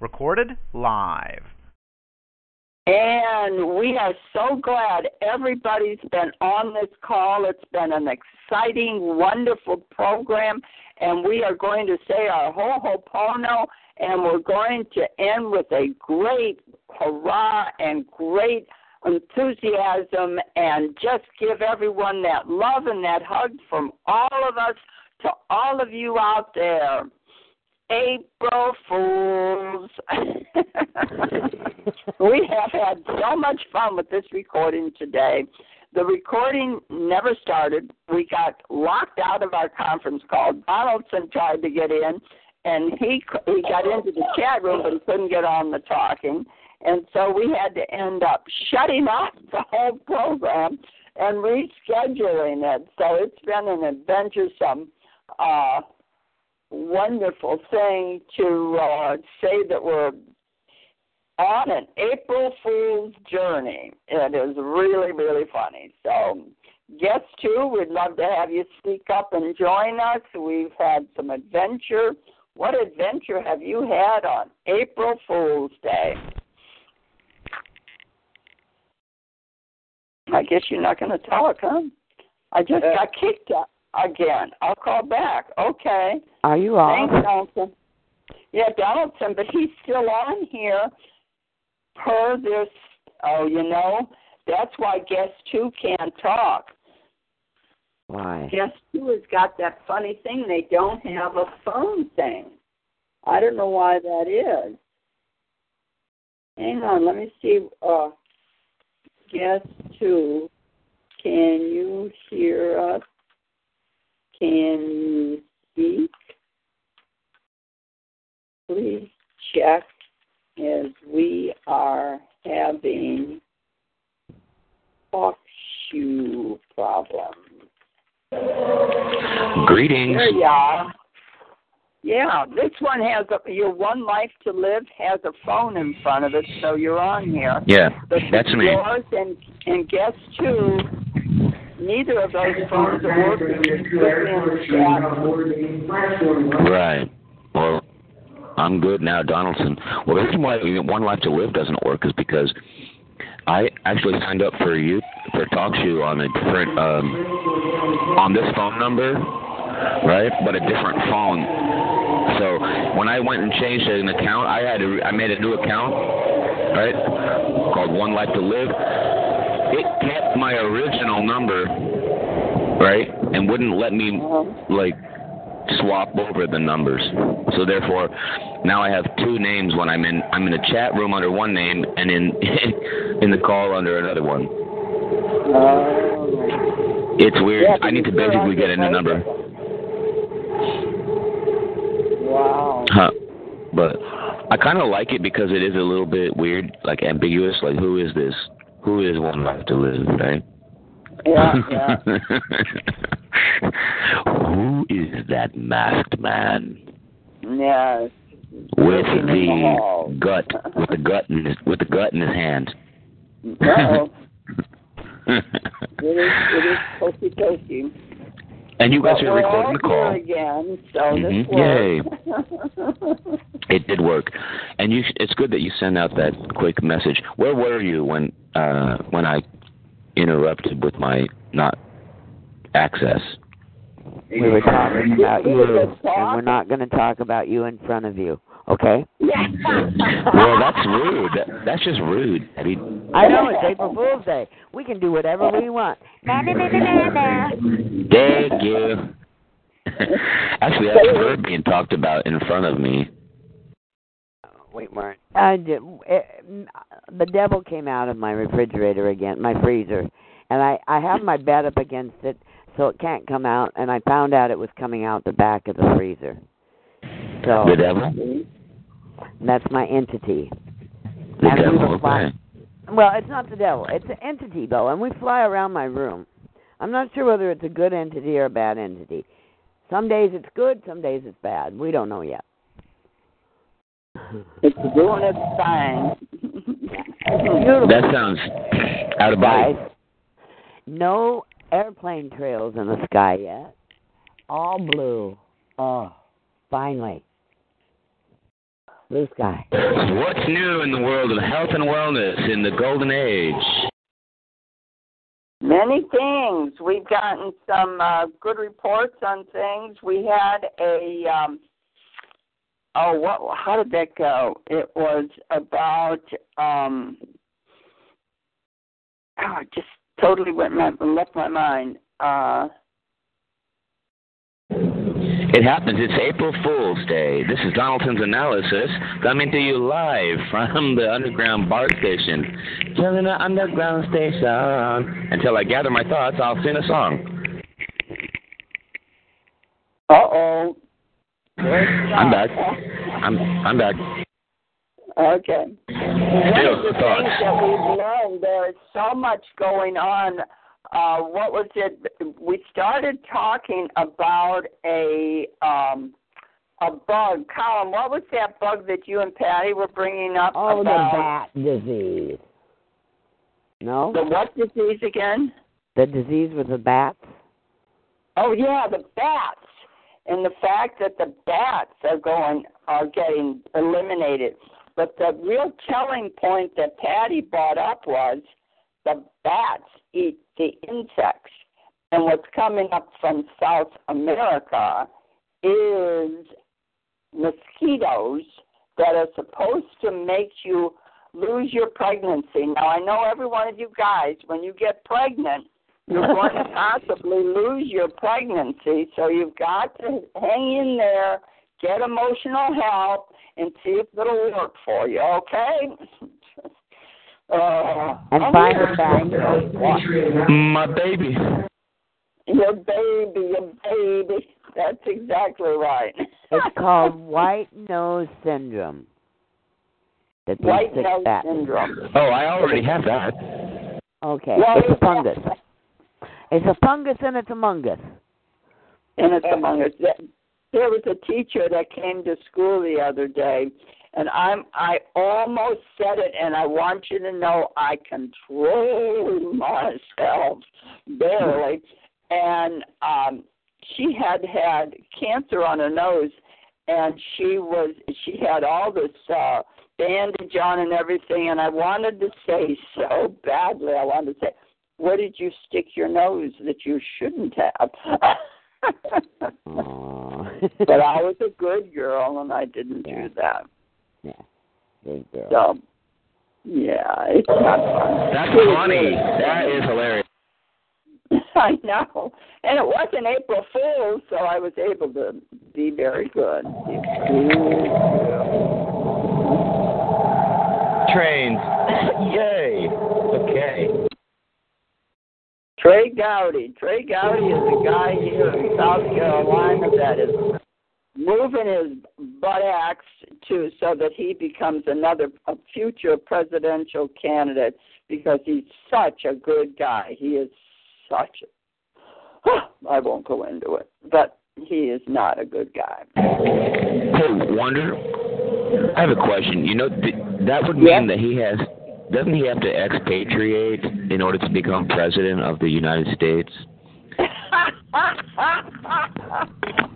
Recorded live. And we are so glad everybody's been on this call. It's been an exciting, wonderful program. And we are going to say our ho'oponopono, and we're going to end with a great hurrah and great enthusiasm and just give everyone that love and that hug from all of us to all of you out there. April Fools. we have had so much fun with this recording today. The recording never started. We got locked out of our conference call. Donaldson tried to get in, and he he got into the chat room, but he couldn't get on the talking, and so we had to end up shutting off the whole program and rescheduling it. So it's been an adventuresome uh, wonderful thing to uh, say that we're on an April Fool's journey. It is really, really funny. So, guest two, we'd love to have you speak up and join us. We've had some adventure. What adventure have you had on April Fool's Day? I guess you're not going to talk, huh? I just got kicked out again. I'll call back. Okay. Are you on? Thanks, Donaldson. Yeah, Donaldson, but he's still on here per this. Oh, you know, that's why guest two can't talk. Why? Guest two has got that funny thing. They don't have a phone thing. I don't know why that is. Hang on, let me see. Uh, guest two, can you hear us? Can you speak? Please check as we are having talk shoe problems. Greetings. There you are. Yeah, this one has a, your one life to live has a phone in front of it, so you're on here. Yeah, But that's me. yours and and guest two, neither of those phones are working. Just put in the chat. Right. Well, I'm good now, Donaldson. Well, the reason why One Life to Live doesn't work is because I actually signed up for you for talk TalkShoe on a different um on this phone number, right? But a different phone. So when I went and changed an account, I had to I made a new account, right? Called One Life to Live. It kept my original number, right? And wouldn't let me like swap over the numbers. So therefore, now I have two names when I'm in I'm in a chat room under one name and in in the call under another one. It's weird. Yeah, I need to basically get a new number. Wow. Huh. But I kind of like it because it is a little bit weird, like ambiguous. Like, who is this? Who is one life to live, right? Yeah, yeah. who is that masked man Yes. with the the gut, with the gut in his, with the gut in his hand? No, it is it is pokey pokey. And you guys But are recording the call. here again, so Mhm. this works. It did work, and you. Sh- it's good that you sent out that quick message. Where were you when uh, when I interrupted with my not access? We were talking about you, and we're not going to talk about you in front of you. Okay? yeah. Well, that's rude. That's just rude. I mean, I know it's April Fool's Day. We can do whatever we want. Na, na, na, na, na, na. thank you. Actually, I've heard being talked about in front of me. Wait, Mark. I did, eh, the devil came out of my refrigerator again, my freezer, and I I have my bed up against it so it can't come out. And I found out it was coming out the back of the freezer. So the devil. That's my entity. The And we devil. were fly- Okay. Well, it's not the devil. It's an entity, though, and we fly around my room. I'm not sure whether it's a good entity or a bad entity. Some days it's good, some days it's bad. We don't know yet. It's doing its thing. That sounds out of body. No airplane trails in the sky yet. All blue. Oh, finally. Blue sky. What's new in the world of health and wellness in the golden age? Many things. We've gotten some uh, good reports on things. We had a um, oh, what? How did that go? It was about um, oh, it just totally went my, left my mind. Uh, It happens. It's April Fool's Day. This is Donaldson's analysis coming to you live from the underground bar station. Killing the underground station. Until I gather my thoughts, I'll sing a song. uh oh. I'm back. I'm I'm back. Okay. One Still, of the thoughts. things that we've learned, there is so much going on. Uh, what was it? We started talking about a um, a bug. Colin, what was that bug that you and Patty were bringing up Oh, about? the bat disease. No? The what disease again? The disease with the bats? Oh yeah, the bats, and the fact that the bats are going are getting eliminated. But the real telling point that Patty brought up was the bats eat the insects, and what's coming up from South America is mosquitoes that are supposed to make you lose your pregnancy. Now I know every one of you guys, when you get pregnant, you're going to possibly lose your pregnancy. So you've got to hang in there, get emotional help, and see if it'll work for you. Okay? Uh, And find here. a. My baby. Your baby, your baby. That's exactly right. It's called white nose syndrome. That white nose bats- syndrome. Oh, I already have that. Okay, Well, it's a fungus. It's a fungus and it's among us. and it's among us. There- There was a teacher that came to school the other day, and I'm I almost said it, and I want you to know I control myself barely, and um, she had had cancer on her nose, and she was she had all this uh, bandage on and everything, and I wanted to say so badly, I wanted to say, where did you stick your nose that you shouldn't have? But I was a good girl and I didn't Yeah. do that. Yeah, good girl. So yeah, it's not fun. That's funny. That is hilarious. I know. And it wasn't April Fool's, so I was able to be very good. Trains. Yay. Okay. Trey Gowdy. Trey Gowdy is a guy here in South Carolina that is moving his butt axe to so that he becomes another a future presidential candidate because he's such a good guy. He is such a I won't go into it, but he is not a good guy. Hey, Wonder, I have a question. You know, th- that would mean that he has. Doesn't he have to expatriate in order to become president of the United States?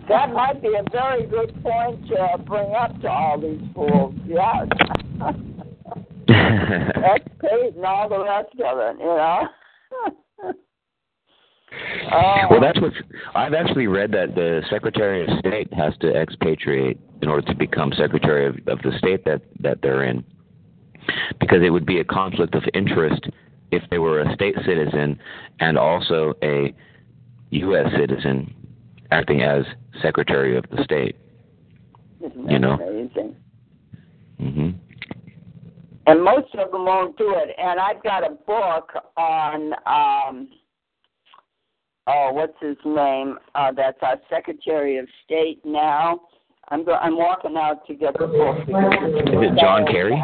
that might be a very good point to bring up to all these fools. Yes. Expat and all the rest of it, you know. oh, well, that's what I've actually read that the Secretary of State has to expatriate in order to become Secretary of, of the state that that they're in, because it would be a conflict of interest if they were a state citizen and also a U.S. citizen acting as Secretary of the state. isn't you know. amazing? hmm And most of them won't do it. And I've got a book on um oh, what's his name? Uh, that's our Secretary of State now. I'm go- I'm walking out to get the book. Is it John Kerry?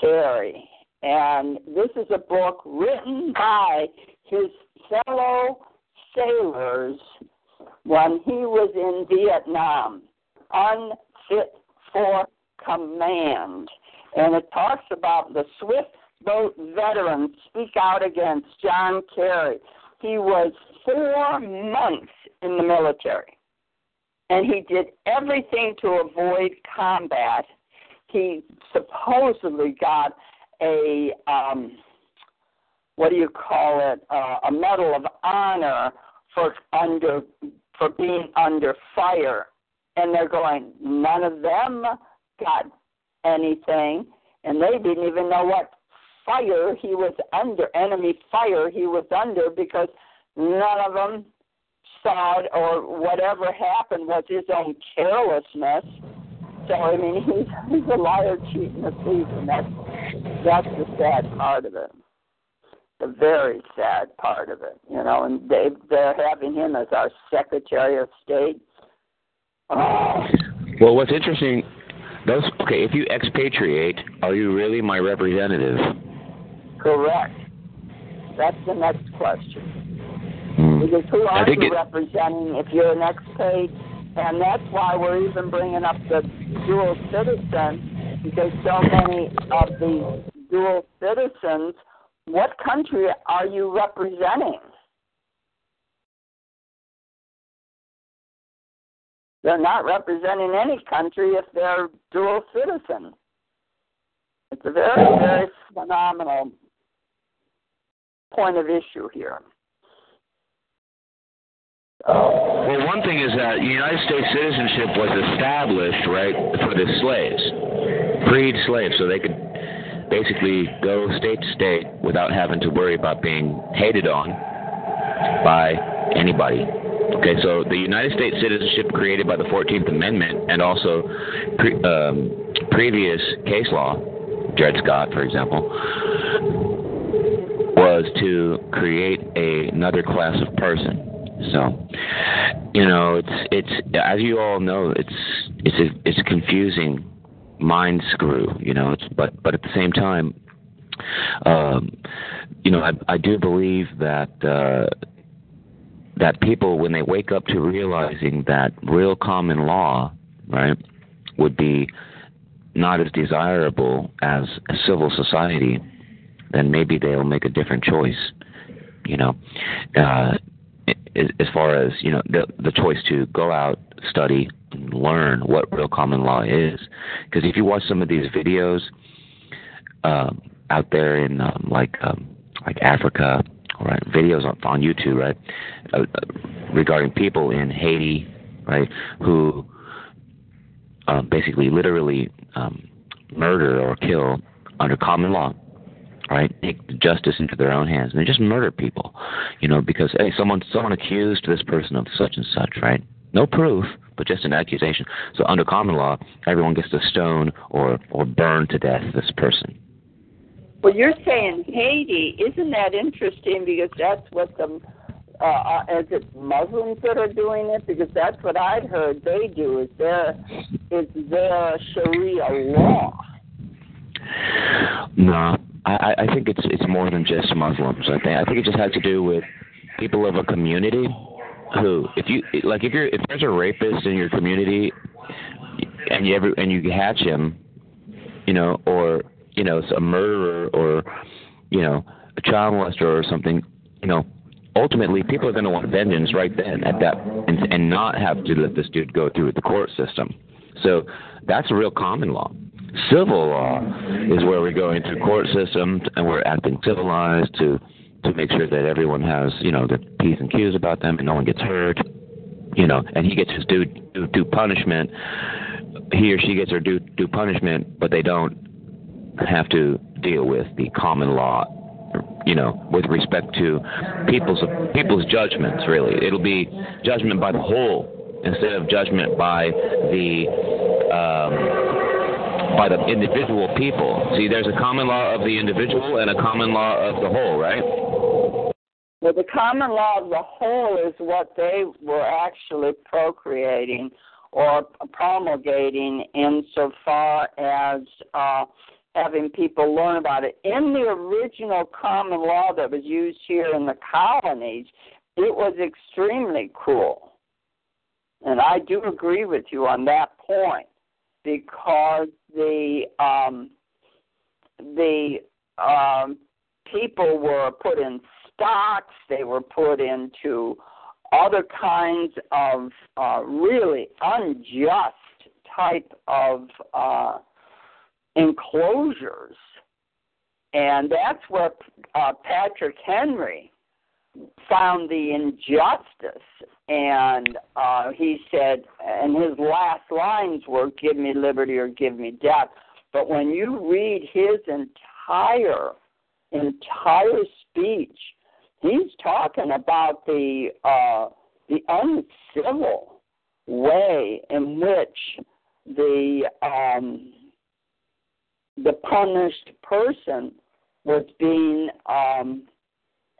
Kerry, and this is a book written by his fellow sailors when he was in Vietnam, unfit for command. And it talks about the swift boat veterans speak out against John Kerry. He was four months in the military, and he did everything to avoid combat. He supposedly got a um, what do you call it? Uh, a medal of honor for under for being under fire, and they're going. None of them got anything, and they didn't even know what fire he was under, enemy fire he was under, because none of them saw it or whatever happened was his own carelessness. So I mean, he's he's a liar, cheat, and a thief, and that's that's the sad part of it. The very sad part of it, you know. And they they're having him as our Secretary of State. Oh. Well, what's interesting, those okay. If you expatriate, are you really my representative? Correct. That's the next question. Hmm. Because who are you it- representing if you're an expat? And that's why we're even bringing up the dual citizen, because so many of the dual citizens, what country are you representing? They're not representing any country if they're dual citizen. It's a very, very phenomenal point of issue here. Well, one thing is that United States citizenship was established, right, for the slaves, freed slaves, so they could basically go state to state without having to worry about being hated on by anybody. Okay, so the United States citizenship created by the 14th Amendment and also pre- um, previous case law, Dred Scott, for example, was to create a, another class of person. So, you know, it's it's as you all know, it's it's a it's confusing mind screw. You know, it's but but at the same time, um, you know, I I do believe that uh, that people when they wake up to realizing that real common law, right, would be not as desirable as a civil society, then maybe they'll make a different choice. You know, uh, as as far as you know, the the choice to go out, study, and learn what real common law is. Because if you watch some of these videos um, out there in um, like um, like Africa, right, videos on, on YouTube, right, uh, uh, regarding people in Haiti, right, who uh, basically literally um, murder or kill under common law, right? Take justice into their own hands and they just murder people, you know, because hey, someone someone accused this person of such and such, right? No proof, but just an accusation. So under common law, everyone gets to stone or or burn to death this person. Well, you're saying Haiti. Isn't that interesting? Because that's what the uh, uh, is it Muslims that are doing it? Because that's what I'd heard they do. Is their is their Sharia law? No, I, I think it's it's more than just Muslims. I think I think it just has to do with people of a community who, if you like, if you're if there's a rapist in your community and you ever and you catch him, you know, or you know, a murderer or you know, a child molester or something, you know, ultimately people are going to want vengeance right then at that and, and not have to let this dude go through the court system. So that's a real common law. Civil law is where we go into court systems and we're acting civilized to to make sure that everyone has you know the p's and q's about them and no one gets hurt. You know, and he gets his due due, due punishment. He or she gets their due due punishment, but they don't have to deal with the common law you know, with respect to people's people's judgments. Really, it'll be judgment by the whole instead of judgment by the um, by the individual people. See, there's a common law of the individual and a common law of the whole, right? Well, the common law of the whole is what they were actually procreating or promulgating insofar as uh, having people learn about it. In the original common law that was used here in the colonies, it was extremely cruel. And I do agree with you on that point because the um, the um, people were put in stocks, they were put into other kinds of uh, really unjust type of uh, enclosures. And that's where uh, Patrick Henry found the injustice. And uh, he said, and his last lines were, Give me liberty or give me death. But when you read his entire entire speech, he's talking about the uh, the uncivil way in which the um, the punished person was being um,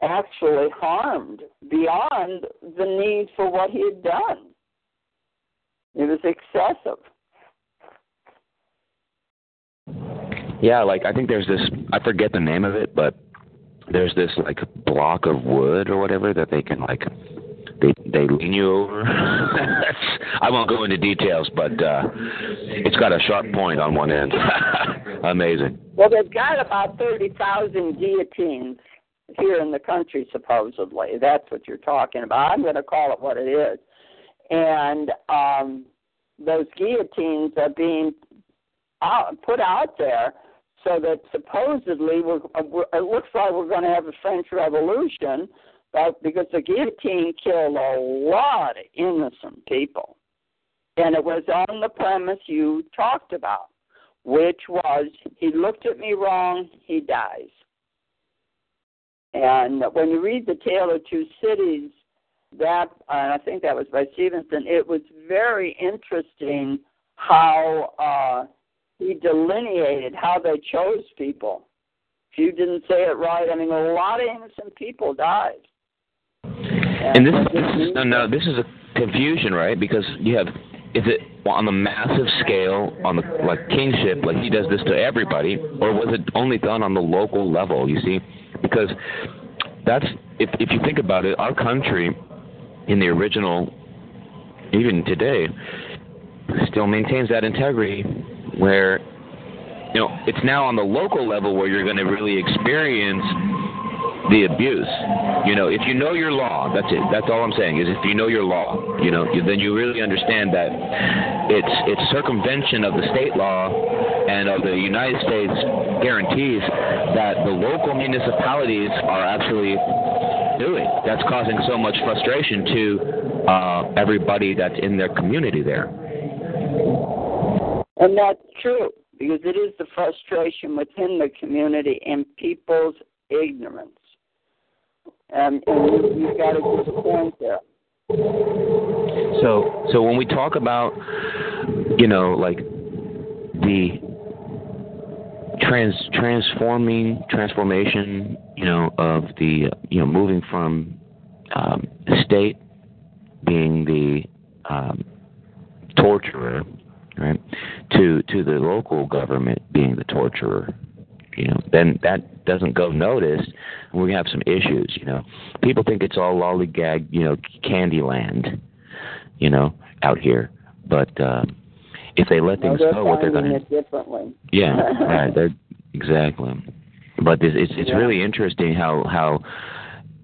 actually harmed beyond the need for what he had done. It was excessive. Yeah, like I think there's this I forget the name of it, but there's this like block of wood or whatever that they can like they they lean you over. I won't go into details, but uh it's got a sharp point on one end. Amazing. Well, they've got about thirty thousand guillotines here in the country, supposedly. That's what you're talking about. I'm going to call it what it is. And um, those guillotines are being out, put out there so that supposedly we're, it looks like we're going to have a French Revolution, but because the guillotine killed a lot of innocent people, and it was on the premise you talked about, which was he looked at me wrong, he dies. And when you read the Tale of Two Cities, that and I think that was by Stevenson, it was very interesting how uh, he delineated how they chose people. If you didn't say it right, I mean, a lot of innocent people died. And, and this, this is no, no, this is a confusion, right? Because you have is it on the massive scale on the like kingship, like he does this to everybody, or was it only done on the local level? You see, because that's if if you think about it, our country in the original, even today, still maintains that integrity where you know it's now on the local level where you're going to really experience the abuse. You know, if you know your law, that's it. That's all I'm saying is if you know your law, you know, then you really understand that it's it's circumvention of the state law and of the United States guarantees that the local municipalities are actually doing. That's causing so much frustration to uh, everybody that's in their community there. And that's true because it is the frustration within the community and people's ignorance. Um, and you, have got to a good point there. So, so when we talk about, you know, like the trans transforming transformation, you know, of the you know moving from um, state being the um, torturer right? To to the local government being the torturer, you know, then that doesn't go noticed, and we're gonna have some issues. You know, people think it's all lollygag, you know, candy land, you know, out here, but uh, if they let things go, what they're gonna differently. Yeah, right. They're exactly. But this, it's it's yeah. really interesting how how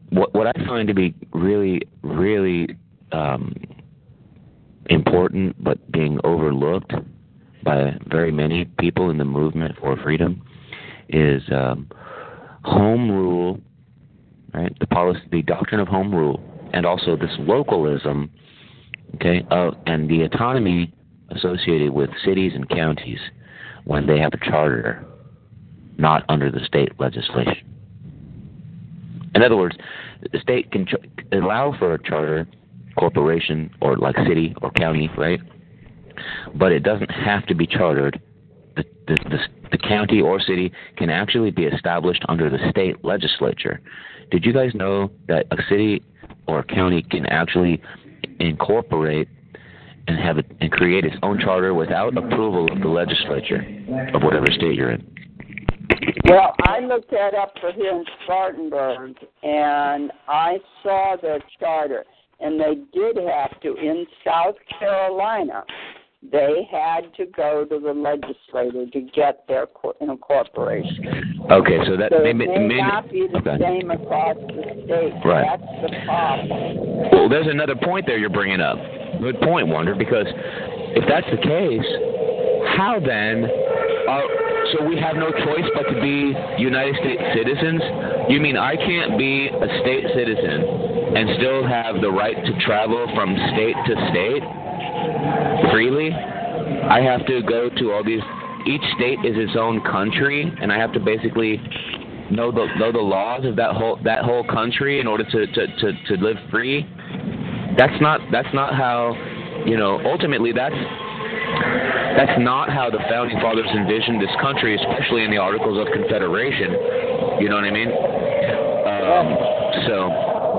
what what I find to be really really um, important but being overlooked by very many people in the movement for freedom is um, home rule, right? The policy, the doctrine of home rule, and also this localism, okay, uh, and the autonomy associated with cities and counties when they have a charter, not under the state legislation. In other words, the state can ch- allow for a charter corporation or like city or county, right? But it doesn't have to be chartered. The, the, the, the county or city can actually be established under the state legislature. Did you guys know that a city or a county can actually incorporate and have it and create its own charter without approval of the legislature of whatever state you're in? Well, I looked that up for here in Spartanburg, and I saw their charter, and they did have to in South Carolina. They had to go to the legislature to get their incorporation. Okay, so that so may, may, may not be the okay. same across the state. Right. That's the problem. Well, there's another point there you're bringing up. Good point, Wonder, because if that's the case, how then are so we have no choice but to be United States citizens? You mean I can't be a state citizen and still have the right to travel from state to state freely? I have to go to all these each state is its own country and I have to basically know the know the laws of that whole that whole country in order to to to, to live free. That's not that's not how you know ultimately that's that's not how the founding fathers envisioned this country, especially in the Articles of Confederation. You know what I mean? Um, so.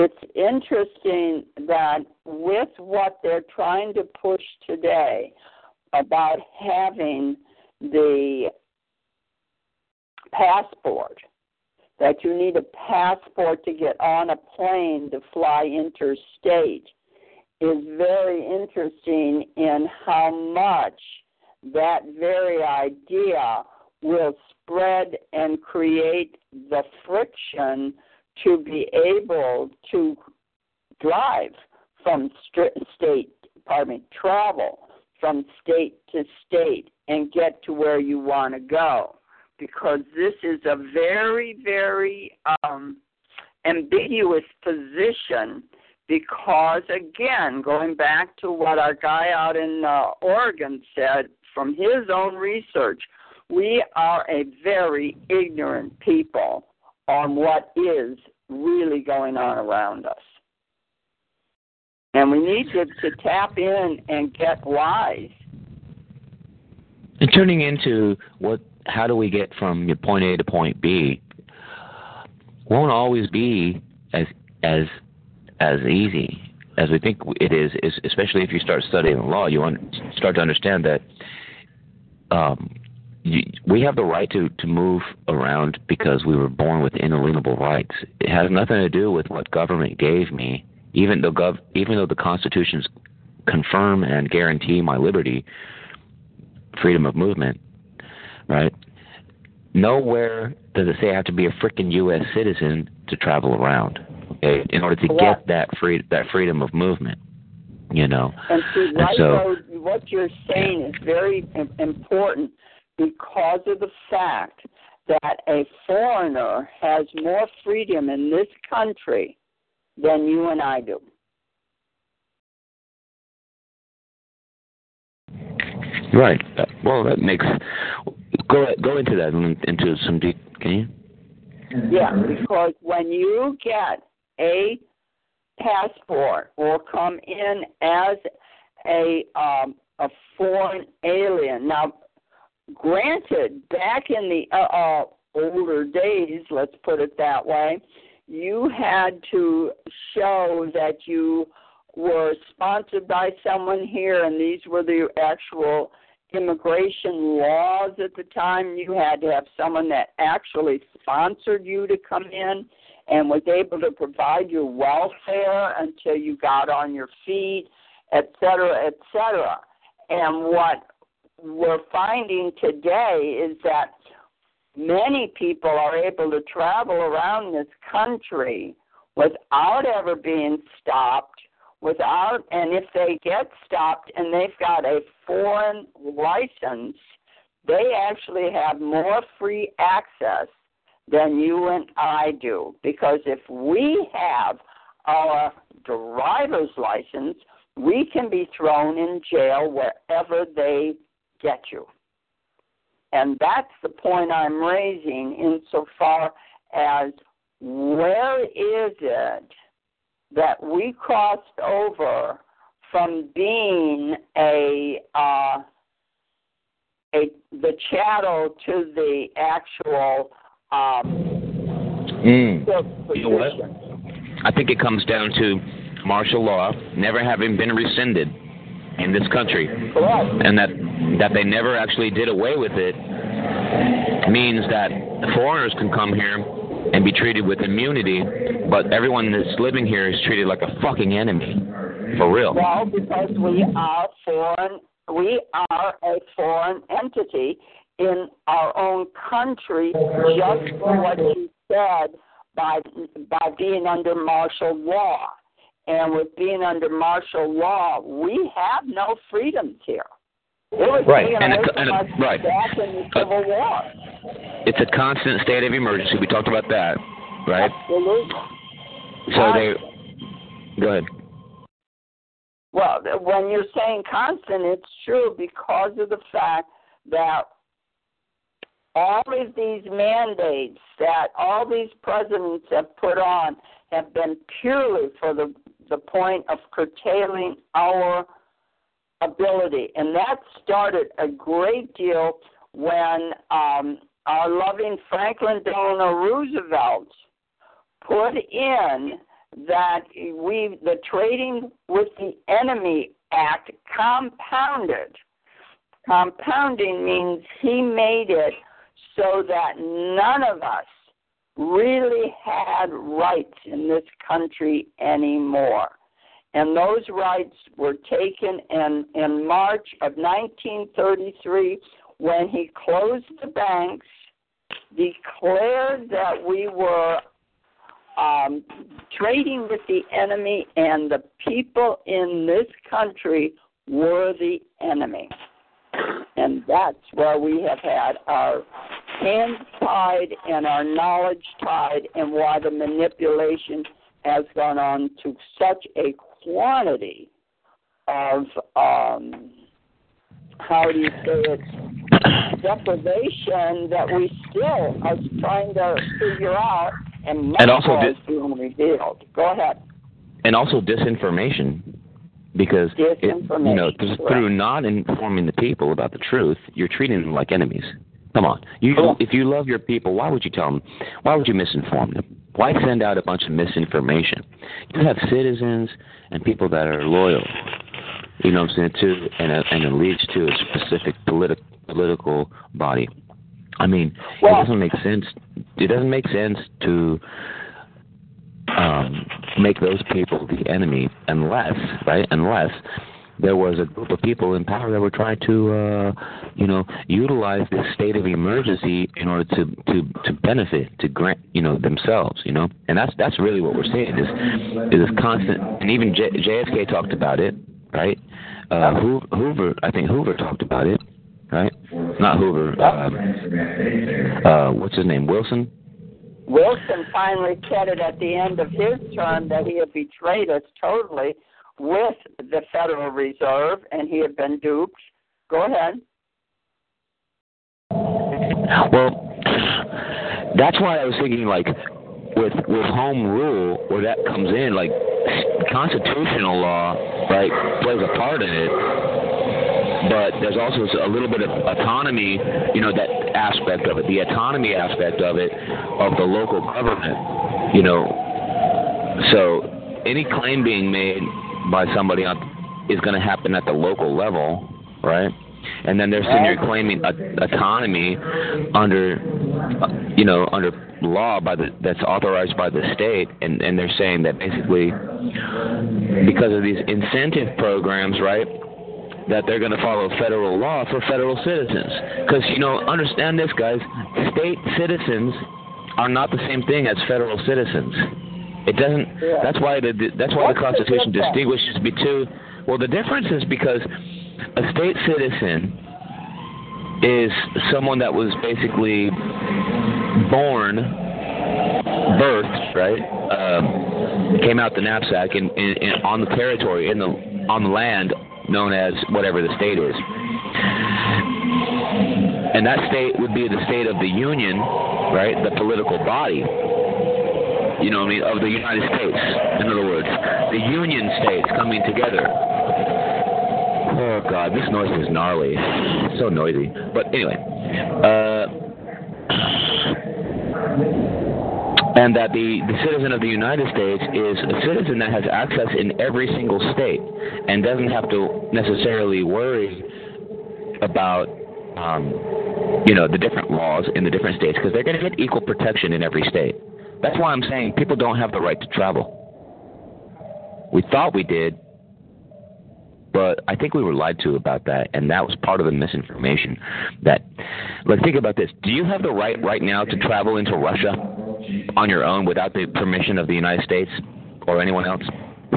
It's interesting that with what they're trying to push today about having the passport, that you need a passport to get on a plane to fly interstate is very interesting in how much that very idea will spread and create the friction to be able to drive from state, pardon me, travel from state to state and get to where you want to go. Because this is a very, very um, ambiguous position because again, going back to what our guy out in uh, Oregon said from his own research, we are a very ignorant people on what is really going on around us. And we need to, to tap in and get wise. And turning into what how do we get from point A to point B won't always be as as as easy as we think it is, especially if you start studying law, you want, start to understand that um, you, we have the right to, to move around because we were born with inalienable rights. It has nothing to do with what government gave me, even though gov, even though the constitutions confirm and guarantee my liberty, freedom of movement, right? Nowhere does it say I have to be a freaking U.S. citizen to travel around okay, in order to get that free that freedom of movement. You know, and, see, and right so though, what you're saying is very important because of the fact that a foreigner has more freedom in this country than you and I do. Right. Uh, well, that makes go go into that into some deep. Can you? Yeah, because when you get a passport or come in as a um, a foreign alien. Now, granted, back in the uh, older days, let's put it that way, you had to show that you were sponsored by someone here, and these were the actual immigration laws at the time. You had to have someone that actually sponsored you to come in and was able to provide your welfare until you got on your feet, et cetera, et cetera. And what we're finding today is that many people are able to travel around this country without ever being stopped, without, and if they get stopped and they've got a foreign license, they actually have more free access than you and I do. Because if we have our driver's license, we can be thrown in jail wherever they get you. And that's the point I'm raising insofar as where is it that we crossed over from being a uh, a the chattel to the actual um, Mm. You know what? I think it comes down to martial law never having been rescinded in this country, and that that they never actually did away with it means that foreigners can come here and be treated with immunity, but everyone that's living here is treated like a fucking enemy. For real. Well, because we are foreign, we are a foreign entity in our own country, just for what you said by by being under martial law. And with being under martial law, we have no freedoms here. Right, and from and us right. back in the uh, Civil War. It's a constant state of emergency. We talked about that, right? Absolutely. So they. Go ahead. Well, when you're saying constant, it's true because of the fact that all of these mandates that all these presidents have put on have been purely for the the point of curtailing our ability, and that started a great deal when um, our loving Franklin Delano Roosevelt put in that we the trading with the enemy act compounded. Compounding means he made it so that none of us really had rights in this country anymore and those rights were taken in in March of 1933 when he closed the banks declared that we were um, trading with the enemy, and the people in this country were the enemy. And that's where we have had our hands tied and our knowledge tied, and why the manipulation has gone on to such a quantity of, um, how do you say it, deprivation that we still are trying to figure out and, And also much more di- being revealed. Go ahead. and also disinformation because it, you know through not informing the people about the truth you're treating them like enemies come on you Correct. if you love your people why would you tell them why would you misinform them why send out a bunch of misinformation you have citizens and people that are loyal you know what i'm saying to and, a, and it leads to a specific politi- political body i mean Well- it doesn't make sense it doesn't make sense to um, make those people the enemy unless, right? Unless there was a group of people in power that were trying to, uh, you know, utilize this state of emergency in order to to to benefit, to grant, you know, themselves, you know, and that's that's really what we're seeing is is this constant, and even J- JFK talked about it, right? Uh, Hoover, I think Hoover talked about it, right? Not Hoover. Um, uh, what's his name? Wilson. Wilson finally said it at the end of his term that he had betrayed us totally with the Federal Reserve and he had been duped. Go ahead. Well, that's why I was thinking like with with home rule where that comes in, like constitutional law, right, plays a part in it. But there's also a little bit of autonomy, you know, that aspect of it, the autonomy aspect of it, of the local government, you know. So any claim being made by somebody on, is going to happen at the local level, right? And then they're sitting there claiming a, autonomy under, uh, you know, under law by the that's authorized by the state, and and they're saying that basically because of these incentive programs, right? That they're going to follow federal law for federal citizens. Because you know, understand this, guys. State citizens are not the same thing as federal citizens. It doesn't. Yeah. That's why the that's why What's the the Constitution difference? distinguishes between. Well, the difference is because a state citizen is someone that was basically born, birthed, right? Um, came out the knapsack in on the territory in the on the land known as whatever the state is. And that state would be the state of the Union, right? The political body. You know what I mean? Of the United States, in other words. The Union states coming together. Oh God, this noise is gnarly. so noisy. But anyway, uh, and that the, the citizen of the United States is a citizen that has access in every single state and doesn't have to necessarily worry about um, you know the different laws in the different states because they're going to get equal protection in every state. That's why I'm saying people don't have the right to travel. We thought we did, but I think we were lied to about that, and that was part of the misinformation. That, like, think about this: Do you have the right right now to travel into Russia on your own without the permission of the United States or anyone else?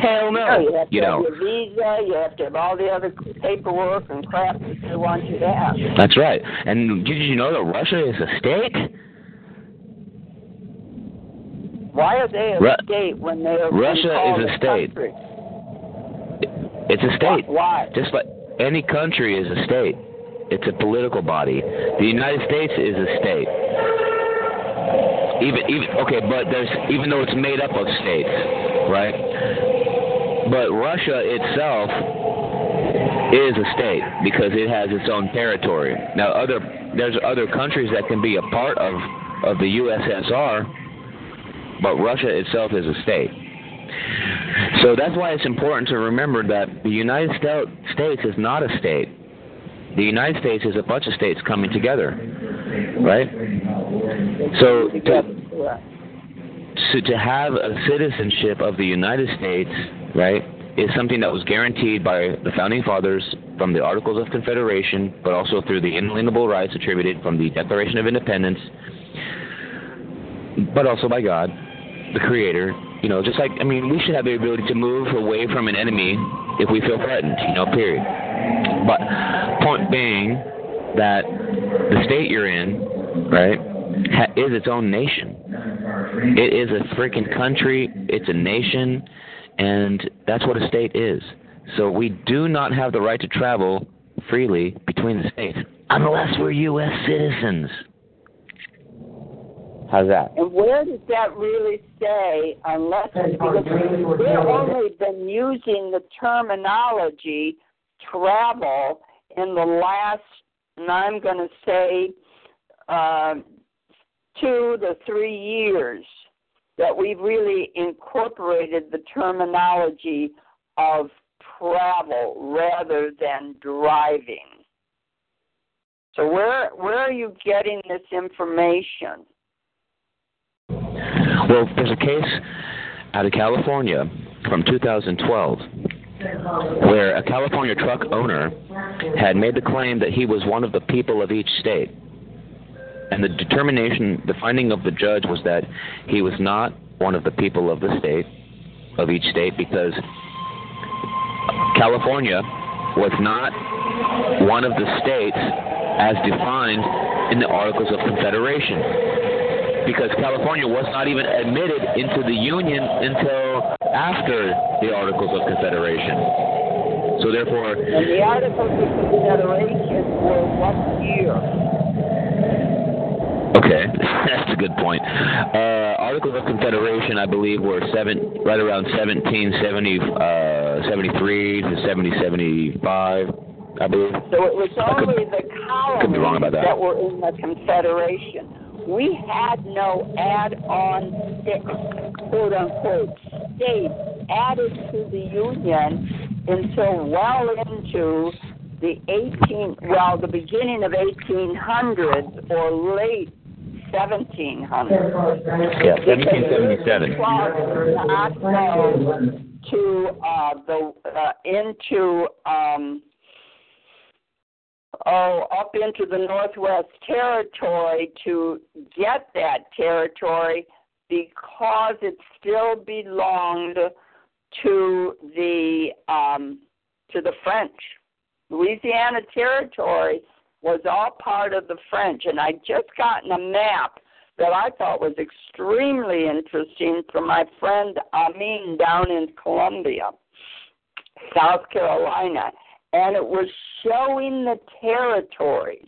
Hell no. no you have to you have know. your visa. You have to have all the other paperwork and crap that they want you to have. That's right. And did you know that Russia is a state? Why are they a Ru- state when they are Russia is a state. country? It's a state. Why? Just like any country is a state. It's a political body. The United States is a state. Even even okay, but there's even though it's made up of states, right? But Russia itself is a state because it has its own territory. Now other there's other countries that can be a part of of the USSR, but Russia itself is a state. So that's why it's important to remember that the United States is not a state. The United States is a bunch of states coming together, right? So to, to have a citizenship of the United States, right, is something that was guaranteed by the founding fathers from the Articles of Confederation, but also through the inalienable rights attributed from the Declaration of Independence, but also by God, the Creator. You know, just like I mean, we should have the ability to move away from an enemy if we feel threatened. You know, period. But point being that the state you're in, right, ha- is its own nation. It is a freaking country. It's a nation, and that's what a state is. So we do not have the right to travel freely between the states unless we're U.S. citizens. How's that? And where does that really say, unless because they've only been using the terminology travel in the last, and I'm going to say, uh, two to three years that we've really incorporated the terminology of travel rather than driving. So where where are you getting this information? Well, there's a case out of California from 2012 where a California truck owner had made the claim that he was one of the people of each state. And the determination, the finding of the judge was that he was not one of the people of the state, of each state, because California was not one of the states as defined in the Articles of Confederation. Because California was not even admitted into the Union until after the Articles of Confederation. So therefore, And the Articles of Confederation were what year? Okay, that's a good point. Uh, Articles of Confederation, I believe, were seven, right around 1770, uh, 73 to 1775, I believe. So it was could- only the could about colonies that. were in the Confederation. We had no add-on quote unquote states added to the Union until well into the 18 well the beginning of 1800s or late 1700s. Yeah, 1777. Not go to uh, the uh, into um, oh up into the Northwest Territory to get that territory because it still belonged to the um, to the French. Louisiana Territory was all part of the French, and I'd just gotten a map that I thought was extremely interesting from my friend Amin down in Columbia, South Carolina, and it was showing the territories,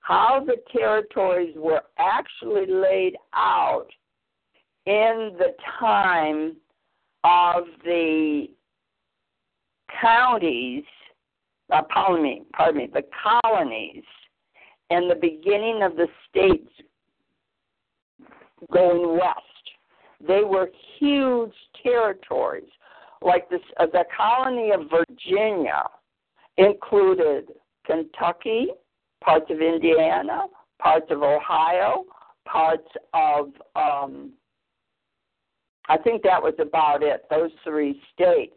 how the territories were actually laid out in the time of the counties uh, pardon me, pardon me, the colonies and the beginning of the states going west. They were huge territories. Like this, uh, the colony of Virginia included Kentucky, parts of Indiana, parts of Ohio, parts of um, I think that was about it, those three states.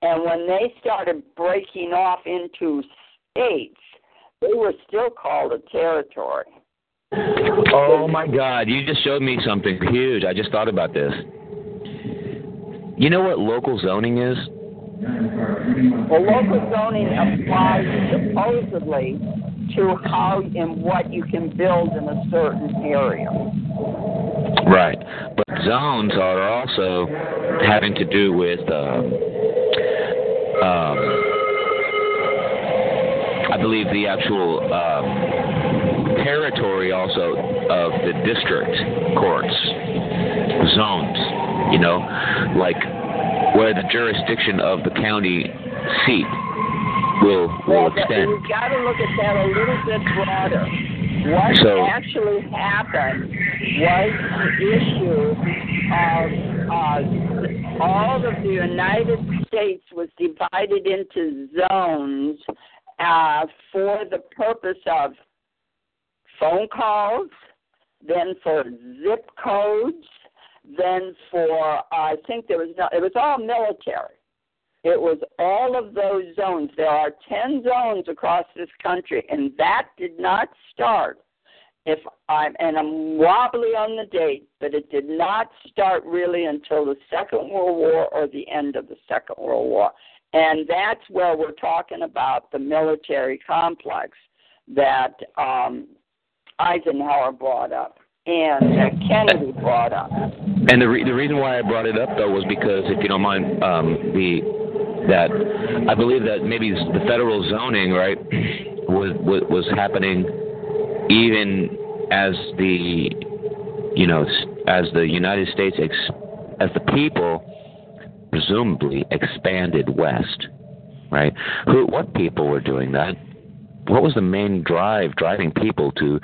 And when they started breaking off into states, they were still called a territory. Oh my God! You just showed me something huge. I just thought about this. You know what local zoning is? Well, local zoning applies supposedly to how and what you can build in a certain area. Right, but zones are also having to do with um, um, I believe the actual um, territory also of the district courts, zones. You know, like where the jurisdiction of the county seat will will well, extend. You've got to look at that a little bit broader. What So- actually happened was the issue of uh, all of the United States was divided into zones uh, for the purpose of phone calls, then for zip codes, then for I think there was no, it was all military. It was all of those zones. There are 10 zones across this country, and that did not start. If I'm and I'm wobbly on the date, but it did not start really until the Second World War or the end of the Second World War, and that's where we're talking about the military complex that um, Eisenhower brought up and that Kennedy brought up. And the re- the reason why I brought it up though was because if you don't mind, um, the that I believe that maybe the federal zoning right was was, was happening even as the you know as the United States ex- as the people presumably expanded west, right? Who what people were doing that? What was the main drive driving people to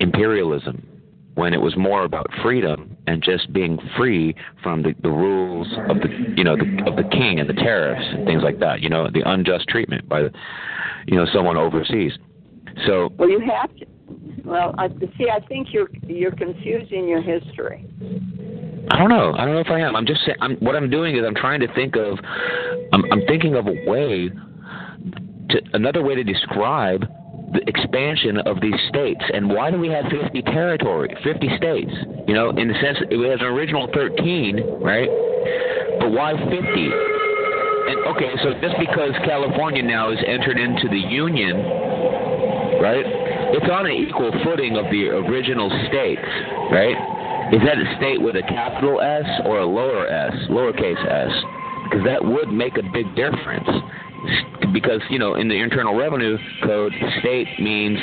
imperialism when it was more about freedom and just being free from the, the rules of the you know the, of the king and the tariffs and things like that. You know the unjust treatment by the, you know someone overseas. So Well, you have to. Well, I see. I think you're you're confusing your history. I don't know. I don't know if I am. I'm just saying. I'm, what I'm doing is I'm trying to think of. I'm, I'm thinking of a way to another way to describe the expansion of these states and why do we have 50 territory, 50 states? You know, in the sense we have an original 13, right? But why 50? And okay, so just because California now has entered into the union, right? It's on an equal footing of the original states, right? Is that a state with a capital S or a lower S, lowercase s? Because that would make a big difference. Because, you know, in the Internal Revenue Code, state means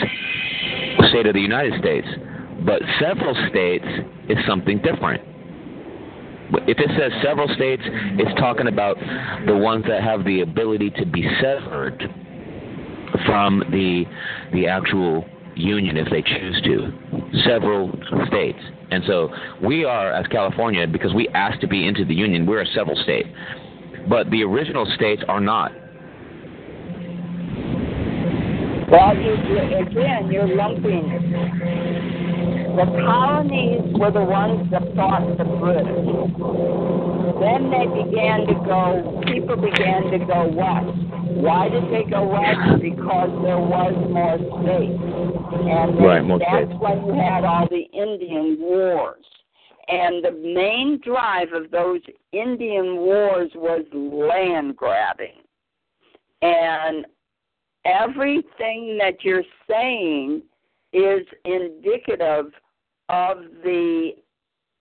state of the United States. But several states is something different. If it says several states, it's talking about the ones that have the ability to be severed from the the actual union if they choose to. Several states. And so we are, as California, because we asked to be into the union, we're a several state. But the original states are not. Well, you, again, you're lumping. The colonies were the ones that fought the British. Then they began to go. People began to go west. Why did they go west? Because there was more space. and Right, more that's states. when you had all the Indian wars. And the main drive of those Indian wars was land grabbing. And everything that you're saying is indicative of the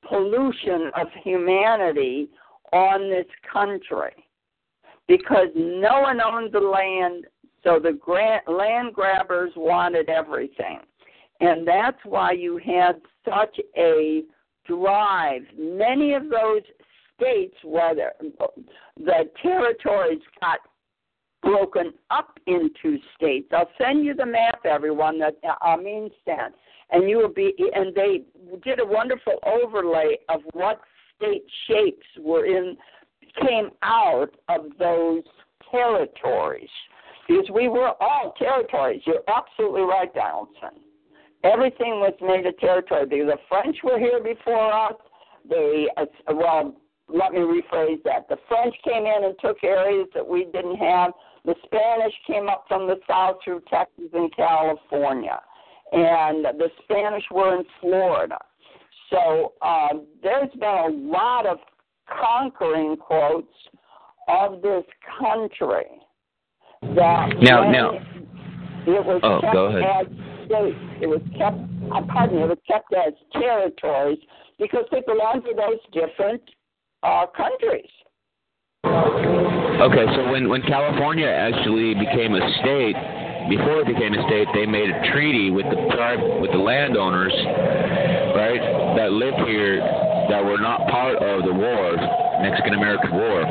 pollution of humanity on this country. Because no one owned the land so the gra- land grabbers wanted everything. And that's why you had such a drive. Many of those states where the, the territories got broken up into states. I'll send you the map, everyone, that Amin sent, and you will be. And they did a wonderful overlay of what state shapes were in came out of those territories because we were all territories. You're absolutely right, Donaldson. Everything was made a territory. The French were here before us. They, uh, well, let me rephrase that. The French came in and took areas that we didn't have. The Spanish came up from the south through Texas and California, and the Spanish were in Florida. So uh, there's been a lot of conquering quotes of this country that now now it was oh, kept go ahead. as states. It was kept uh, pardon me, it was kept as territories because they belonged to those different uh, countries. Okay, so when when California actually became a state, before it became a state, they made a treaty with the tribe with the landowners, right, that lived here that were not part of the war, Mexican American War.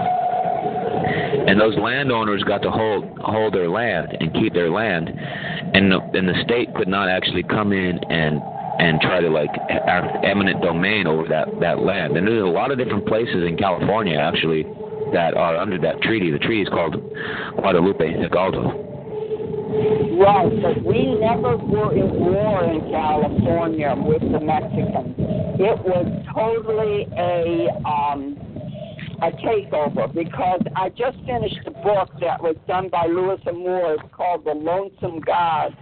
And those landowners got to hold hold their land and keep their land, and the, and the state could not actually come in and and try to like eminent domain over that that land. And there's a lot of different places in California actually that are under that treaty. The treaty is called Guadalupe Hidalgo. Right, but we never were in war in California with the Mexicans. It was totally a um, a takeover because I just finished a book that was done by Louis L'Amour. It's called The Lonesome God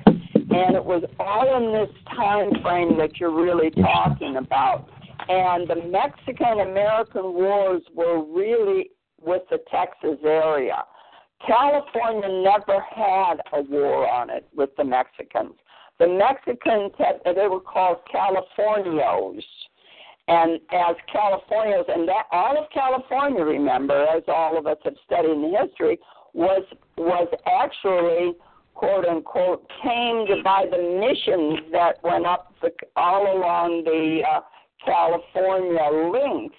and it was all in this time frame that you're really talking about. And the Mexican American wars were really with the Texas area. California never had a war on it with the Mexicans. The Mexicans had they were called Californios. And as Californios and that all of California, remember, as all of us have studied in history, was was actually quote unquote tamed by the missions that went up the, all along the uh, California links,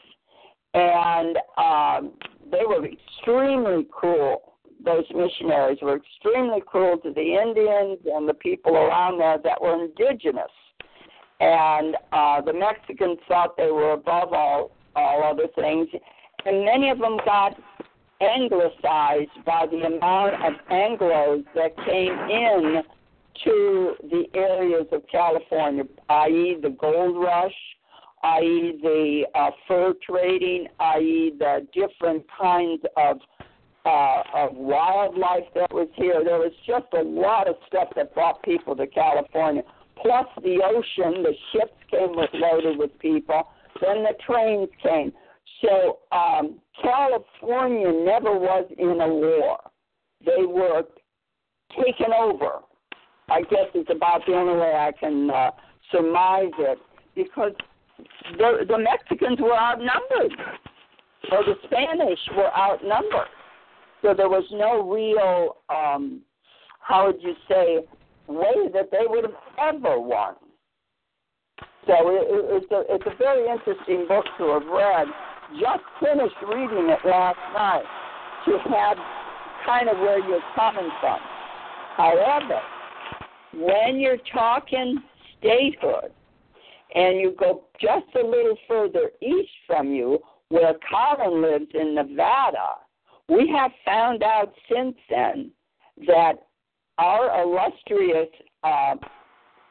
and um, they were extremely cruel. Those missionaries were extremely cruel to the Indians and the people around there that were indigenous. And uh, the Mexicans thought they were above all all other things, and many of them got anglicized by the amount of Anglos that came in to the areas of California, i.e., the gold rush, i.e., the uh, fur trading, i.e., the different kinds of uh, of wildlife that was here. There was just a lot of stuff that brought people to California. Plus the ocean, the ships came with loaded with people. Then the trains came. So um, California never was in a war. They were taken over. I guess it's about the only way I can uh, surmise it because the the Mexicans were outnumbered, or the Spanish were outnumbered. So there was no real, um, how would you say, way that they would have ever won. So it, it's a it's a very interesting book to have read just finished reading it last night to have kind of where you're coming from. However, when you're talking statehood and you go just a little further east from you, where Colin lives in Nevada, we have found out since then that our illustrious uh,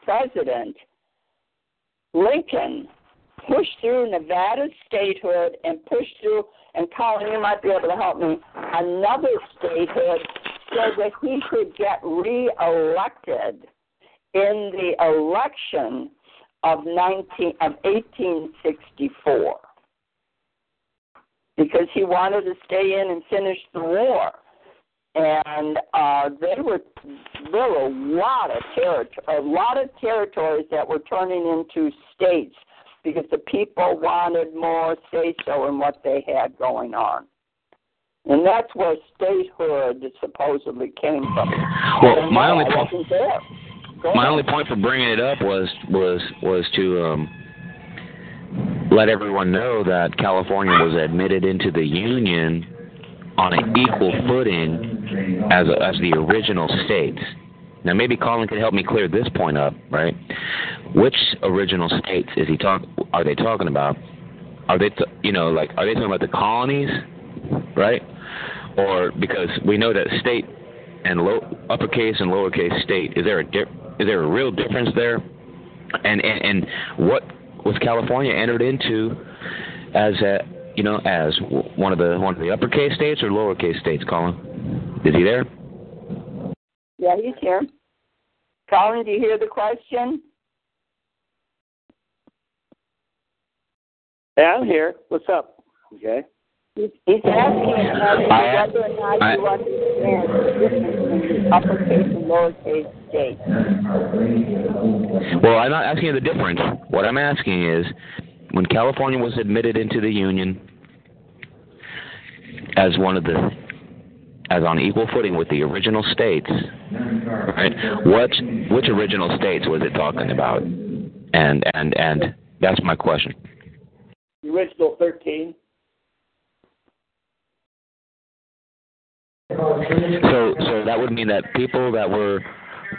president, Lincoln, pushed through Nevada statehood and pushed through, and Colin, you might be able to help me, another statehood so that he could get reelected in the election of 19 of 1864 because he wanted to stay in and finish the war and uh, they were there were a lot of territory, a lot of territories that were turning into states because the people wanted more say so in what they had going on. And that's where statehood supposedly came from. Well, my only point, my only point for bringing it up was was was to um, let everyone know that California was admitted into the union on an equal footing as as the original states. Now maybe Colin could help me clear this point up, right? Which original states is he talk? Are they talking about? Are they, t- you know, like are they talking about the colonies, right? Or because we know that state and low uppercase and lowercase state is there a di- is there a real difference there? And and and what was California entered into as a you know as one of the one of the uppercase states or lowercase states? Colin, is he there? Yeah, he's here. Colin, do you hear the question? Yeah, I'm here. What's up? Okay. He's, he's asking whether or not I- you understand the difference between uppercase and lowercase states. Well, I'm not asking you the difference. What I'm asking is, when California was admitted into the Union as one of the, as on equal footing with the original states, right? What, which original states was it talking about? And and and that's my question. The original 13. So so that would mean that people that were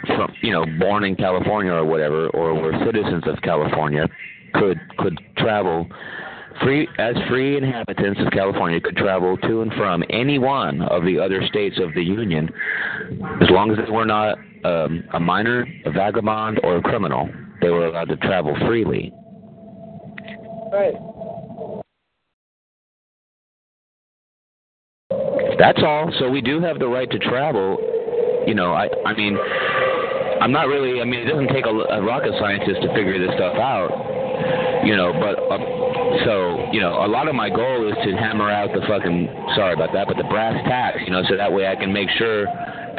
from you know born in California or whatever or were citizens of California could could travel free as free inhabitants of California could travel to and from any one of the other states of the union as long as they were not um, a minor, a vagabond or a criminal. They were allowed to travel freely. Right. That's all. So we do have the right to travel. You know, I I mean, I'm not really. I mean, it doesn't take a, a rocket scientist to figure this stuff out. You know, but uh, so you know, a lot of my goal is to hammer out the fucking sorry about that, but the brass tacks. You know, so that way I can make sure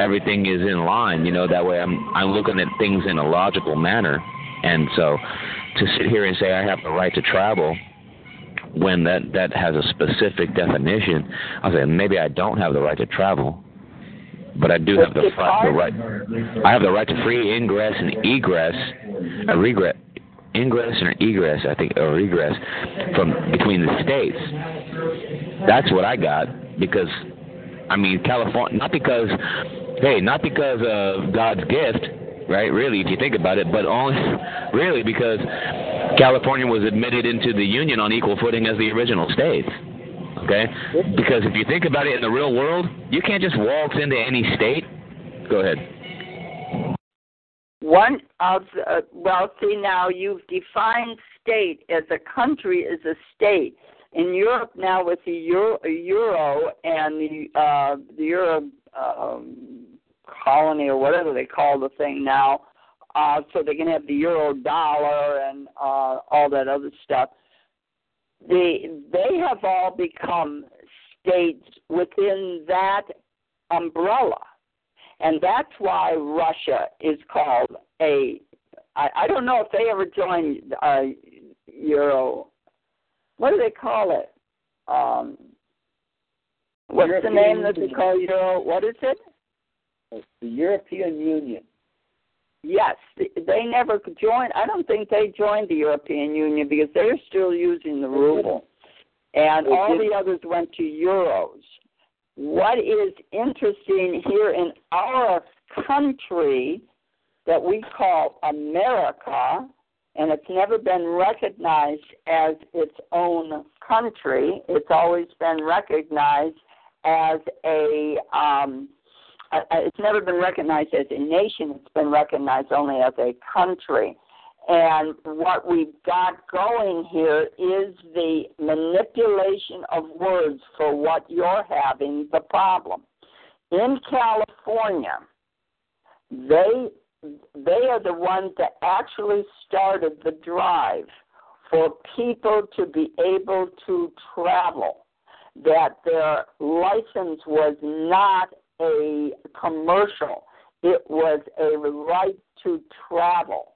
everything is in line. You know, that way I'm I'm looking at things in a logical manner. And so, to sit here and say I have the right to travel when that that has a specific definition, I say maybe I don't have the right to travel, but I do have the, fr- the right. I have the right to free ingress and egress, a regret, ingress and egress. I think or egress from between the states. That's what I got because, I mean California. Not because, hey, not because of God's gift, right? Really, if you think about it, but only really because California was admitted into the Union on equal footing as the original states. Okay? Because if you think about it in the real world, you can't just waltz into any state. Go ahead. One of the, well, see now you've defined state as a country as a state. In Europe now with the euro, euro and the uh, the euro um, colony or whatever they call the thing now, uh, so they can have the euro dollar and uh, all that other stuff. They they have all become states within that umbrella. And that's why Russia is called a. I, I don't know if they ever joined uh, Euro. What do they call it? Um, what's the name that they call Euro? What is it? The European Union. Yes, they never joined. I don't think they joined the European Union because they're still using the ruble, and They all the others went to euros. What is interesting here in our country that we call America, and it's never been recognized as its own country. It's always been recognized as a um, uh, it's never been recognized as a nation. It's been recognized only as a country. And what we've got going here is the manipulation of words for what you're having the problem. In California, they they are the ones that actually started the drive for people to be able to travel. That their license was not a commercial. It was a right to travel.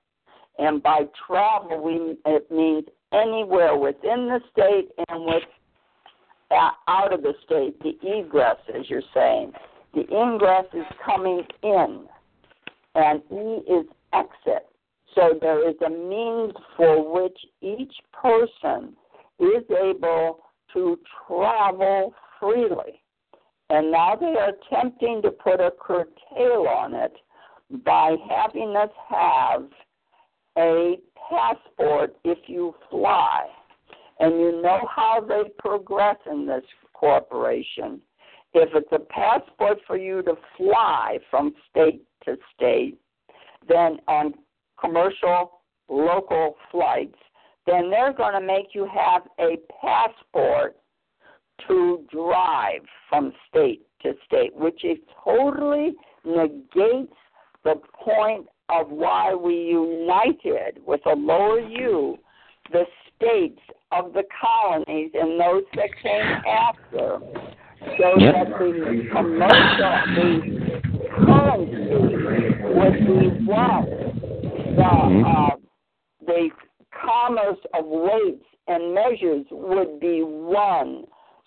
And by travel, we, it means anywhere within the state and with uh, out of the state, the egress, as you're saying. The ingress is coming in, and E is exit. So there is a means for which each person is able to travel freely. And now they are attempting to put a curtail on it by having us have a passport if you fly. And you know how they progress in this corporation. If it's a passport for you to fly from state to state, then on commercial local flights, then they're going to make you have a passport to drive from state to state, which is totally negates the point of why we united with a lower U the states of the colonies and those that came after, so yep. that the commercial, the currency would be one, the Mm-hmm. uh, the commerce of weights and measures would be one,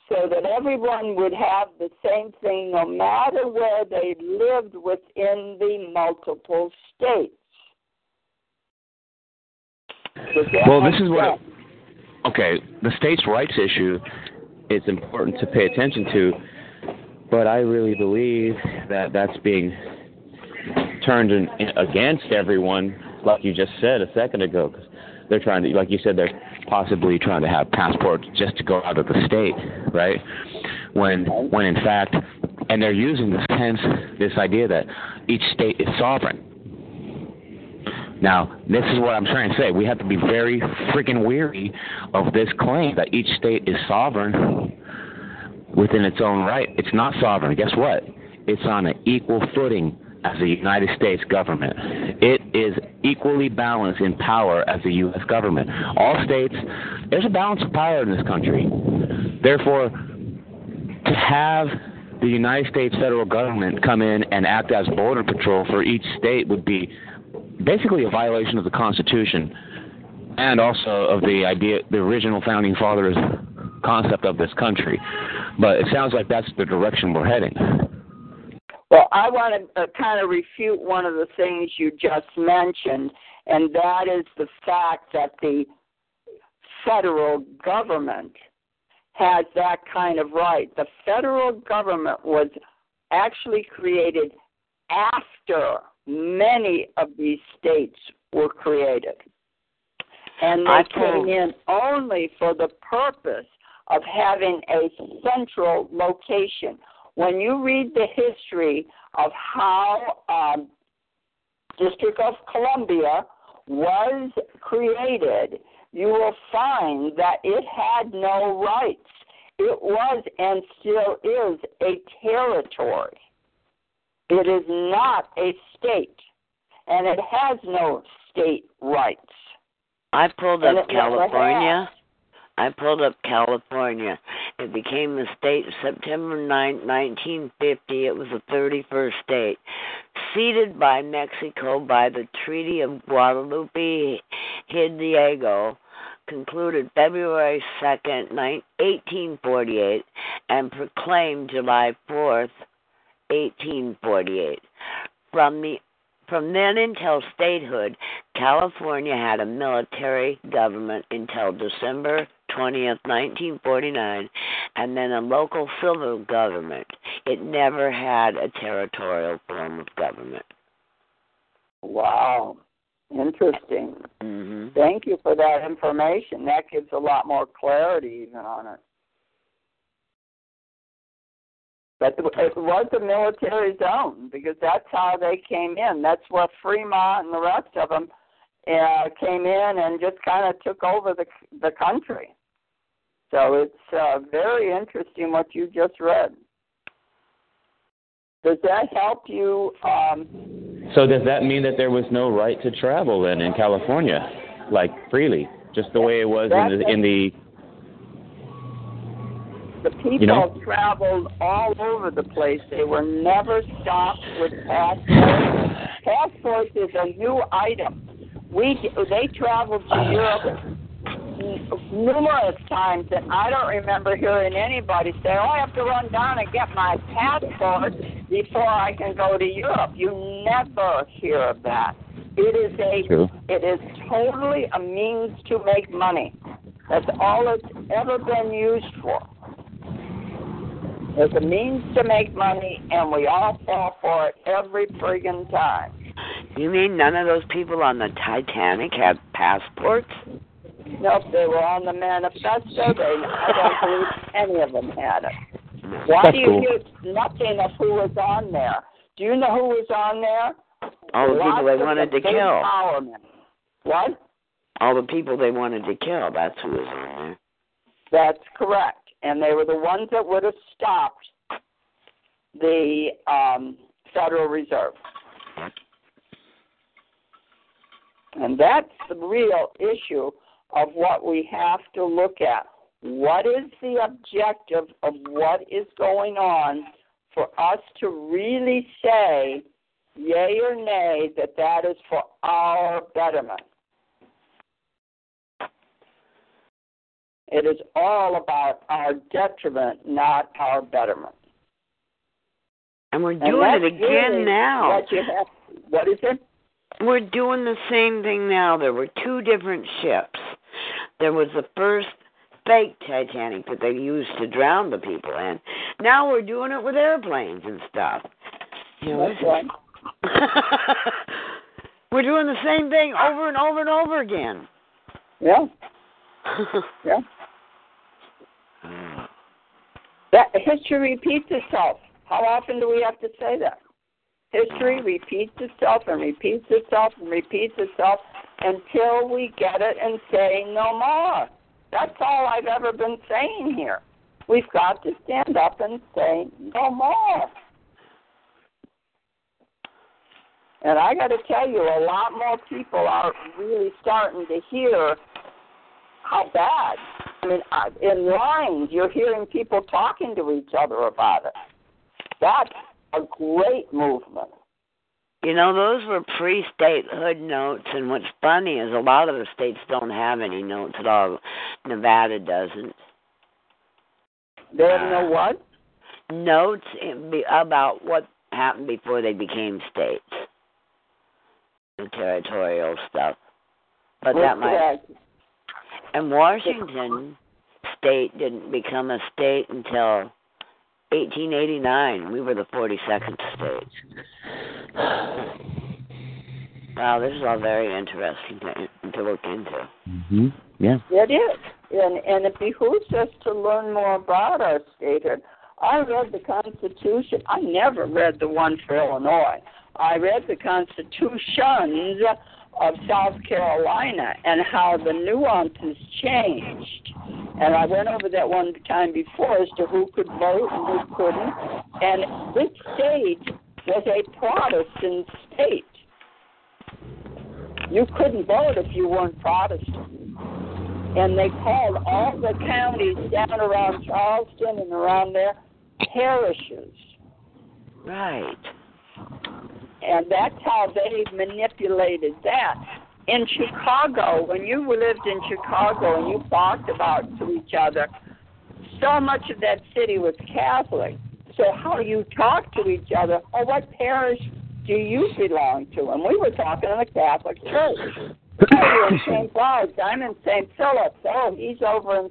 so that everyone would have the same thing no matter where they lived within the multiple states. Well, this is what. Okay, the states' rights issue is important to pay attention to, but I really believe that that's being turned in, in, against everyone, like you just said a second ago. Cause they're trying to, like you said, they're possibly trying to have passports just to go out of the state, right? When, when in fact, and they're using this hence this idea that each state is sovereign. Now, this is what I'm trying to say. We have to be very freaking weary of this claim that each state is sovereign within its own right. It's not sovereign. Guess what? It's on an equal footing as the United States government. It is equally balanced in power as the U.S. government. All states, there's a balance of power in this country. Therefore, to have the United States federal government come in and act as border patrol for each state would be basically a violation of the Constitution and also of the idea, the original founding fathers' concept of this country. But it sounds like that's the direction we're heading. Well, I want to uh, kind of refute one of the things you just mentioned, and that is the fact that the federal government has that kind of right. The federal government was actually created after many of these states were created. And they I came in only for the purpose of having a central location. When you read the history of how um, District of Columbia was created, you will find that it had no rights. It was and still is a territory. It is not a state, and it has no state rights. I pulled up California. I pulled up California. It became a state September 9, 1950. It was the 31st state. Ceded by Mexico by the Treaty of Guadalupe Hidalgo, concluded February 2, 1848, and proclaimed July 4, 1848. From the from then until statehood, California had a military government until December 20th, 1949, and then a local civil government. It never had a territorial form of government. Wow. Interesting. hmm Thank you for that information. That gives a lot more clarity even on it. But it was a military zone because that's how they came in. That's where Fremont and the rest of them uh, came in and just kind of took over the the country. So it's uh, very interesting what you just read. Does that help you? Um, So does that mean that there was no right to travel then in California, like freely, just the way it was in the in the The people You know? traveled all over the place. They were never stopped with passports. Passports is a new item. We they traveled to Europe numerous times, and I don't remember hearing anybody say, "Oh, I have to run down and get my passport before I can go to Europe." You never hear of that. It is a True. it is totally a means to make money. That's all it's ever been used for. It's a means to make money, and we all fall for it every friggin' time. You mean none of those people on the Titanic had passports? Nope, they were on the manifesto. They, I don't believe any of them had it. Why That's do you cool. hear nothing of who was on there? Do you know who was on there? All the people they wanted the to kill. men. What? All the people they wanted to kill. That's who was on there. That's correct. And they were the ones that would have stopped the um, Federal Reserve. And that's the real issue of what we have to look at. What is the objective of what is going on for us to really say, yay or nay, that that is for our betterment? It is all about our detriment, not our betterment. And we're doing that's it again really now. What have, what is it? We're doing the same thing now. There were two different ships. There was the first fake Titanic that they used to drown the people in. Now we're doing it with airplanes and stuff. You know, That's right. we're doing the same thing over and over and over again. Yeah, yeah. That history repeats itself. How often do we have to say that? History repeats itself and repeats itself and repeats itself until we get it and say no more. That's all I've ever been saying here. We've got to stand up and say no more. And I got to tell you, a lot more people are really starting to hear how bad. I mean, in lines, you're hearing people talking to each other about it. That's a great movement. You know, those were pre statehood notes, and what's funny is a lot of the states don't have any notes at all. Nevada doesn't. They have uh, no what? Notes in, be, about what happened before they became states. The territorial stuff. But that That's might. correct. And Washington state didn't become a state until 1889. We were the 42nd state. Wow, this is all very interesting to, to look into. hmm Yeah. It is. And, and it behooves us to learn more about our statehood. I read the Constitution. I never read the one for Illinois. I read the Constitutions of South Carolina and how the nuances changed. And I went over that one time before as to who could vote and who couldn't. And this state was a Protestant state. You couldn't vote if you weren't Protestant. And they called all the counties down around Charleston and around there parishes. Right. And that's how they manipulated that. In Chicago, when you lived in Chicago and you talked about to each other, so much of that city was Catholic. So how do you talk to each other, oh, what parish do you belong to? And we were talking in the Catholic Church. In St. Cloud. I'm in St. Philip's. Oh, he's over in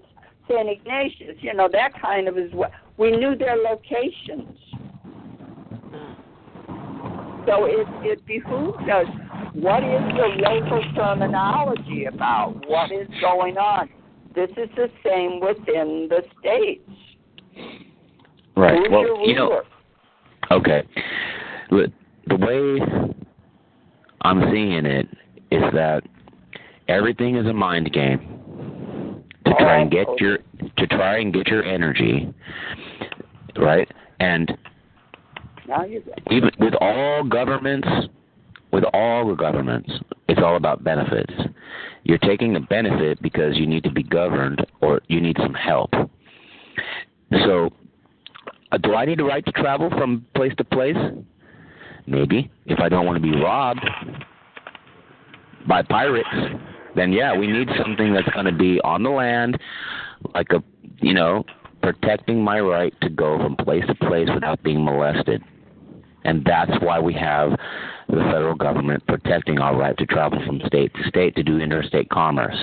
St. Ignatius. You know, that kind of is what we knew their locations. So it, it behooves us what is the local terminology about? What is going on? This is the same within the states. Right. Who's well, you know. Okay. The the way I'm seeing it is that everything is a mind game to try and get Oh. your to try and get your energy, right? And Now you get even with all governments, with all the governments, it's all about benefits. You're taking the benefit because you need to be governed or you need some help. So, uh, do I need a right to travel from place to place? Maybe. If I don't want to be robbed by pirates, then yeah, we need something that's going to be on the land, like a, you know, protecting my right to go from place to place without being molested. And that's why we have the federal government protecting our right to travel from state to state to do interstate commerce.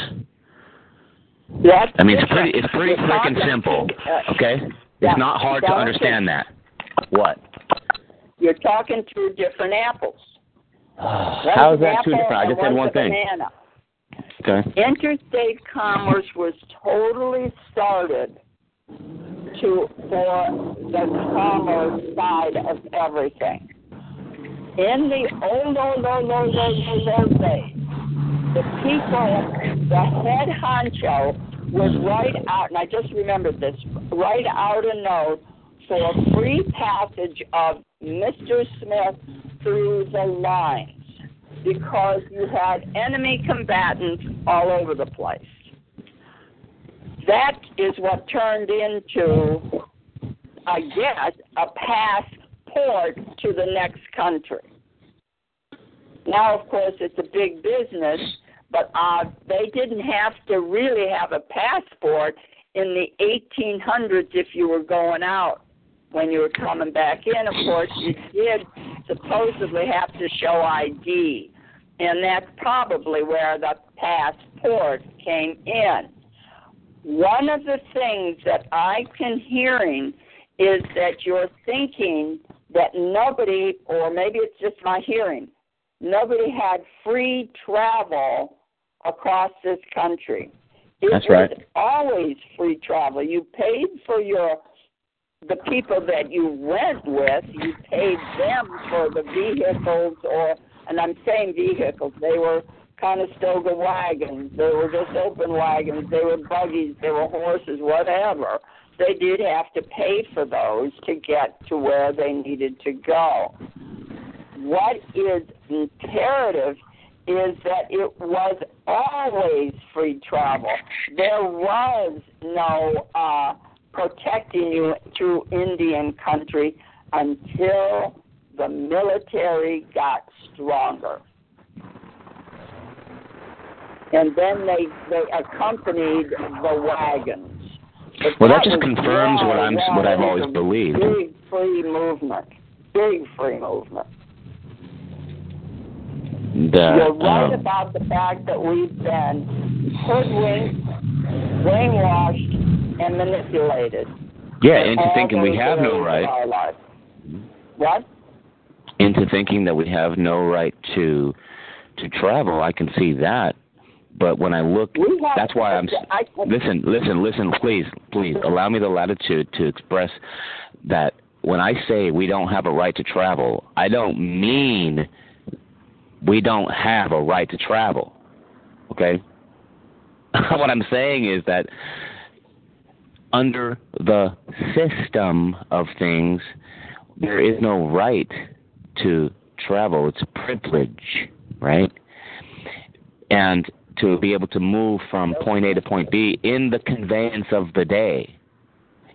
That's I mean, it's pretty, it's pretty freaking simple. uh, Okay. It's not hard to understand that. What? You're talking two different apples. How is that two different? I just said one thing. Banana. Okay. Interstate commerce was totally started to for the commerce side of everything. In the old, old, old, old, old, old, old days, the people, the head honcho was mm. right out, and I just remembered this, write out a note for free passage of Mr. Smith through the lines because you had enemy combatants all over the place. That is what turned into, I guess, a passport to the next country. Now, of course, it's a big business, but uh, they didn't have to really have a passport in the 1800s if you were going out. When you were coming back in, of course, you did supposedly have to show ID, and that's probably where the passport came in. One of the things that I've been hearing is that you're thinking that nobody, or maybe it's just my hearing, nobody had free travel across this country. It That's was right. always free travel. You paid for your the people that you went with, you paid them for the vehicles or and I'm saying vehicles, they were Conestoga wagons, they were just open wagons, they were buggies, they were horses, whatever. They did have to pay for those to get to where they needed to go. What is imperative is that it was always free travel. There was no uh, protecting you through Indian country until the military got stronger. And then they they accompanied the wagons. But Well, that just confirms what I'm what I've always believed. Big free movement. Big free movement. The, You're right um, about the fact that we've been hoodwinked, brainwashed, and manipulated. yeah, into thinking we have no right. What? into thinking that we have no right to to travel. I can see that, but when I look, that's why I'm. I, Listen, listen, listen, please, please allow me the latitude to express that when I say we don't have a right to travel, I don't mean we don't have a right to travel. Okay? what I'm saying is that under the system of things, there is no right to travel. It's a privilege, right? And to be able to move from point A to point B in the conveyance of the day.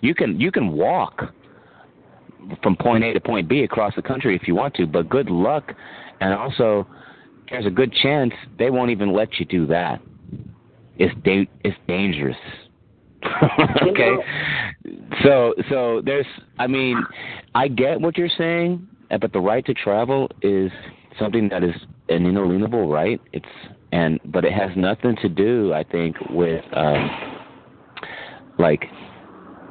You can you can walk from point A to point B across the country if you want to, but good luck and also there's a good chance they won't even let you do that. It's da- it's dangerous. okay. So so there's I mean, I get what you're saying, but the right to travel is something that is an inalienable right. It's and but it has nothing to do, I think, with um like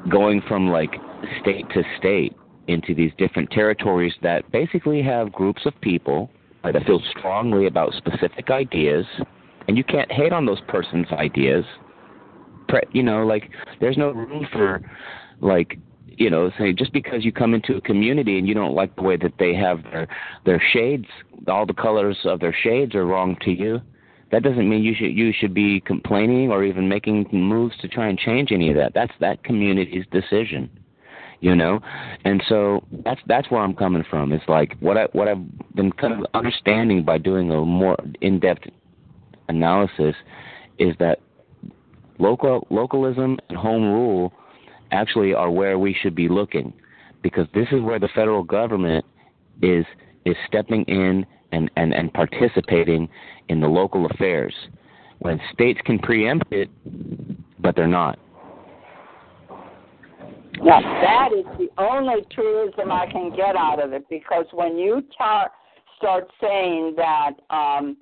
going from like state to state into these different territories that basically have groups of people uh, that feel strongly about specific ideas, and you can't hate on those persons' ideas. You know, like there's no room for like you know, say just because you come into a community and you don't like the way that they have their their shades, all the colors of their shades are wrong to you. That doesn't mean you should you should be complaining or even making moves to try and change any of that. That's that community's decision, you know. And so that's that's where I'm coming from. It's like what I what I've been kind of understanding by doing a more in-depth analysis is that local localism and home rule actually are where we should be looking because this is where the federal government is is stepping in and, and, and participating in the local affairs when states can preempt it but they're not Now, that is the only truism I can get out of it because when you ta- start saying that um,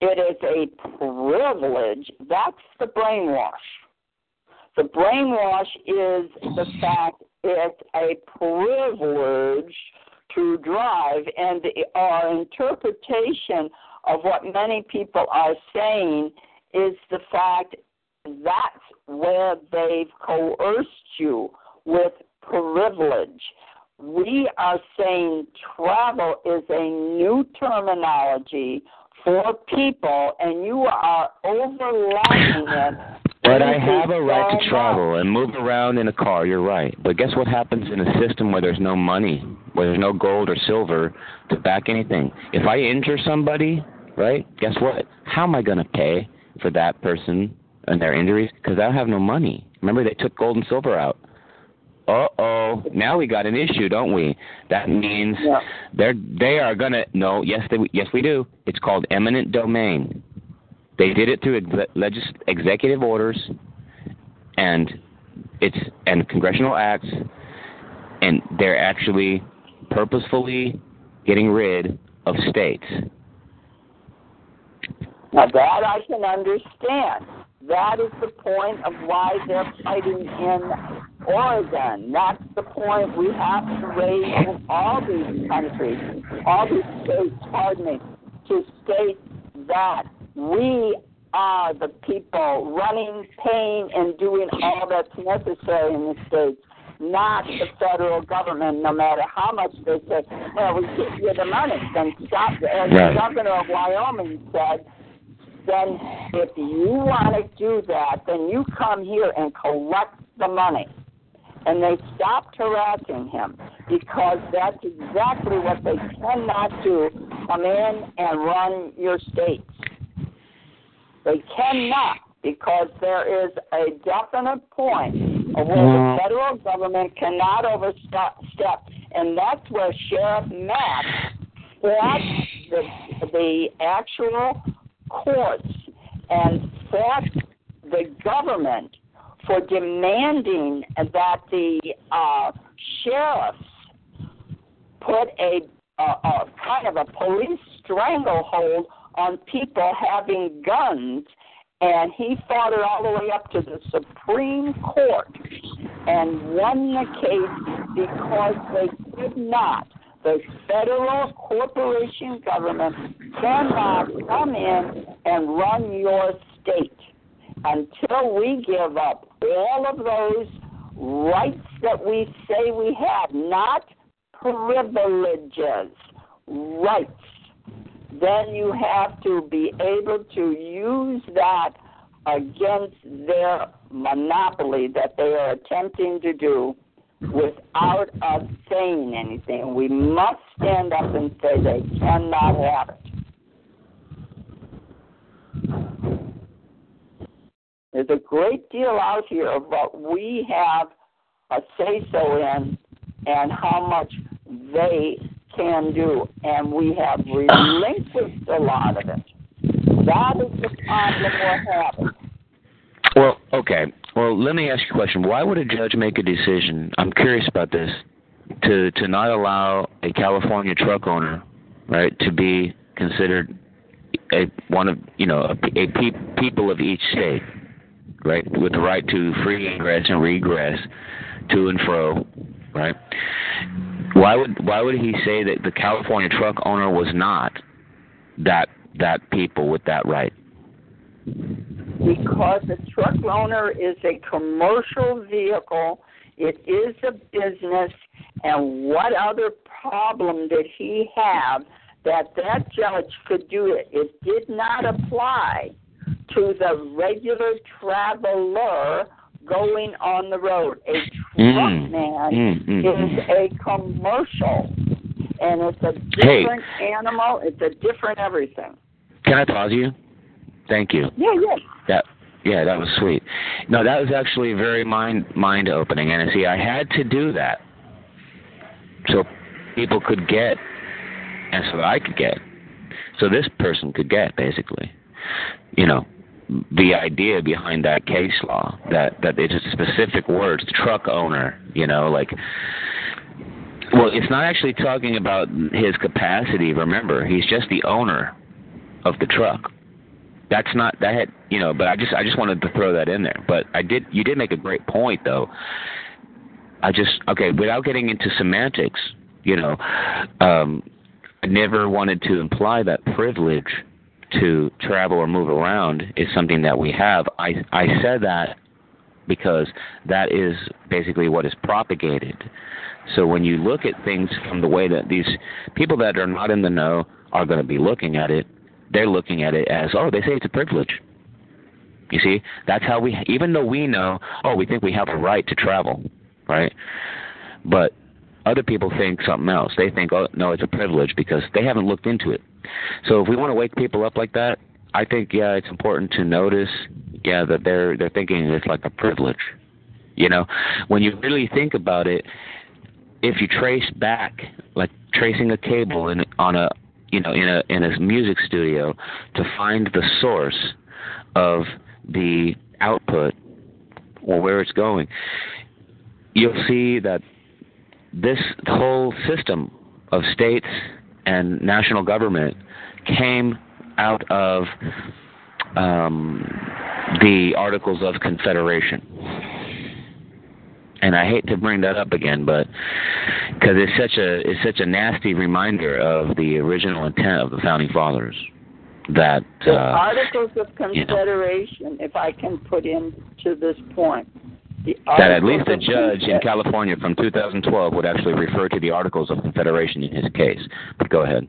it is a privilege, that's the brainwash. The brainwash is the fact it's a privilege to drive, and our interpretation of what many people are saying is the fact that's where they've coerced you with privilege. We are saying travel is a new terminology for people, and you are overlaying it. But I have a right to travel and move around in a car. You're right. But guess what happens in a system where there's no money, where there's no gold or silver to back anything? If I injure somebody, right? Guess what? How am I going to pay for that person and their injuries? Because I have no money. Remember, they took gold and silver out. Uh oh. Now we got an issue, don't we? That means Yeah. they're they are gonna no. Yes, they yes we do. It's called eminent domain. They did it through ex- legis- executive orders, and it's and congressional acts, and they're actually purposefully getting rid of states. Now that I can understand. That is the point of why they're fighting in Oregon. That's the point we have to raise in all these countries, all these states, pardon me, to state that we are the people running, paying, and doing all that's necessary in the states, not the federal government, no matter how much they say, well, we give you the money, then stop. As Right. the governor of Wyoming said, then if you want to do that, then you come here and collect the money. And they stopped harassing him because that's exactly what they cannot do come in and run your states. They cannot because there is a definite point of where the federal government cannot overstep, and that's where Sheriff Mack fought the, the actual courts and fought the government for demanding that the uh, sheriffs put a, a, a kind of a police stranglehold on people having guns, and he fought it all the way up to the Supreme Court and won the case because they could not. The federal corporation government cannot come in and run your state until we give up all of those rights that we say we have, not privileges, rights. Then you have to be able to use that against their monopoly that they are attempting to do without us saying anything. We must stand up and say they cannot have it. There's a great deal out here of what we have a say so in and how much they can do, and we have relinquished a lot of it. That is the problem we're having. Well, okay. Well, let me ask you a question. Why would a judge make a decision? I'm curious about this. To to not allow a California truck owner, right, to be considered a one of you know a, a pe- people of each state, right, with the right to free ingress and regress to and fro, right? Why would why would he say that the California truck owner was not that that people with that right? Because a truck loaner is a commercial vehicle, it is a business, and what other problem did he have that that judge could do it? It did not apply to the regular traveler going on the road. A truck Mm. man Mm, mm, is mm. a commercial, and it's a Hey. different animal. It's a different everything. Can I pause you? Thank you. Yeah, yeah. That yeah, that was sweet. No, that was actually very mind mind opening, and see, I had to do that so people could get, and so I could get, so this person could get basically, you know, the idea behind that case law that that it's a specific words, truck owner, you know, like. Well, it's not actually talking about his capacity. Remember, he's just the owner of the truck that's not that had you know. But I just I just wanted to throw that in there. But I did you did make a great point though. I just okay without getting into semantics, you know, um, I never wanted to imply that privilege to travel or move around is something that we have. I I said that because that is basically what is propagated. So when you look at things from the way that these people that are not in the know are going to be looking at it, they're looking at it as, oh, they say it's a privilege. You see, that's how we, even though we know, oh, we think we have a right to travel, right? But other people think something else. They think, oh, no, it's a privilege because they haven't looked into it. So if we want to wake people up like that, I think yeah, it's important to notice yeah that they're they're thinking it's like a privilege. You know, when you really think about it, if you trace back like tracing a cable in on a you know in a in a music studio to find the source of the output or where it's going, you'll see that this whole system of states and national government came out of um, the Articles of Confederation. And I hate to bring that up again, but because it's such a it's such a nasty reminder of the original intent of the founding fathers. That uh, Articles of Confederation, you know, if I can put in to this point, that at least a judge in California from 2012 would actually refer to the Articles of Confederation in his case. But go ahead.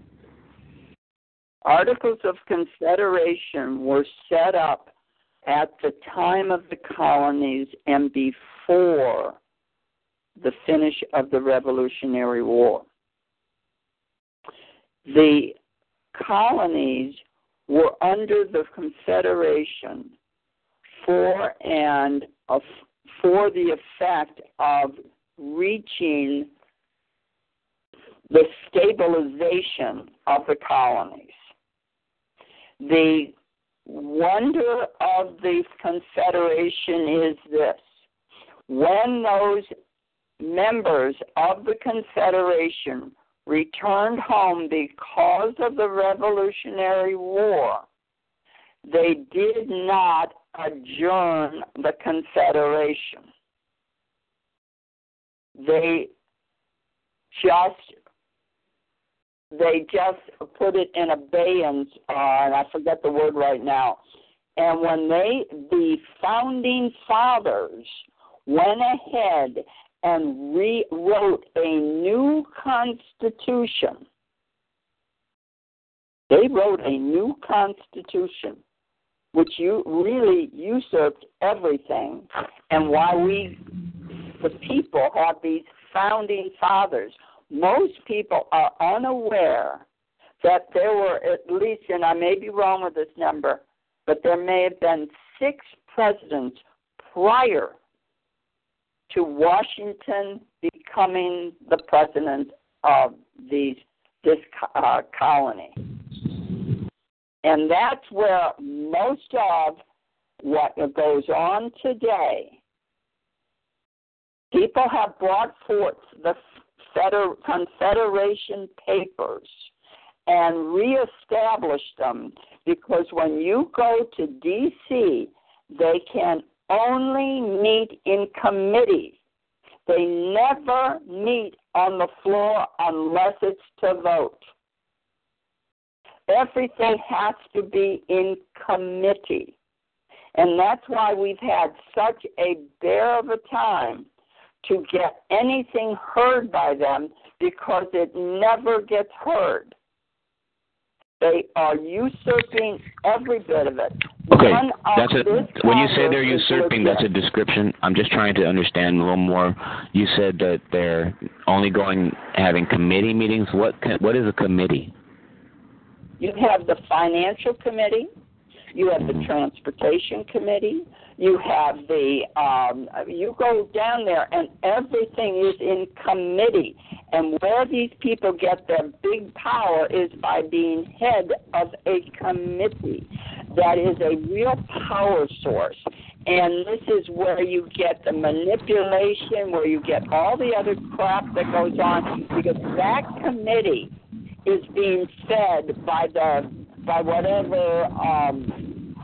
Articles of Confederation were set up at the time of the colonies and before the finish of the Revolutionary War. The colonies were under the Confederation for and for the effect of reaching the stabilization of the colonies. The wonder of the Confederation is this when those members of the Confederation returned home because of the Revolutionary War, they did not adjourn the Confederation. They just they just put it in abeyance, uh, and I forget the word right now. And when they, the founding fathers, went ahead and rewrote a new constitution, they wrote a new constitution which you really usurped everything, and why we, the people, have these founding fathers. Most people are unaware that there were at least, and I may be wrong with this number, but there may have been six presidents prior to Washington becoming the president of these this uh, colony. And that's where most of what goes on today, people have brought forth the Confederation papers and reestablish them because when you go to D.C., they can only meet in committee. They never meet on the floor unless it's to vote. Everything has to be in committee. And that's why we've had such a bear of a time to get anything heard by them because it never gets heard. They are usurping every bit of it. Okay, that's a, when you say they're usurping, that's a description. I'm just trying to understand a little more. You said that they're only going having committee meetings. What what is a committee? You have the financial committee. You have the mm-hmm. transportation committee. You have the um, you go down there and everything is in committee. And where these people get their big power is by being head of a committee. That is a real power source. And this is where you get the manipulation, where you get all the other crap that goes on, because that committee is being fed by the by whatever um,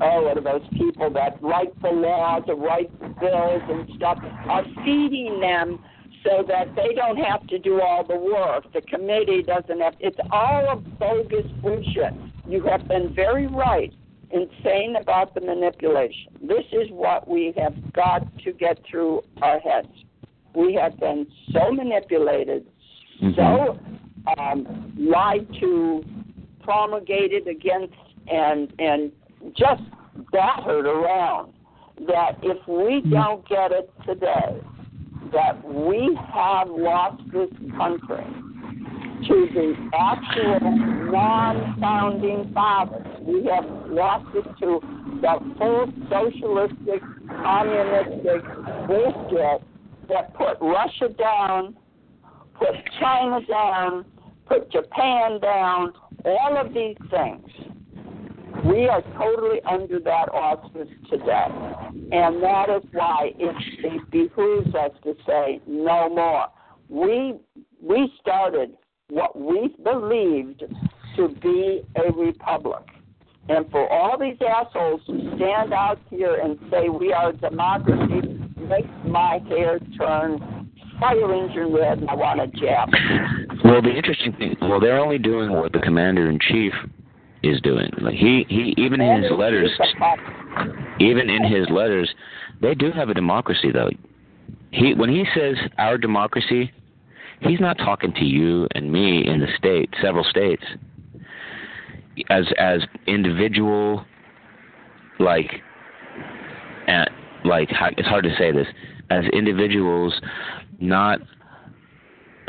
oh, what are those people that write the laws or write the bills and stuff are feeding them so that they don't have to do all the work. The committee doesn't have. It's all a bogus bullshit. You have been very right in saying about the manipulation. This is what we have got to get through our heads. We have been so manipulated, Mm-hmm. so um, lied to, promulgated against, and and just battered around that if we mm-hmm. don't get it today, that we have lost this country to the actual non-founding fathers. We have lost it to the full socialistic, communistic bullshit that put Russia down, put China down, put Japan down, all of these things. We are totally under that auspice today. And that is why it, it behooves us to say no more. We we started what we believed to be a republic. And for all these assholes to stand out here and say we are a democracy makes my hair turn fire engine red and I want a jab. Well, the interesting thing, well, they're only doing what the commander in chief is doing. Like he, he, even in his letters, even in his letters, they do have a democracy though. He, when he says our democracy, he's not talking to you and me in the state, several states, as as individual, like, at, like it's hard to say this, as individuals, not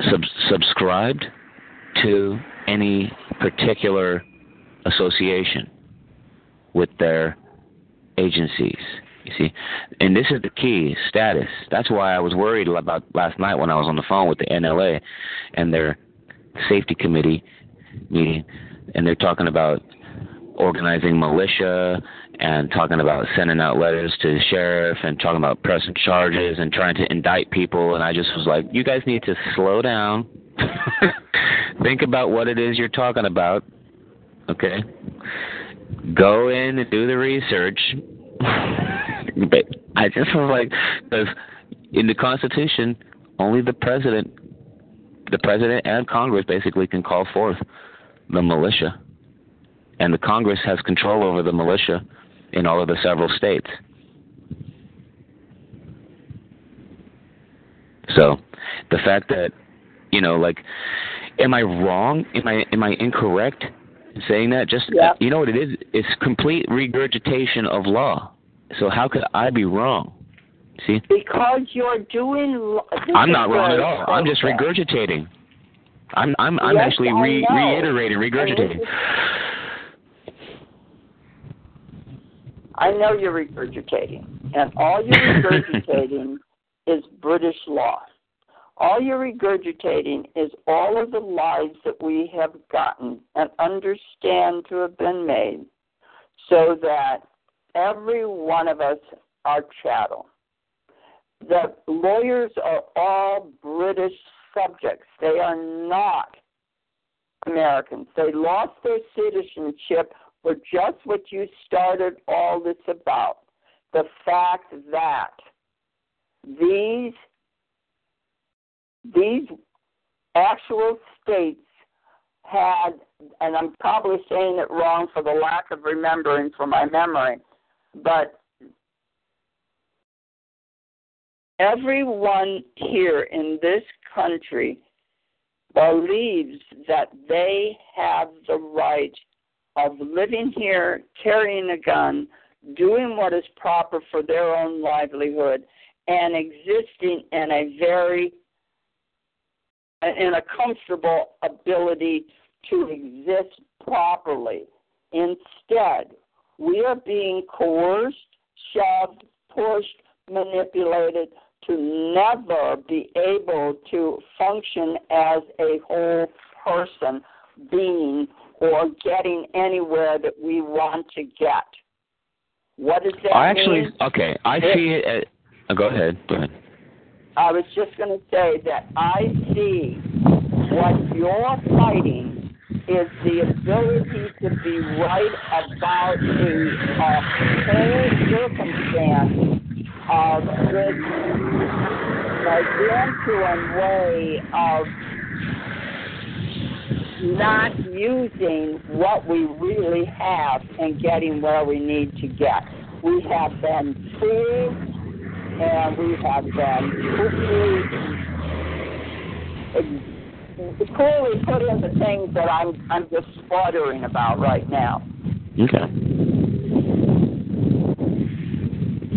sub- subscribed to any particular association with their agencies. You see, and this is the key status. That's why I was worried about last night when I was on the phone with the NLA and their safety committee meeting, and they're talking about organizing militia and talking about sending out letters to the sheriff and talking about pressing charges and trying to indict people. And I just was like, you guys need to slow down, think about what it is you're talking about, okay? Go in and do the research. but I just was like, because in the Constitution, only the president, the president and Congress basically can call forth the militia, and the Congress has control over the militia in all of the several states. So, the fact that you know, like, am I wrong? Am I am I incorrect in saying that? Just Yeah. you know what it is? It's complete regurgitation of law. So how could I be wrong? See, Because you're doing. I'm not wrong at all. I'm just regurgitating. I'm I'm I'm Yes, actually re- reiterating, regurgitating. is- I know you're regurgitating, and all you're regurgitating is British law. All you're regurgitating is all of the lies that we have gotten and understand to have been made so that every one of us are chattel. The lawyers are all British subjects. They are not Americans. They lost their citizenship for just what you started all this about. The fact that these these actual states had and I'm probably saying it wrong for the lack of remembering for my memory, but everyone here in this country believes that they have the right of living here, carrying a gun, doing what is proper for their own livelihood, and existing in a very in a comfortable ability to exist properly. Instead, we are being coerced, shoved, pushed, manipulated to never be able to function as a whole person, being, or getting anywhere that we want to get. What does that I actually mean? okay. I see it. At, uh, go ahead. Go ahead. I was just going to say that I see what you're fighting is the ability to be right about the uh, whole circumstance of this gargantuan way of not using what we really have and getting where we need to get. We have been fooled and we have been poorly put into things that I'm I'm just sputtering about right now. Okay.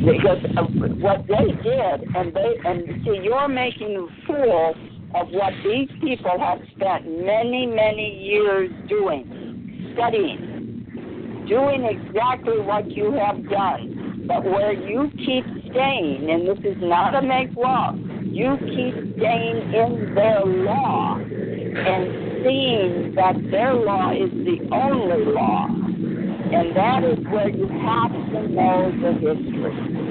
Because what they did, and they and see, you're making a fool of what these people have spent many, many years doing, studying, doing exactly what you have done. But where you keep staying, and this is not a make law, you keep staying in their law and seeing that their law is the only law. And that is where you have to know the history.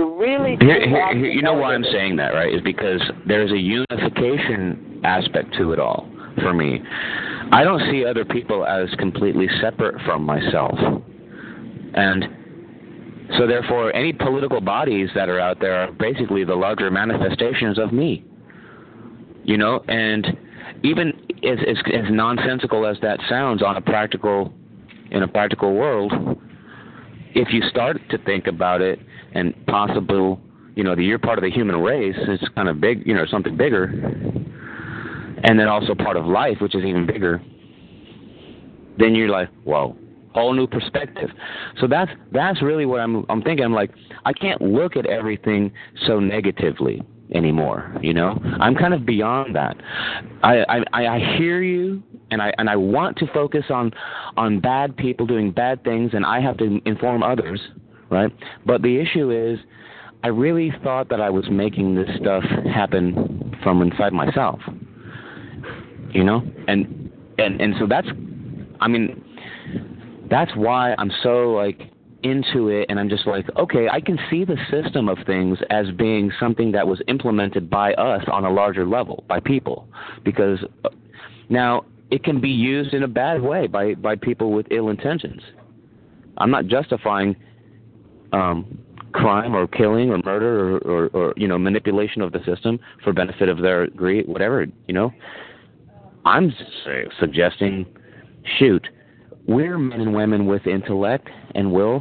You really here, here, here, you know why I'm saying that, right? Is because there's a unification aspect to it all for me. I don't see other people as completely separate from myself. And so therefore any political bodies that are out there are basically the larger manifestations of me. You know, and even as, as, as nonsensical as that sounds on a practical in a practical world, if you start to think about it and possible, you know, that you're part of the human race, it's kind of big, you know, something bigger, and then also part of life, which is even bigger. Then you're like, whoa, whole new perspective. So that's that's really what I'm I'm thinking. I'm like, I can't look at everything so negatively anymore. You know, I'm kind of beyond that. I I, I hear you, and I and I want to focus on on bad people doing bad things, and I have to inform others, right? But the issue is, I really thought that I was making this stuff happen from inside myself. You know, and and and so that's, I mean, that's why I'm so like into it and I'm just like, okay, I can see the system of things as being something that was implemented by us on a larger level, by people. Because uh, now it can be used in a bad way by, by people with ill intentions. I'm not justifying um, crime or killing or murder or, or, or, you know, manipulation of the system for benefit of their greed, whatever, you know. I'm suggesting, shoot, we're men and women with intellect and will.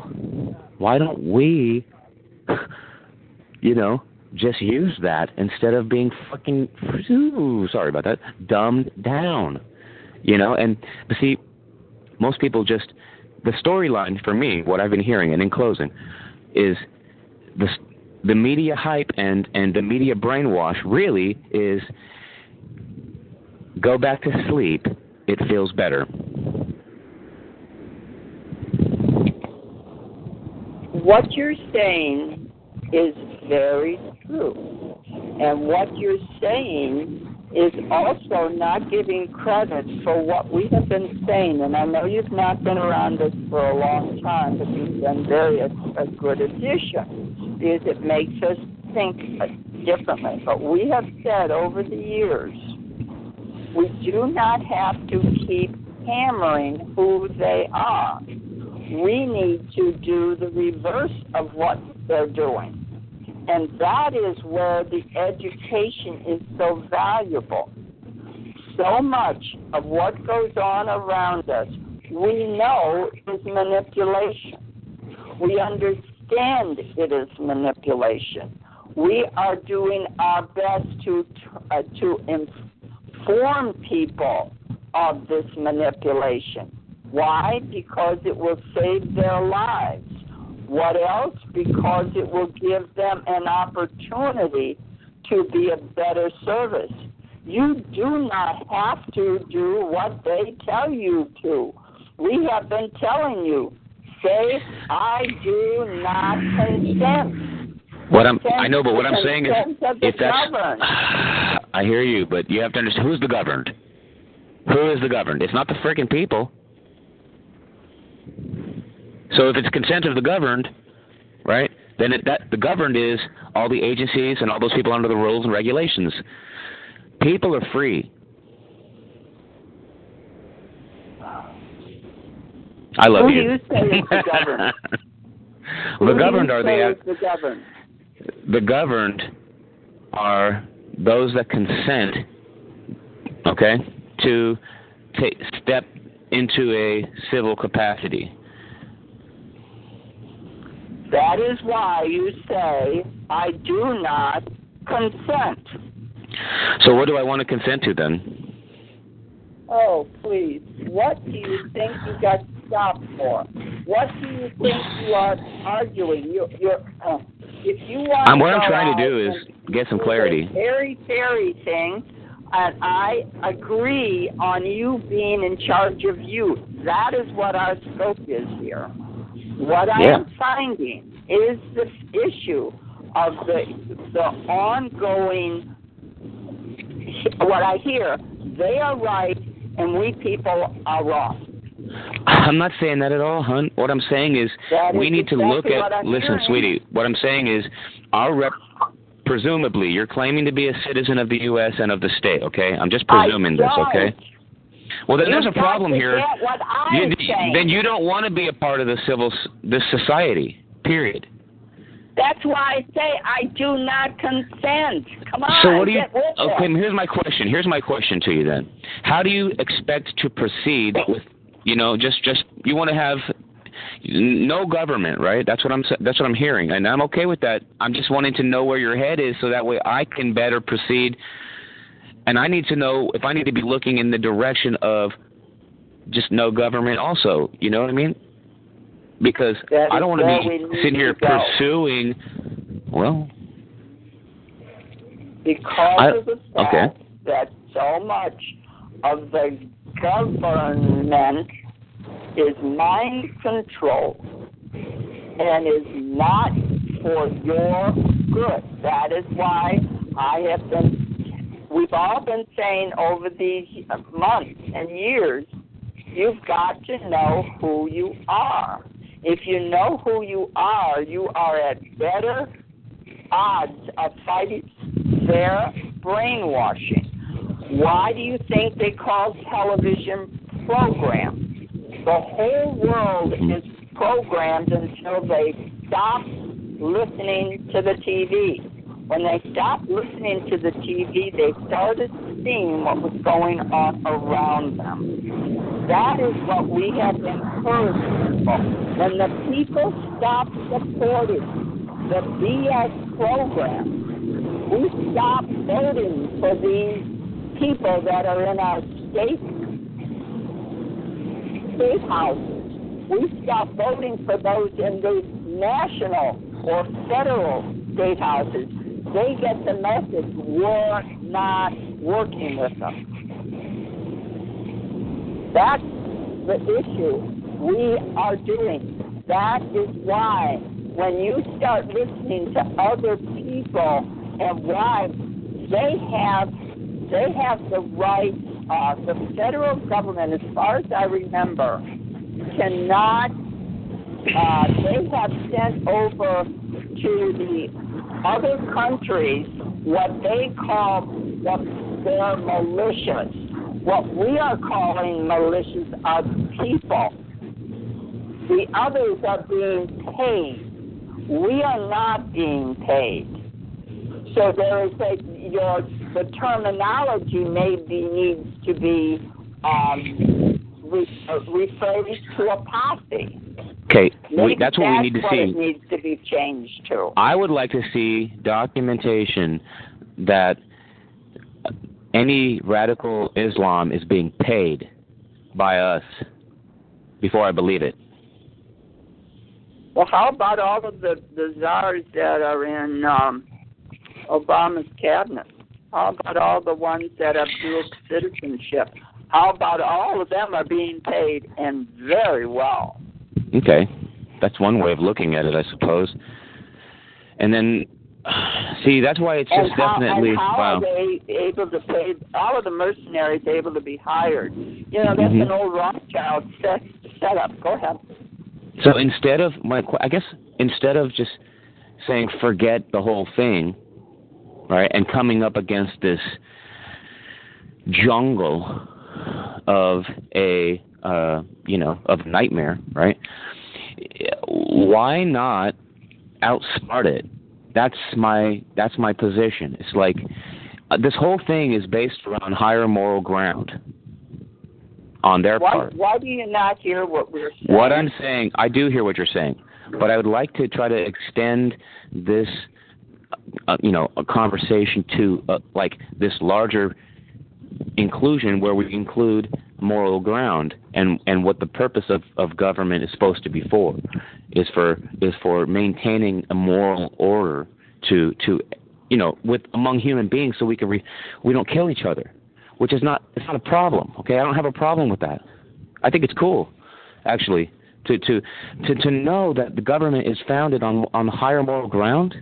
Why don't we, you know, just use that instead of being fucking, ooh, sorry about that, dumbed down? You know, and see, most people just, the storyline for me, what I've been hearing, and in closing, is the the media hype and and the media brainwash really is go back to sleep. It feels better. What you're saying is very true. And what you're saying is also not giving credit for what we have been saying. And I know you've not been around this for a long time, but you've been very a, a good addition because it makes us think differently. But we have said over the years, we do not have to keep hammering who they are we need to do the reverse of what they're doing. And that is where the education is so valuable. So much of what goes on around us we know is manipulation. We understand it is manipulation. We are doing our best to uh, to inform people of this manipulation. Why? Because it will save their lives. What else? Because it will give them an opportunity to be a better service. You do not have to do what they tell you to. We have been telling you, say, I do not consent. What I'm, I know, but what I'm saying is, if that's, governed. I hear you, but you have to understand who's the governed. Who is the governed? It's not the freaking people. So if it's consent of the governed, right, then it, that the governed is all the agencies and all those people under the rules and regulations. People are free. I love Who you. do you say is the governed? The governed are the the governed. the governed are those that consent, okay, to take step into a civil capacity. That is why you say, I do not consent. So what do I want to consent to then? Oh, please. What do you think you got stopped for? What do you think you are arguing? You, you're, uh, if you want Um, what I'm trying to do is get some clarity. Very, very thing, and I agree on you being in charge of you. That is what our scope is here. What I Yeah. am finding is this issue of the the ongoing. What I hear, they are right and we people are wrong. I'm not saying that at all, hun. What I'm saying is That we is need to look at. Listen, hearing. sweetie. What I'm saying is our rep. Presumably, you're claiming to be a citizen of the U.S. and of the state. Okay, I'm just presuming this. Okay. Well, then there's a problem here. get what I'm You, then you don't want to be a part of the civil this society. Period. That's why I say I do not consent. Come on, So what do you? Okay, it. here's my question. Here's my question to you then. How do you expect to proceed with? You know, just just you want to have no government, right? That's what I'm sa- that's what I'm hearing, and I'm okay with that. I'm just wanting to know where your head is, so that way I can better proceed. And I need to know if I need to be looking in the direction of just no government, also. You know what I mean? Because That I don't want to be sitting here pursuing. Well, because I- of the fact okay. that so much of the government is mind control and is not for your good. That is why I have been, we've all been saying over these months and years, you've got to know who you are. If you know who you are, you are at better odds of fighting their brainwashing. Why do you think they call television programs? The whole world is programmed until they stop listening to the TV. When they stopped listening to the TV, they started seeing what was going on around them. That is what we have encouraged people. When the people stop supporting the BS program, we stop voting for these people that are in our state state houses. We stop voting for those in the national or federal state houses. They get the message we're not working with them. That's the issue we are doing. That is why when you start listening to other people and why they have they have the right uh, the federal government as far as I remember cannot uh, they have sent over to the other countries what they call the, their militias. What we are calling militias are people. The others are being paid. We are not being paid. So there is a your the terminology maybe needs to be um, re, uh, rephrased to a posse. okay, we, that's what we need to what see. It needs to be changed to. I would like to see documentation that any radical Islam is being paid by us before I believe it. Well, how about all of the the czars that are in um, Obama's cabinet? How about all the ones that have dual citizenship? How about all of them are being paid and very well? Okay, that's one way of looking at it, I suppose. And then, see, that's why it's and just how, definitely and how wow. are they able to pay all of the mercenaries able to be hired? You know, that's Mhm. an old Rothschild set setup. Go ahead. So instead of my, I guess instead of just saying forget the whole thing, right, and coming up against this jungle of a uh, you know, of nightmare, right? Why not outsmart it? That's my that's my position. It's like uh, this whole thing is based around higher moral ground on their why, part. Why do you not hear what we're saying? What I'm saying, I do hear what you're saying, but I would like to try to extend this, uh, you know, a conversation to uh, like this larger inclusion where we include moral ground and and what the purpose of of government is supposed to be for is for is for maintaining a moral order to to you know with among human beings so we can re, we don't kill each other which is not it's not a problem okay? I don't have a problem with that. I think it's cool actually to to to to know that the government is founded on on higher moral ground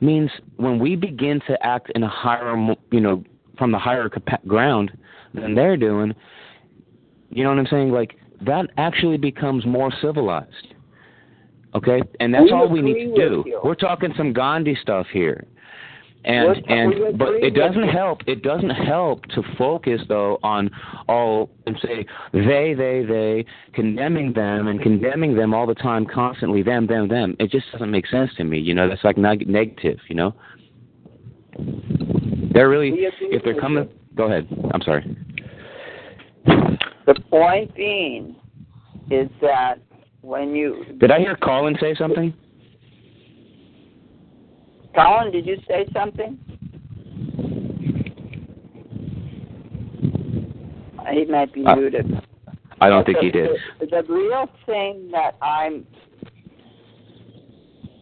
means when we begin to act in a higher you know from the higher ground than they're doing you know what I'm saying? Like that actually becomes more civilized. Okay, and that's we all we need to do. You. We're talking some Gandhi stuff here, and and but it doesn't help. It doesn't help to focus though on all and say they they they condemning them and condemning them all the time, constantly them them them. It just doesn't make sense to me. You know, that's like neg- negative. You know, they're really if they're coming. Go ahead. I'm sorry. The point being is that when you did I hear Colin say something? Colin, did you say something? He might be uh, muted. I don't think he did. The, the real thing that I'm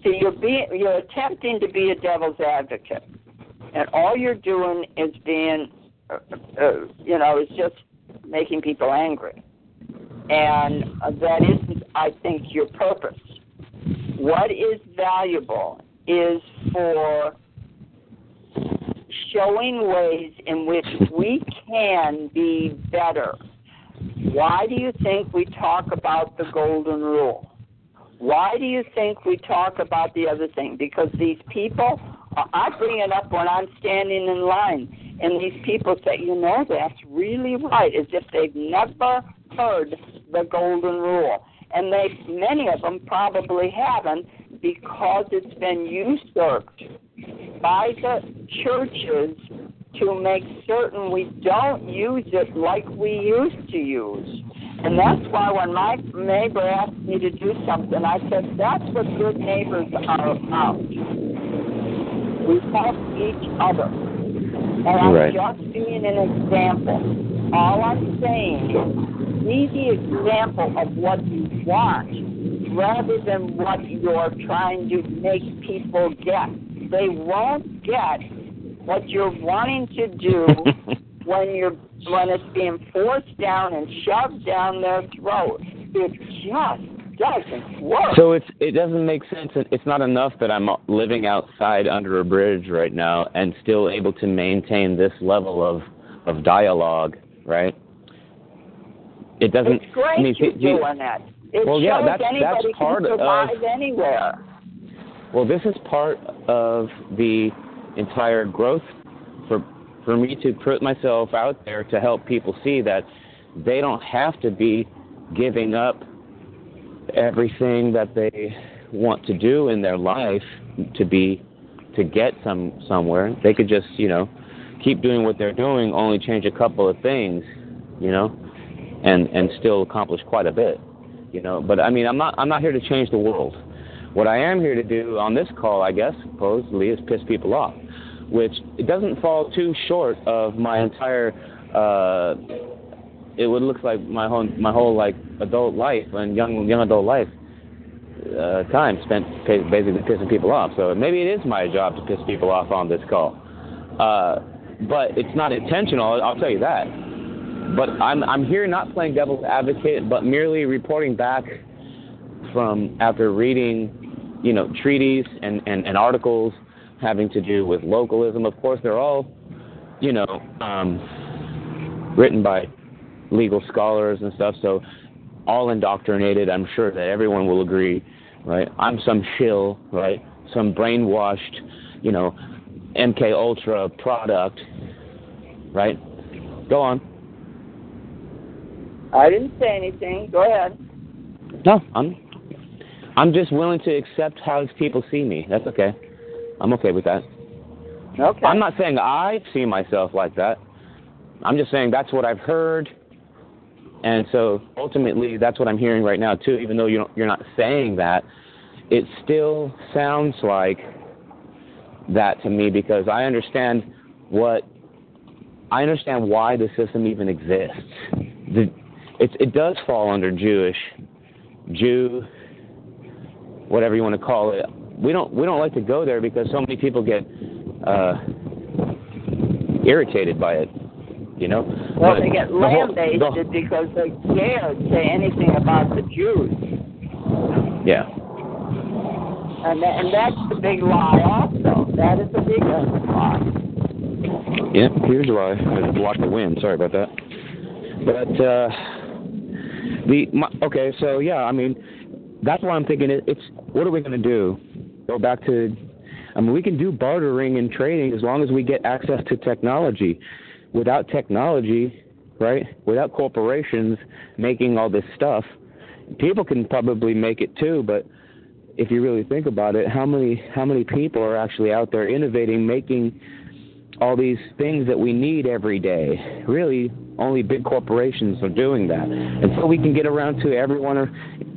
see you're being you're attempting to be a devil's advocate, and all you're doing is being, uh, uh, you know, is just making people angry. And that isn't, I think, your purpose. What is valuable is for showing ways in which we can be better. Why do you think we talk about the golden rule? Why do you think we talk about the other thing? Because these people, I bring it up when I'm standing in line and these people say, you know, that's really right, as if they've never heard the golden rule. And they, many of them probably haven't because it's been usurped by the churches to make certain we don't use it like we used to use. And that's why when my neighbor asked me to do something, I said, that's what good neighbors are about. We help each other. And I'm right. just being an example. All I'm saying is be the example of what you want rather than what you're trying to make people get. They won't get what you're wanting to do when you're when it's being forced down and shoved down their throat. It just doesn't work. So it's it doesn't make sense. It's not enough that I'm living outside under a bridge right now and still able to maintain this level of of dialogue, right? It doesn't. It's great I mean, you're you, doing that. It well, yeah, that's anybody that's part can survive of anywhere. Well, this is part of the entire growth for for me to put myself out there to help people see that they don't have to be giving up everything that they want to do in their life to be to get some somewhere. They could just, you know, keep doing what they're doing, only change a couple of things, you know, and and still accomplish quite a bit, you know. But I mean, I'm not I'm not here to change the world. What I am here to do on this call, I guess, supposedly, is piss people off, which it doesn't fall too short of my entire uh, it would look like my whole my whole like adult life and young young adult life uh, time spent basically pissing people off. So maybe it is my job to piss people off on this call, uh, but it's not intentional. I'll tell you that. But I'm I'm here not playing devil's advocate, but merely reporting back from after reading, you know, treaties and, and, and articles having to do with localism. Of course, they're all, you know, um, written by legal scholars and stuff. So all indoctrinated. I'm sure that everyone will agree, right? I'm some shill, right? Some brainwashed, you know, MK Ultra product, right? Go on. I didn't say anything. Go ahead. No, I'm I'm just willing to accept how people see me. That's okay. I'm okay with that. Okay. I'm not saying I see myself like that. I'm just saying that's what I've heard, and so ultimately that's what I'm hearing right now too. Even though you you're not saying that, it still sounds like that to me because I understand what I understand why the system even exists. The, it, it does fall under Jewish, Jew, whatever you want to call it. We don't we don't like to go there because so many people get uh, irritated by it. You know. Well, But they get the whole- lambasted the- because they're scared say anything about the Jews. Yeah. And, that, and that's the big lie also. That is the biggest lie. Yeah, here's why. I blocked the wind. Sorry about that. But uh the my, okay, so yeah, I mean, that's why I'm thinking it, it's what are we going to do? Go back to I mean, we can do bartering and trading as long as we get access to technology. Without technology, right? Without corporations making all this stuff, people can probably make it too, but if you really think about it, how many how many people are actually out there innovating, making all these things that we need every day. Really, only big corporations are doing that. Until we can get around to everyone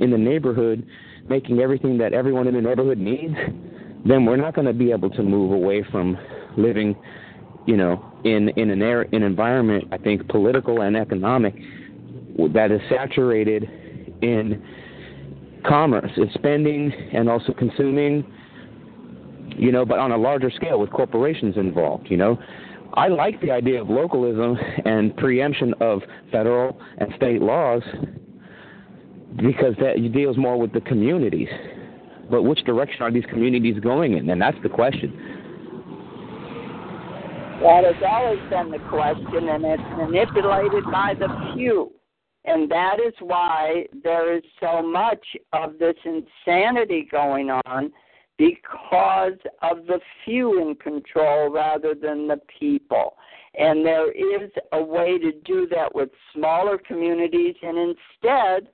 in the neighborhood making everything that everyone in the neighborhood needs, then we're not going to be able to move away from living, you know, in in an air, an environment I think political and economic that is saturated in commerce, it's spending and also consuming you know, but on a larger scale with corporations involved, you know. I like the idea of localism and preemption of federal and state laws because that deals more with the communities. But which direction are these communities going in? And that's the question. That has always been the question, and it's manipulated by the few. And that is why there is so much of this insanity going on because of the few in control rather than the people. And there is a way to do that with smaller communities, and instead,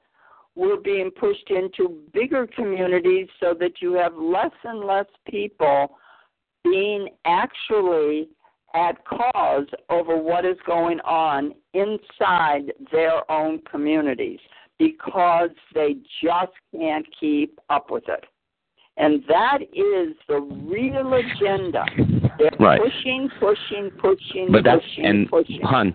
we're being pushed into bigger communities so that you have less and less people being actually at cause over what is going on inside their own communities because they just can't keep up with it. And that is the real agenda. They're Right. pushing, pushing, pushing, But that's pushing, and pushing. hun,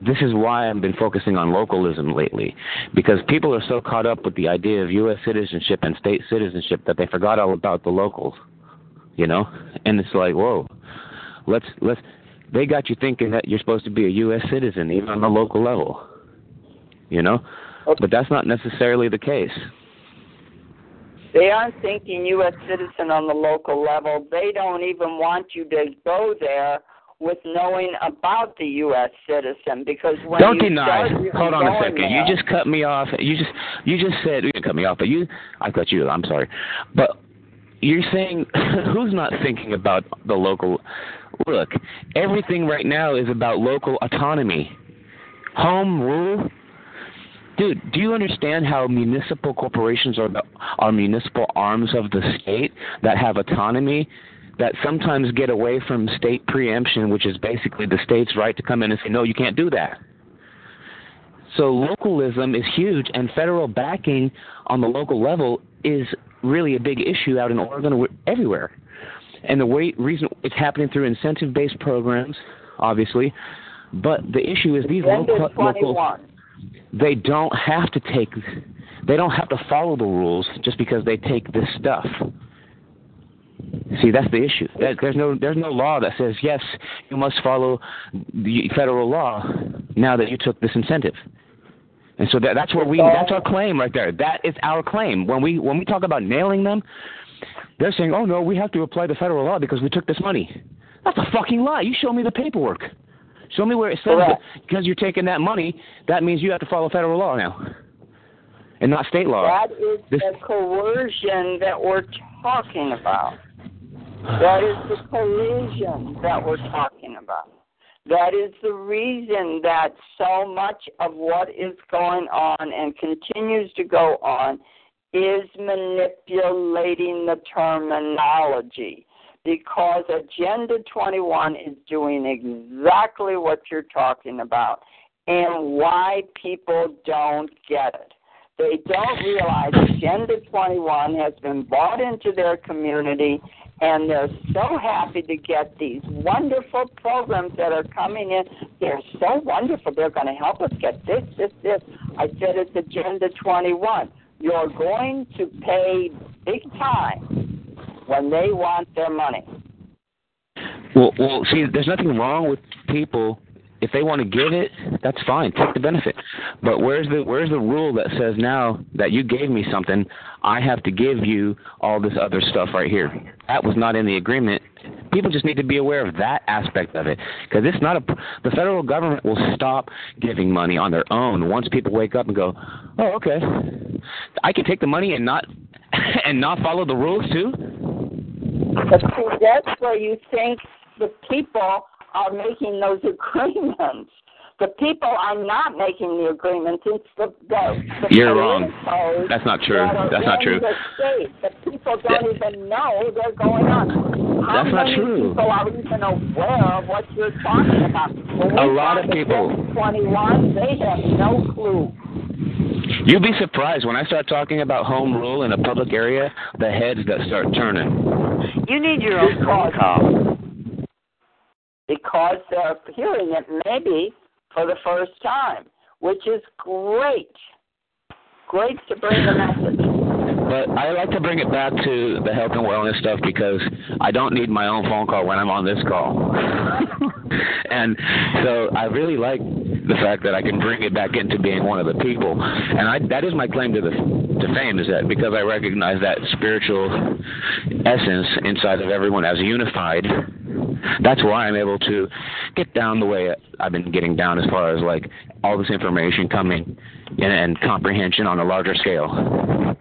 this is why I've been focusing on localism lately, because people are so caught up with the idea of U.S. citizenship and state citizenship that they forgot all about the locals, you know. And it's like, whoa, let's let's. They got you thinking that you're supposed to be a U.S. citizen even on the local level, you know. But that's not necessarily the case. They aren't thinking U.S. citizen on the local level. They don't even want you to go there with knowing about the U.S. citizen because when Don't you deny. start Hold on a second. You just cut me off. You just you just said you didn't cut me off, but you I cut you. I'm sorry, but you're saying who's not thinking about the local? Look, everything right now is about local autonomy, home rule. Dude, do you understand how municipal corporations are the, are municipal arms of the state that have autonomy? that sometimes get away from state preemption, which is basically the state's right to come in and say, no, you can't do that. So localism is huge, and federal backing on the local level is really a big issue out in Oregon, everywhere. And the way, reason it's happening through incentive-based programs, obviously, but the issue is these local, of 21. local they don't have to take, they don't have to follow the rules just because they take this stuff. See, that's the issue. There's no there's no law that says yes, you must follow the federal law now that you took this incentive. And so that, that's where we that's our claim right there. That is our claim. When we when we talk about nailing them, they're saying, "Oh no, we have to apply the federal law because we took this money." That's a fucking lie. You show me the paperwork. Show me where it says that because you're taking that money, that means you have to follow federal law now, and not state law. That is This- the coercion that we're talking about. That is the collusion that we're talking about. That is the reason that so much of what is going on and continues to go on is manipulating the terminology because Agenda 21 is doing exactly what you're talking about and why people don't get it. They don't realize Agenda 21 has been brought into their community and they're so happy to get these wonderful programs that are coming in. They're so wonderful. They're going to help us get this, this, this. I said it's Agenda 21. You're going to pay big time when they want their money. Well, well, see, there's nothing wrong with people if they want to give it, that's fine. Take the benefit. But where's the where's the rule that says now that you gave me something, I have to give you all this other stuff right here? That was not in the agreement. People just need to be aware of that aspect of it because it's not a. The federal government will stop giving money on their own once people wake up and go, "Oh, okay, I can take the money and not and not follow the rules too." But see, that's where you think the people are making those agreements. The people are not making the agreements. It's the, the, the You're wrong. That's not true. That That's not true. The state. The people don't Yeah. even know they're going on. How That's not many true. people are even aware of what you're talking about? When A lot of people. 21, they have no clue. You'd be surprised when I start talking about home rule in a public area, the heads that start turning. You need your own phone call. because they're hearing it maybe for the first time, which is great. Great to bring the message. But I like to bring it back to the health and wellness stuff because I don't need my own phone call when I'm on this call. and so I really like the fact that I can bring it back into being one of the people. And I that is my claim to the to fame is that because I recognize that spiritual essence inside of everyone as unified, that's why I'm able to get down the way I've been getting down as far as like all this information coming in and comprehension on a larger scale.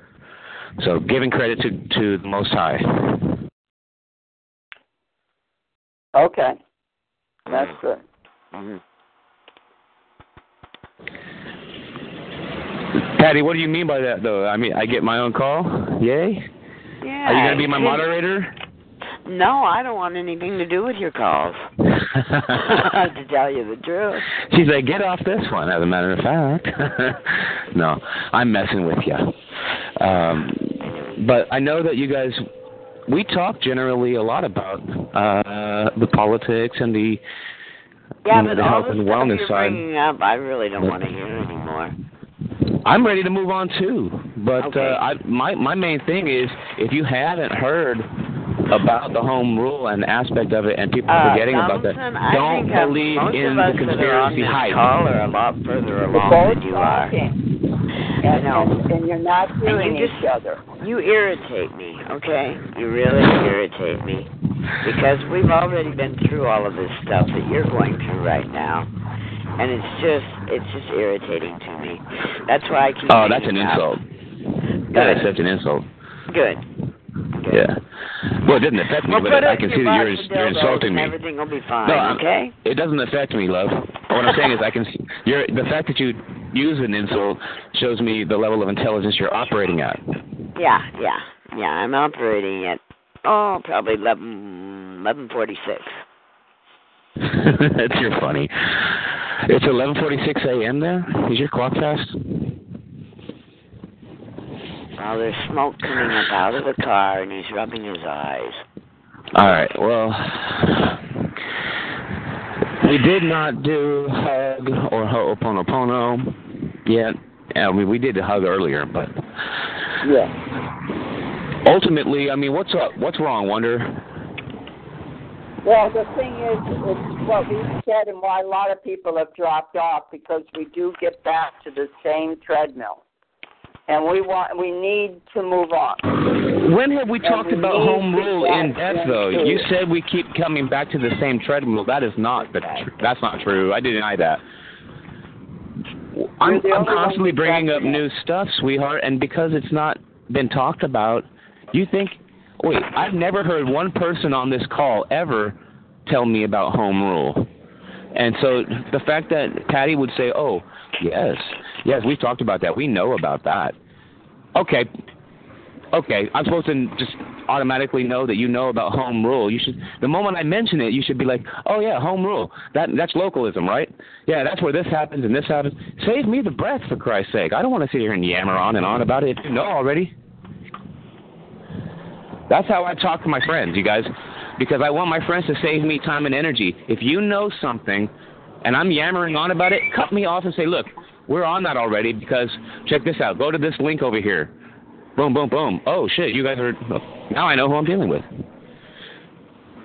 So giving credit to, to the Most High. Okay. That's good. Mhm. Patty, what do you mean by that, though? I mean, I get my own call? Yay? Yeah. Are you going to be my moderator? No, I don't want anything to do with your calls. to tell you the truth. She's like, get off this one, as a matter of fact. no, I'm messing with you. Um, but I know that you guys, we talk generally a lot about uh, the politics and the, Yeah, you know, but the all health the and stuff wellness you're side. bringing up, I really don't want to hear anymore. I'm ready to move on too. But Okay. uh, I, my my main thing is if you haven't heard about the home rule and aspect of it, and people Uh, forgetting about that, I don't uh, believe in the that are on conspiracy this hype. call are a lot further along than you are. talking. And, know. and, and you're not hearing you just- each other. You irritate me, okay? You really irritate me. Because we've already been through all of this stuff that you're going through right now. And it's just it's just irritating to me. That's why I keep Oh, that's an hanging out. insult. That is Good. such an insult. Good. Good. Yeah. Well, it doesn't affect me, Well, but I can see that you're, you're insulting me. Everything will be fine, No, okay? It doesn't affect me, love. What I'm saying is, I can see you're the fact that you use an insult shows me the level of intelligence you're operating at. Yeah, yeah, yeah. I'm operating at oh, probably eleven eleven forty six. That's you're funny. It's 11:46 a.m. there. Is your clock fast? Well, there's smoke coming up out of the car, and he's rubbing his eyes. All right. Well, we did not do hug or ho'oponopono Yeah, we we did the hug earlier, but Yeah. ultimately, I mean, what's up? What's wrong, Wonder? Well, the thing is, it's what we said and why a lot of people have dropped off because we do get back to the same treadmill, and we want we need to move on. When have we And talked we about home rule in depth, though? into- You said we keep coming back to the same treadmill. That is not the tr- that's not true. I deny that. I'm, I'm constantly bringing up new stuff, sweetheart, and because it's not been talked about, you think? Wait, I've never heard one person on this call ever tell me about home rule. And so the fact that Patty would say, "Oh, yes, yes, we've talked about that. We know about that." Okay, okay, I'm supposed to just automatically know that you know about home rule. You should. The moment I mention it, you should be like, "Oh yeah, home rule. That that's localism, right? Yeah, that's where this happens and this happens." Save me the breath, for Christ's sake. I don't want to sit here and yammer on and on about it if you know already. That's how I talk to my friends, you guys, because I want my friends to save me time and energy. If you know something and I'm yammering on about it, cut me off and say, look, we're on that already because check this out. Go to this link over here. Boom, boom, boom. Oh, shit, you guys are. Now I know who I'm dealing with.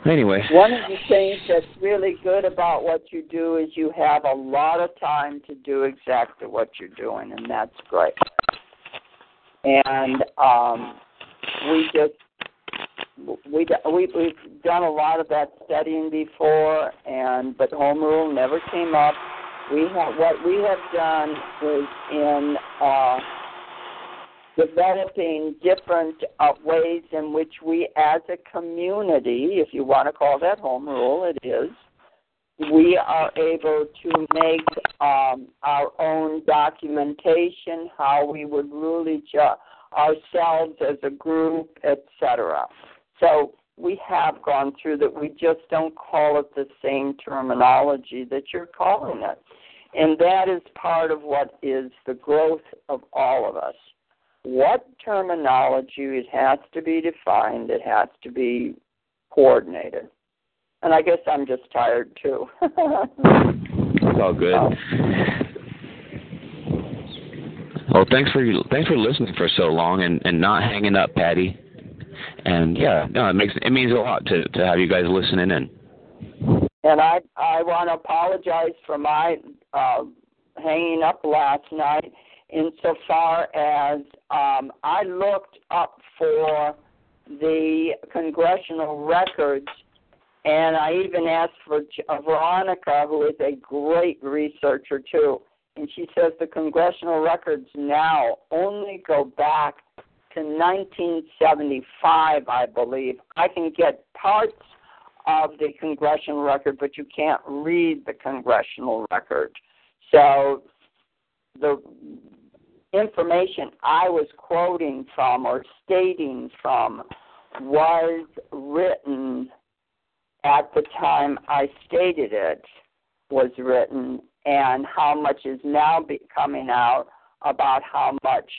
Anyway. One of the things that's really good about what you do is you have a lot of time to do exactly what you're doing, and that's great. And um, we just we we we've done a lot of that studying before, and but home rule never came up. We have what we have done is in uh, developing different uh, ways in which we, as a community, if you want to call that home rule, it is. We are able to make um, our own documentation, how we would rule each other ourselves as a group, etc. So we have gone through that. We just don't call it the same terminology that you're calling it. And that is part of what is the growth of all of us. What terminology, it has to be defined, it has to be coordinated. And I guess I'm just tired too. it's all good. Oh. Well, thanks for thanks for listening for so long and and not hanging up, Patty. And yeah, no, it makes it means a lot to to have you guys listening in. And I I want to apologize for my uh, hanging up last night. Insofar as um, I looked up for the congressional records, and I even asked for uh, Veronica, who is a great researcher too, and she says the congressional records now only go back to 1975, I believe. I can get parts of the congressional record, but you can't read the congressional record. So the information I was quoting from or stating from was written at the time I stated it was written and how much is now be coming out about how much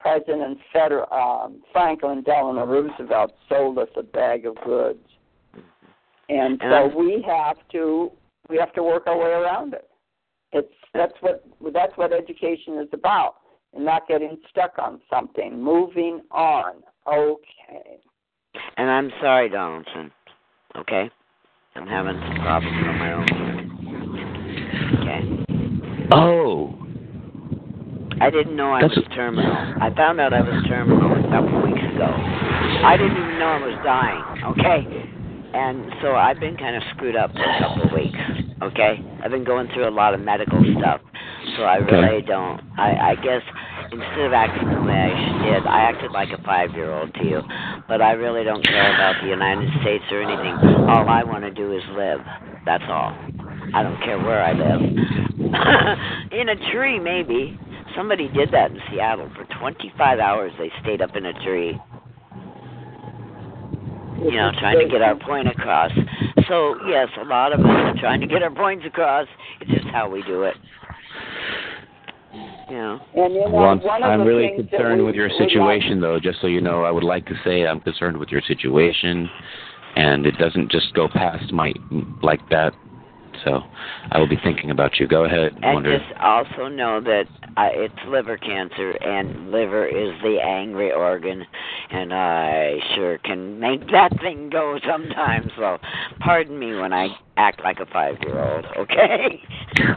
President Feder- um, Franklin Delano Roosevelt sold us a bag of goods, and so we have to we have to work our way around it. It's that's what that's what education is about, and not getting stuck on something. Moving on. Okay. And I'm sorry, Donaldson. Okay, I'm having some problems on my own. Okay. Oh. I didn't know I That's was terminal. I found out I was terminal a couple of weeks ago. I didn't even know I was dying. Okay. And so I've been kind of screwed up for a couple of weeks. Okay. I've been going through a lot of medical stuff. So I really don't. I, I guess instead of acting the way I did, I acted like a five year old to you. But I really don't care about the United States or anything. All I want to do is live. That's all. I don't care where I live. in a tree, maybe. Somebody did that in Seattle for 25 hours. They stayed up in a tree. You know, trying to get our point across. So, yes, a lot of us are trying to get our points across. It's just how we do it. Yeah. And you know, well, I'm, I'm really concerned we, with your situation, though. Just so you know, I would like to say I'm concerned with your situation, and it doesn't just go past my like that so I will be thinking about you. Go ahead. And Wonder. just also know that uh, it's liver cancer, and liver is the angry organ, and I sure can make that thing go sometimes. So pardon me when I act like a five-year-old. Okay.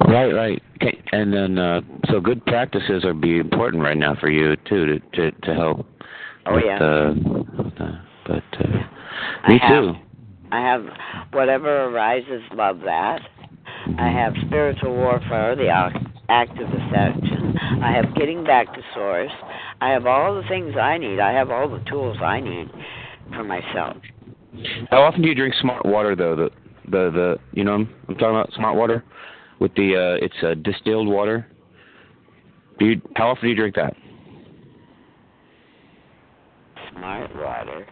Right, right. Okay, and then uh, so good practices are be important right now for you too to to to help. Oh with, yeah. Uh, with, uh, but uh, me I too. Have, I have whatever arises, love that. I have spiritual warfare, the act of deception. I have getting back to source. I have all the things I need. I have all the tools I need for myself. How often do you drink smart water, though? The The the you know I'm, I'm talking about smart water with the uh it's uh, distilled water. Do you how often do you drink that? Smart water.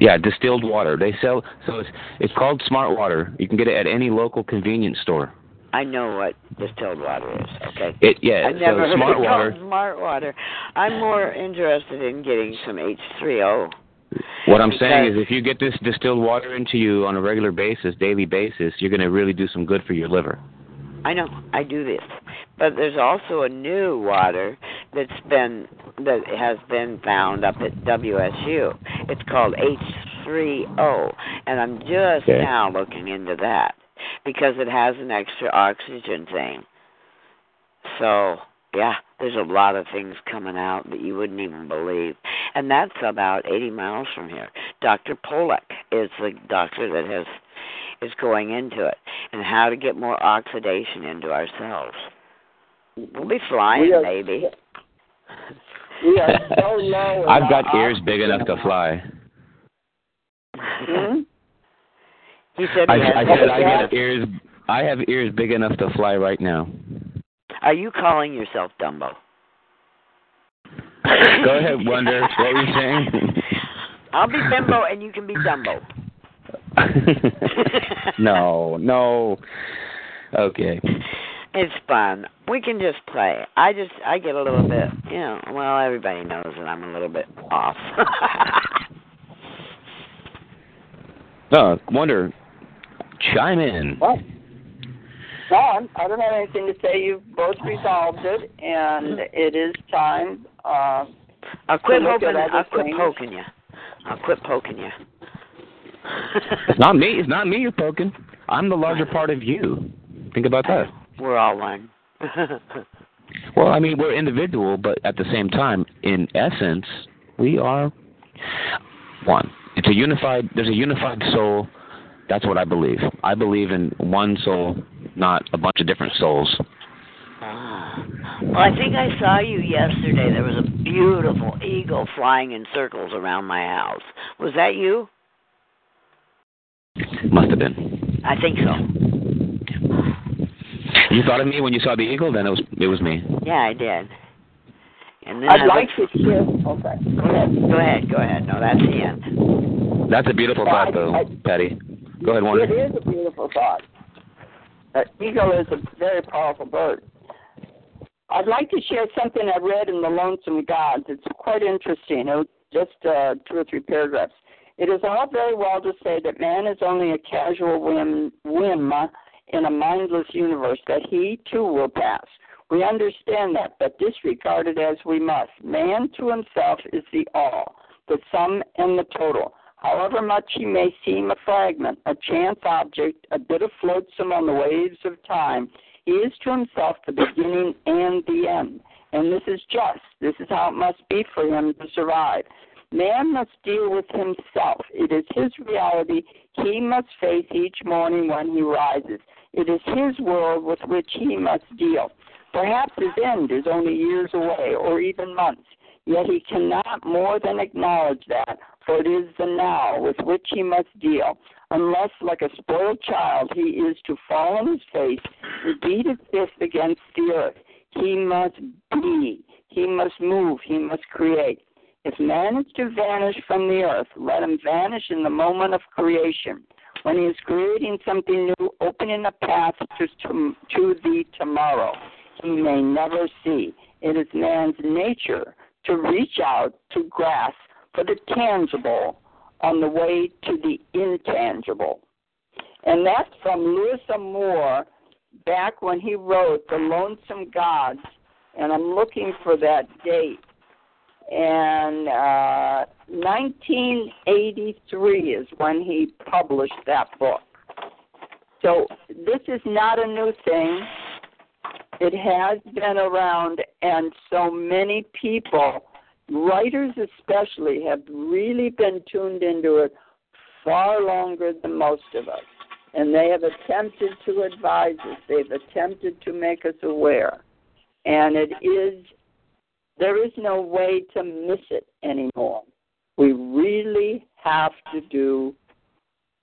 Yeah, distilled water. They sell so it's it's called smart water. You can get it at any local convenience store. I know what distilled water is. Okay. It yeah, I never so heard smart it water. called smart water. I'm more interested in getting some H3O. What I'm saying is, if you get this distilled water into you on a regular basis, daily basis, you're going to really do some good for your liver. I know I do this, but there's also a new water that's been that has been found up at WSU. It's called H3O, and I'm just Okay. now looking into that because it has an extra oxygen thing. So yeah, there's a lot of things coming out that you wouldn't even believe, and that's about 80 miles from here. Dr. Pollack is the doctor that has is going into it and how to get more oxidation into ourselves. We'll be flying, We are- maybe. We are so low. I've got our ears big enough to fly. Hmm? He said, I, he has I said I that? have ears. I have ears big enough to fly right now. Are you calling yourself Dumbo? Go ahead, Wonder. What were you saying? I'll be Bimbo and you can be Dumbo. no, no. Okay. It's fun. We can just play. I just I get a little bit, you know. Well, everybody knows that I'm a little bit off. No, Wonder. Chime in. What? No, I'm, don't have anything to say. You've both resolved it, and it is time. Uh, I'll quit To look at poking. I'll quit things. poking you. I'll quit poking you. It's not me. It's not me you're poking. I'm the larger part of you. Think about that. We're all one. Well, I mean, we're individual, but at the same time, in essence, we are one. It's a unified. There's a unified soul. That's what I believe. I believe in one soul, not a bunch of different souls. Ah. Well, I think I saw you yesterday. There was a beautiful eagle flying in circles around my house. Was that you? Must have been. I think so. You thought of me when you saw the eagle? Then it was it was me. Yeah, I did. And then I'd I like looked- to share. Okay, go ahead. Go ahead, go ahead. No, that's the end. That's a beautiful Well, thought, I- though, I- Patty. Go ahead, It Wonder. is a beautiful thought. Uh, eagle is a very powerful bird. I'd like to share something I read in The Lonesome Gods. It's quite interesting. It was just uh, two or three paragraphs. It is all very well to say that man is only a casual whim, whim uh, in a mindless universe, that he too will pass. We understand that, but disregard it as we must. Man to himself is the all, the sum and the total. However much he may seem a fragment, a chance object, a bit of flotsam on the waves of time, he is to himself the beginning and the end. And this is just. This is how it must be for him to survive. Man must deal with himself. It is his reality he must face each morning when he rises. It is his world with which he must deal. Perhaps his end is only years away or even months, yet he cannot more than acknowledge that, for it is the now with which he must deal, unless, like a spoiled child, he is to fall on his face and beat his fist against the earth. He must be, he must move, he must create. If man is to vanish from the earth, let him vanish in the moment of creation. When he is creating something new, opening a path to, to, to the tomorrow he may never see. It is man's nature to reach out, to grasp for the tangible on the way to the intangible. And that's from Louis L'Amour back when he wrote The Lonesome Gods, and I'm looking for that date. And uh, 1983 is when he published that book. So this is not a new thing. It has been around, and so many people, writers especially, have really been tuned into it far longer than most of us. And they have attempted to advise us, they've attempted to make us aware. And it is, there is no way to miss it anymore. We really have to do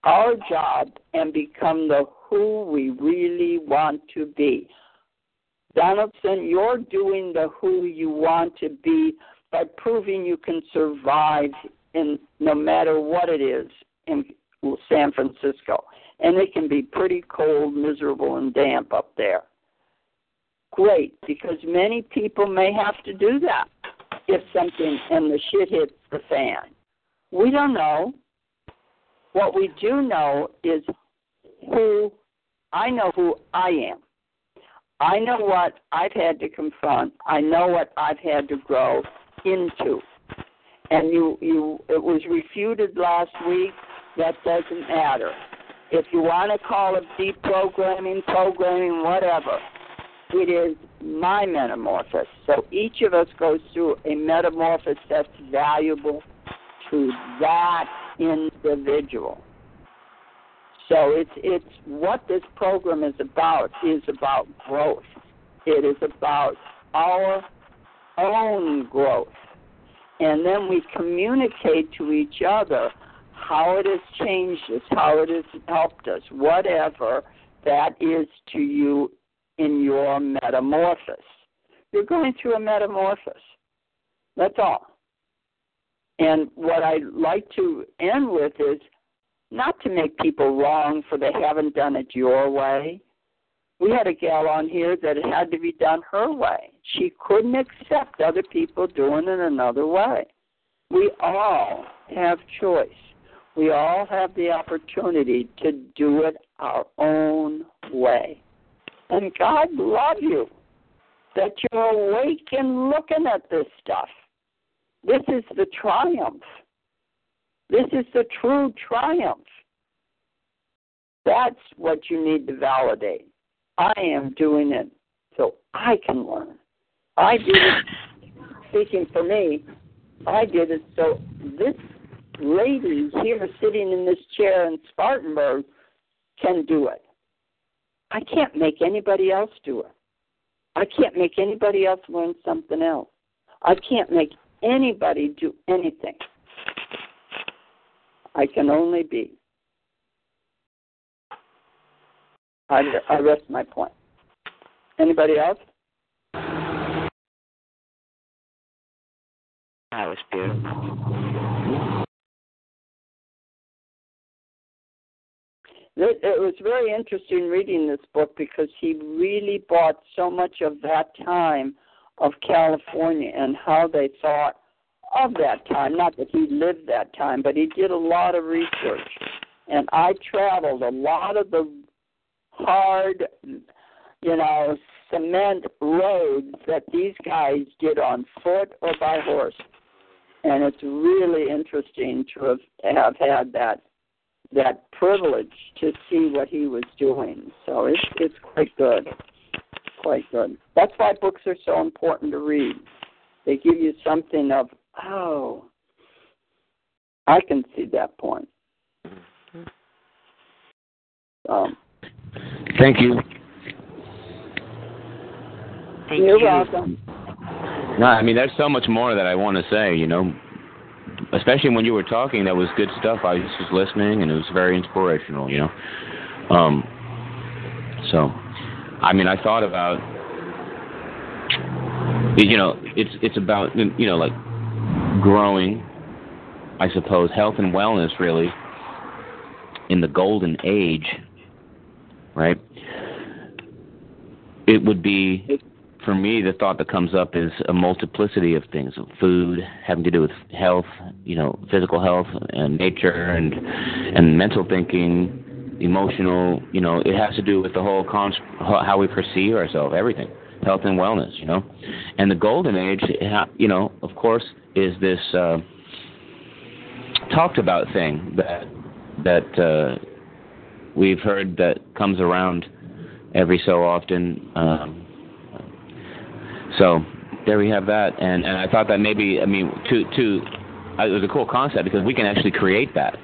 our job and become the who we really want to be. Donaldson, you're doing the who you want to be by proving you can survive in no matter what it is in San Francisco. And it can be pretty cold, miserable, and damp up there. Great, because many people may have to do that if something and the shit hits the fan. We don't know. What we do know is who I know who I am. I know what I've had to confront. I know what I've had to grow into. And you you it was refuted last week. That doesn't matter. If you want to call it deprogramming, programming, whatever, it is my metamorphosis. So each of us goes through a metamorphosis that's valuable to that individual. So it's it's what this program is about is about growth. It is about our own growth. And then we communicate to each other how it has changed us, how it has helped us, whatever that is to you in your metamorphosis. You're going through a metamorphosis. That's all. And what I'd like to end with is not to make people wrong for they haven't done it your way. We had a gal on here that it had to be done her way. She couldn't accept other people doing it another way. We all have choice. We all have the opportunity to do it our own way. And God love you that you're awake and looking at this stuff. This is the triumph. This is the true triumph. That's what you need to validate. I am doing it so I can learn. I did it, speaking for me, I did it so this lady here sitting in this chair in Spartanburg can do it. I can't make anybody else do it. I can't make anybody else learn something else. I can't make anybody do anything. I can only be. I, I rest my point. Anybody else? That was beautiful. It, it was very interesting reading this book because he really brought so much of that time of California and how they thought of that time. Not that he lived that time, but he did a lot of research. And I traveled a lot of the hard, you know, cement roads that these guys did on foot or by horse. And it's really interesting to have, have had that that privilege to see what he was doing. So it's it's quite good, quite good. That's why books are so important to read. They give you something of oh, I can see that point. Um, Thank you. Thank you're you. welcome. No, I mean, there's so much more that I want to say, you know. Especially when you were talking, that was good stuff. I was just listening, and it was very inspirational, you know. Um, so, I mean, I thought about, you know, it's it's about, you know, like growing, I suppose, health and wellness, really, in the golden age, right? It would be for me, the thought that comes up is a multiplicity of things: food, having to do with health, you know, physical health and nature, and and mental thinking, emotional. You know, it has to do with the whole con- how we perceive ourselves, everything, health and wellness. You know, and the golden age, you know, of course, is this uh, talked about thing that that uh, we've heard that comes around every so often. Um, so there we have that, and and I thought that maybe I mean to to uh, it was a cool concept because we can actually create that.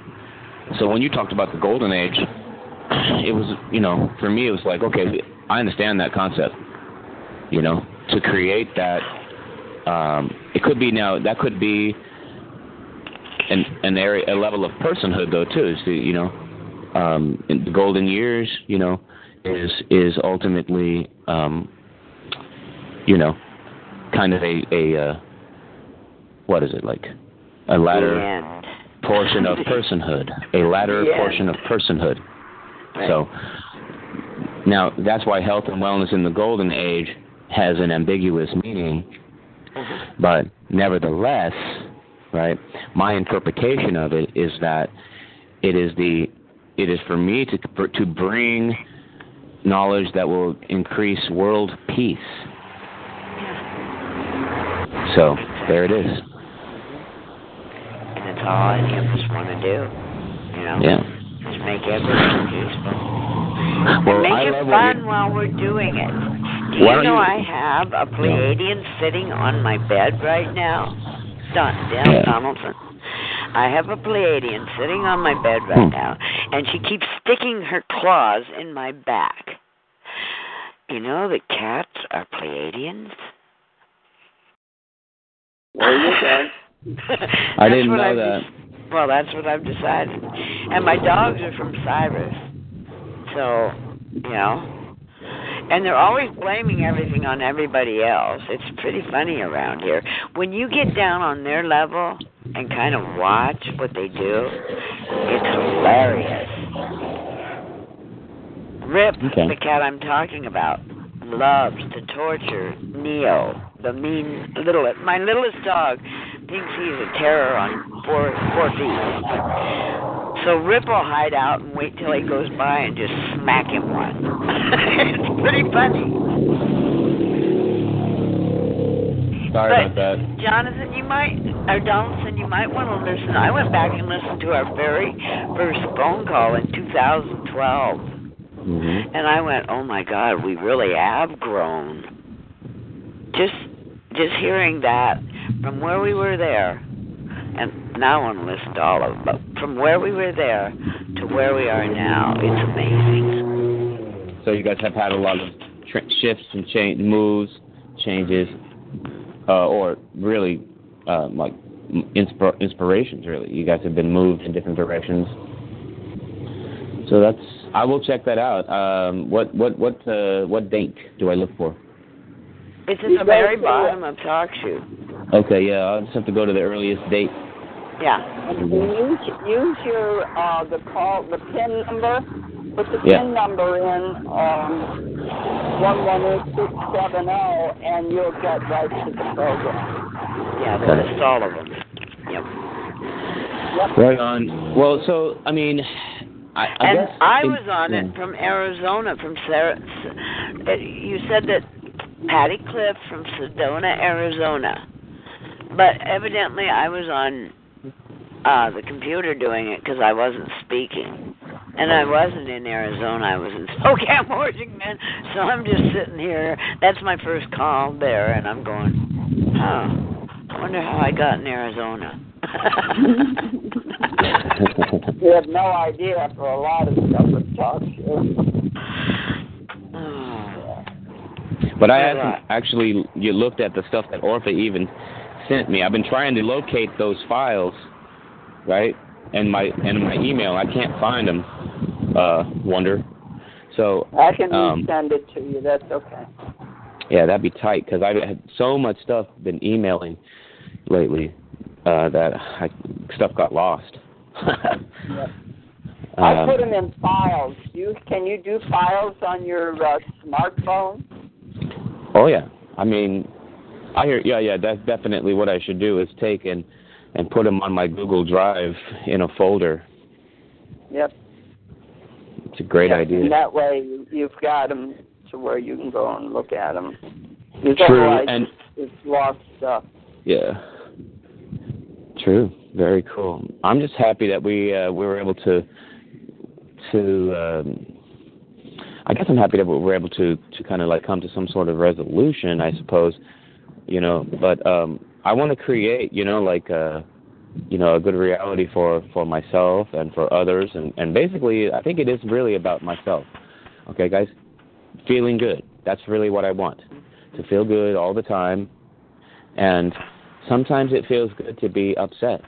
So when you talked about the golden age, it was you know for me it was like okay I understand that concept. You know to create that, um, it could be now that could be an an area a level of personhood though too. So, you know um, the golden years, you know, is is ultimately, um, you know, kind of a a uh, what is it like a latter And portion of personhood, a latter Yes. portion of personhood. Right. So now that's why health and wellness in the golden age has an ambiguous meaning, Mm-hmm. but nevertheless, right? My interpretation of it is that it is the it is for me to to bring knowledge that will increase world peace. So there it is. and it's all any of us want to do. You know, Yeah. just make everything peaceful. Well, and make I it fun while we're doing it. Do you know you- I have a Pleiadian sitting on my bed right now? Don, Dan Yeah. Donaldson. I have a Pleiadian sitting on my bed right Hmm. now, and she keeps sticking her claws in my back. You know that cats are Pleiadians? There you go. I didn't know I've that. de- well, that's what I've decided. And my dogs are from Sirius. So, you know. And they're always blaming everything on everybody else. It's pretty funny around here. When you get down on their level and kind of watch what they do, it's hilarious. Rip, Okay. the cat I'm talking about, loves to torture Neo, the mean little my littlest dog thinks he's a terror on four four feet. So Rip will hide out and wait till he goes by and just smack him one. it's pretty funny. Sorry But- about that. Jonathan, you might, or Donaldson, you might want to listen. I went back and listened to our very first phone call in 2012, hmm and I went, "Oh my God, we really have grown." Just, just hearing that from where we were there, and now I want to to all of them, But from where we were there to where we are now, it's amazing. So you guys have had a lot of tra- shifts and change, moves, changes, uh, or really uh, like inspir- inspirations. Really, you guys have been moved in different directions. So that's. I will check that out. Um, what what what uh, what date do I look for? It's at the very bottom of Talk Shoe. Okay, yeah, I'll just have to go to the earliest date. Yeah. And use use your uh the call the pin number. Put the Yeah. pin number in um one one eight six seven zero, and you'll get right to the program. Yeah, they Okay. list all of them. Yep. Yep. Right on. Well, so I mean, I, I and guess I was on yeah. it from Arizona, from Sarah. uh, You said that Patty Cliff from Sedona, Arizona, but evidently I was on uh the computer doing it because I wasn't speaking, and I wasn't in Arizona. I was in Spokane, Washington. So I'm just sitting here. That's my first call there, and I'm going, huh? I wonder how I got in Arizona. You have no idea for a lot of stuff with talk show. Oh. But I haven't right. actually you looked at the stuff that Orpha even sent me. I've been trying to locate those files, right? And my and my email, I can't find them. Uh, wonder. So I can Um, send it to you. That's okay. yeah, that'd be tight because I've had so much stuff been emailing lately uh, that I, stuff got lost. I Um, put them in files. You can you do files on your uh, smartphone? Oh yeah. I mean, I hear. Yeah, yeah. That's definitely what I should do is take and and put them on my Google Drive in a folder. Yep. It's a great Yep, idea. And that way you, you've got them to where you can go and look at them. Because True, and it's lost stuff. yeah. True. Very cool. I'm just happy that we uh, we were able to to. Um, I guess I'm happy that we were able to to kind of like come to some sort of resolution, I suppose. You know, but um, I want to create, you know, like uh, you know, a good reality for for myself and for others, and and basically, I think it is really about myself. Okay, guys, feeling good. That's really what I want. To feel good all the time, and sometimes it feels good to be upset.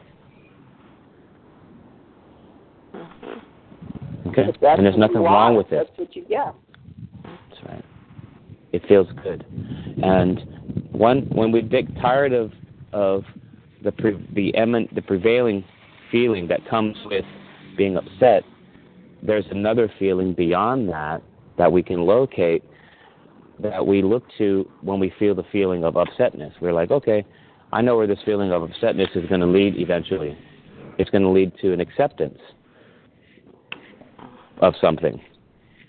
Okay. And there's nothing wrong with it. That's what you get. That's right. It feels good. And one when we get tired of of the pre, the emin, the prevailing feeling that comes with being upset, there's another feeling beyond that that we can locate that we look to when we feel the feeling of upsetness. We're like, okay, I know where this feeling of upsetness is going to lead eventually. It's going to lead to an acceptance of something.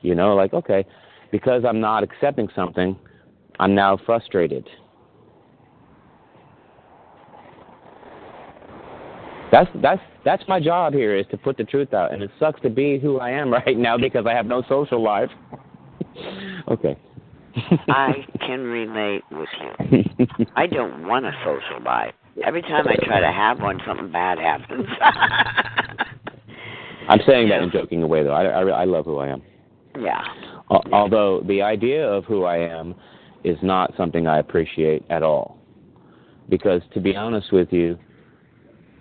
You know, like, okay, because I'm not accepting something, I'm now frustrated. That's that's that's my job here is to put the truth out, and it sucks to be who I am right now because I have no social life. okay. I can relate with you. I don't want a social life. Every time I try to have one, something bad happens. I'm saying that in joking away, though. I, I, I love who I am. yeah. Al- Although the idea of who I am is not something I appreciate at all. Because to be honest with you,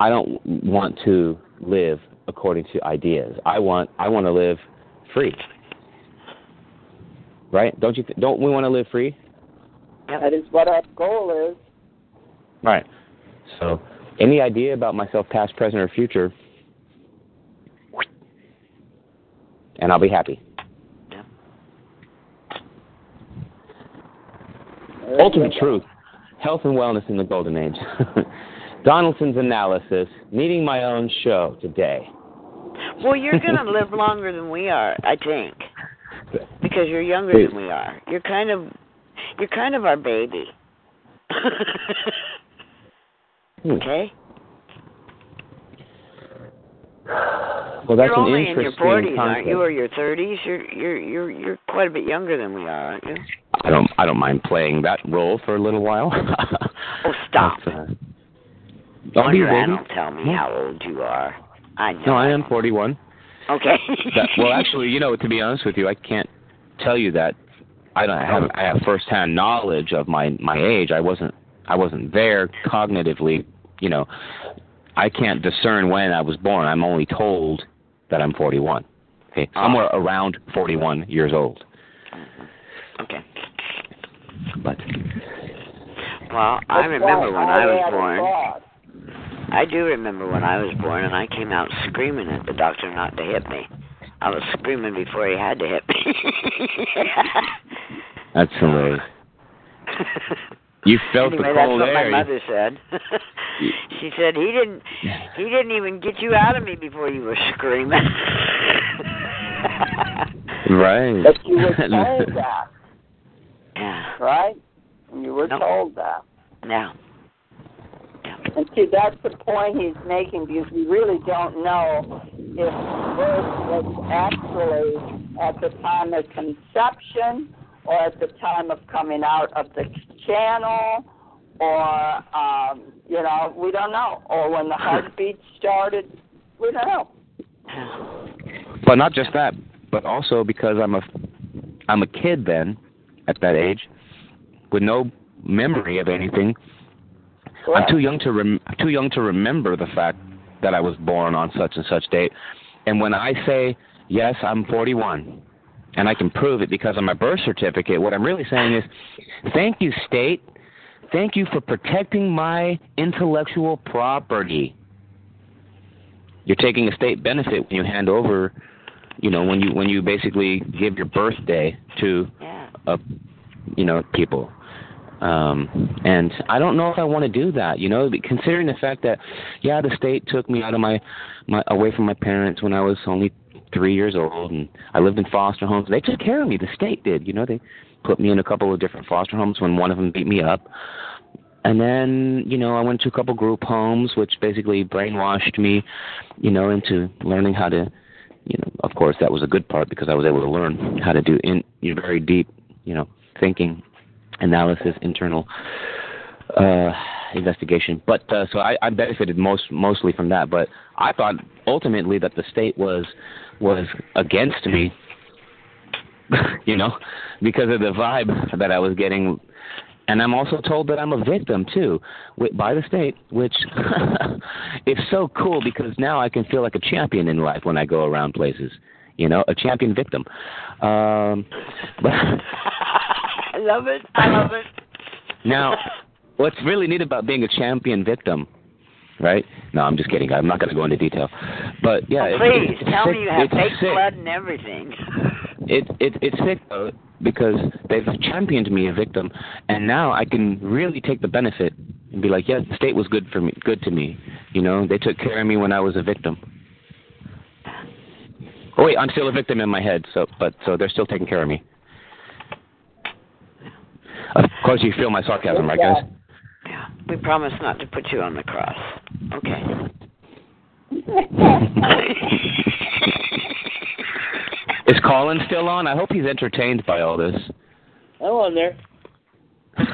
I don't want to live according to ideas. I want I want to live free. Right? Don't you th- don't we want to live free? That is what our goal is. Right. So, any idea about myself past, present or future and I'll be happy. Ultimate truth, health and wellness in the golden age. Donaldson's analysis, needing my own show today. Well, you're going to live longer than we are, I think, because you're younger than we are. You're kind of, you're kind of our baby. Hmm. okay. Well, that's you're an only in your interesting 40s, aren't you, or your 30s? You're you're you're you're quite a bit younger than we are, aren't you? I don't I don't mind playing that role for a little while. Oh, stop! But, uh, Don't be ready. animal tell me how old you are. I know. No, I am 41. Okay. That, well, actually, you know, to be honest with you, I can't tell you that. I don't have I have firsthand knowledge of my my age. I wasn't I wasn't there cognitively. You know, I can't discern when I was born. I'm only told that I'm 41. Okay, somewhere ah. around 41 years old. Mm-hmm. okay. But Well, I remember when I was born. born. I do remember when I was born, and I came out screaming at the doctor not to hit me. I was screaming before he had to hit me. that's hilarious. You felt anyway, the that's what air. my mother said. she said he didn't he didn't even get you out of me before you were screaming. Right. But you were told that, yeah. right? You were No. told that. Now. And see, that's the point he's making because we really don't know if birth was actually at the time of conception or at the time of coming out of the channel or, um, you know, we don't know. Or when the heartbeat started, we don't know. But not just that, but also because I'm a I'm a kid then at that age with no memory of anything. I'm too young to rem- too young to remember the fact that I was born on such and such date. And when I say yes, I'm 41, and I can prove it because of my birth certificate, what I'm really saying is, thank you, state. Thank you for protecting my intellectual property. You're taking a state benefit when you hand over, you know, when you when you basically give your birthday to Yeah. uh, you know, people. Um, and I don't know if I want to do that, you know, considering the fact that, yeah, the state took me out of my, my away from my parents when I was only three years old, and I lived in foster homes. They took care of me. The state did, you know. They put me in a couple of different foster homes when one of them beat me up. And then, you know, I went to a couple group homes, which basically brainwashed me, you know, into learning how to, you know, of course that was a good part because I was able to learn how to do in you know, very deep, you know, thinking, analysis, internal uh investigation. But uh, so I, I benefited most mostly from that. But I thought ultimately that the state was was against me, you know, because of the vibe that I was getting. And I'm also told that I'm a victim too, by the state, which is so cool because now I can feel like a champion in life when I go around places. You know, a champion victim. Um, but I love it. I love it. now, what's really neat about being a champion victim, right? No, I'm just kidding. I'm not going to go into detail. But yeah, oh, it's, please it's tell sick. me you have it's fake sick. blood and everything. It it it's sick though because they've championed me a victim, and now I can really take the benefit and be like, yeah, the state was good for me, good to me. You know, they took care of me when I was a victim. Oh wait, I'm still a victim in my head, so but so they're still taking care of me. Of course, you feel my sarcasm, right, guys? Yeah. We promise not to put you on the cross. Okay. Is Colin still on? I hope he's entertained by all this. I'm on there.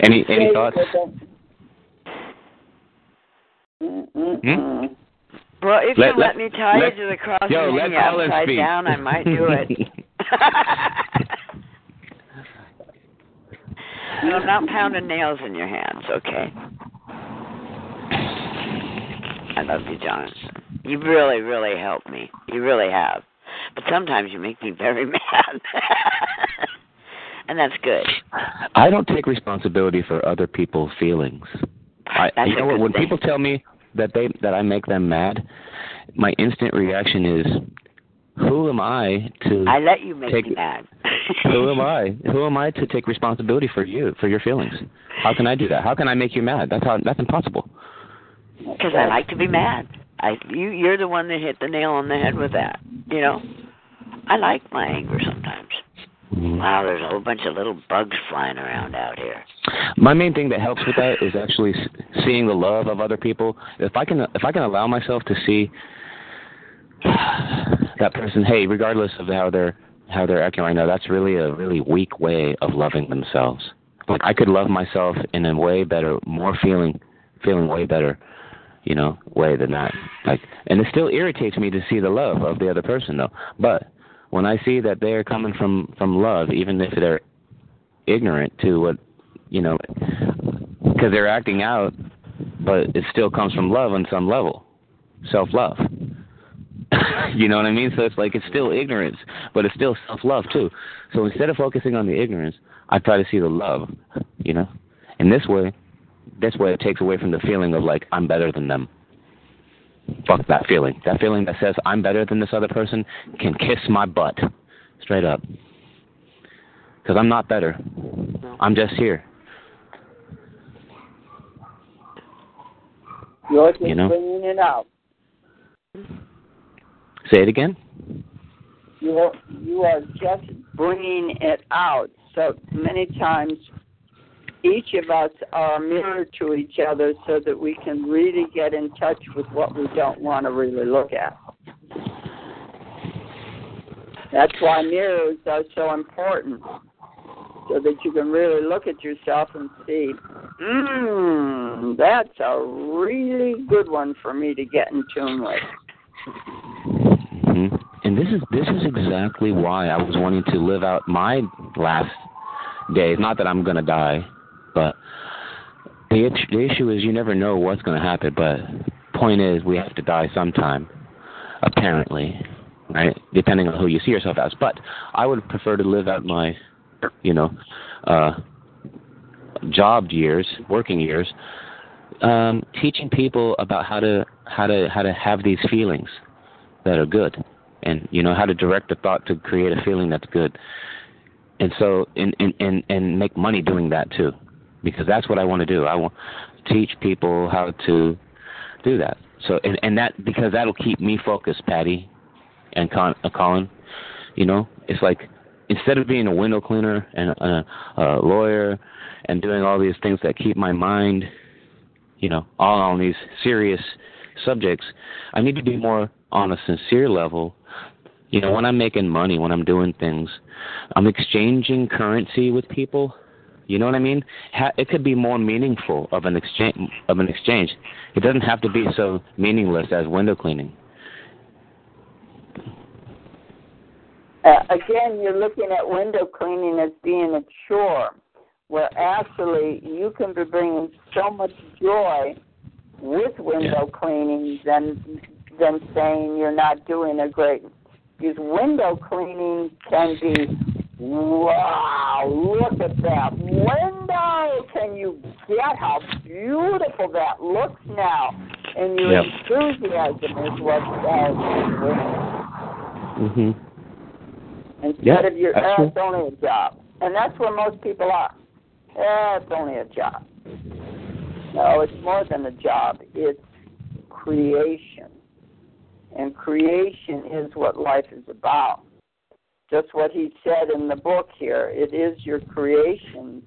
any any thoughts? Hmm? Mm-mm-mm. Well, if Let- you let, let- me tie let- you to the cross Yo, and hang you upside speak. down, I might do it. no, I'm not pounding nails in your hands, okay? I love you, John. You really, really helped me. You really have. But sometimes you make me very mad. and that's good. I don't take responsibility for other people's feelings. I, That's you know what? When thing. people tell me that they that I make them mad, my instant reaction is, "Who am I to? I let you make Take- me mad. who am I? Who am I to take responsibility for you for your feelings? How can I do that? How can I make you mad? That's how that's impossible. Because I like to be mad. I you you're the one that hit the nail on the head with that. You know, I like my anger sometimes. Mm-hmm. Wow, there's a whole bunch of little bugs flying around out here. My main thing that helps with that is actually seeing the love of other people. If I can, if I can allow myself to see that person, hey, regardless of how they're how they're acting right now, that's really a really weak way of loving themselves. Like I could love myself in a way better, more feeling, feeling way better, you know, way than that. Like, and it still irritates me to see the love of the other person, though. But when I see that they're coming from from love, even if they're ignorant to what you know, because they're acting out, but it still comes from love on some level, self love. you know what I mean? So it's like it's still ignorance, but it's still self love too. So instead of focusing on the ignorance, I try to see the love. You know, and this way, this way it takes away from the feeling of like I'm better than them. Fuck that feeling. That feeling that says I'm better than this other person can kiss my butt, straight up. Because I'm not better. I'm just here. You're just You know? bringing it out. Say it again. You are, you are just bringing it out. So many times, each of us are a mirror to each other so that we can really get in touch with what we don't want to really look at. That's why mirrors are so important, so that you can really look at yourself and see, mmm, that's a really good one for me to get in tune with. And this is this is exactly why I was wanting to live out my last days. Not that I'm gonna die, but the the issue is you never know what's gonna happen. But point is, we have to die sometime, apparently, right? Depending on who you see yourself as. But I would prefer to live out my, you know, uh, job years, working years, um, teaching people about how to how to how to have these feelings that are good and you know how to direct the thought to create a feeling that's good. And so and and and, and make money doing that too because that's what i want to do. I want to teach people how to do that. So and and that because that'll keep me focused patty and Con, uh, colin you know? It's like instead of being a window cleaner and a, a lawyer and doing all these things that keep my mind you know all on these serious subjects i need to be more on a sincere level you know when i'm making money when i'm doing things i'm exchanging currency with people. You know what i mean? Ha- it could be more meaningful of an exchange of an exchange. It doesn't have to be so meaningless as window cleaning. Uh, again, you're looking at window cleaning as being a chore, where actually you can be bringing so much joy with window cleaning than than saying you're not doing a great. Because window cleaning can be, wow, look at that window! Can you get how beautiful that looks now? And your Yep. enthusiasm is what says. Mhm. Instead Yeah, of your, that's eh, it's only a job. And that's where most people are. Eh, it's only a job. No, it's more than a job. It's creation. And creation is what life is about. Just what he said in the book here. It is your creation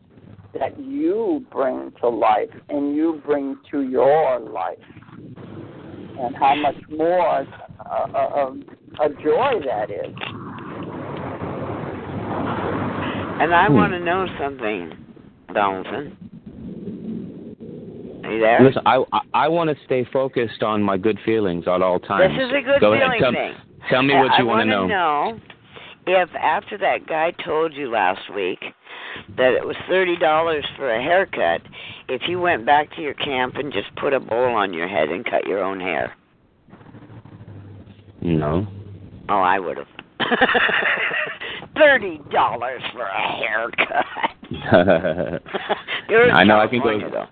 that you bring to life and you bring to your life. And how much more uh, uh, a joy that is. And I Hmm. want to know something, Donaldson. Are you there? Listen, I I, I want to stay focused on my good feelings at all times. This is a good Go ahead, feeling tell, thing. Tell me what I you want to wanna know if after that guy told you last week that it was thirty dollars for a haircut, if you went back to your camp and just put a bowl on your head and cut your own hair. No. Oh, I would have. Thirty dollars for a haircut. I know I can go- though.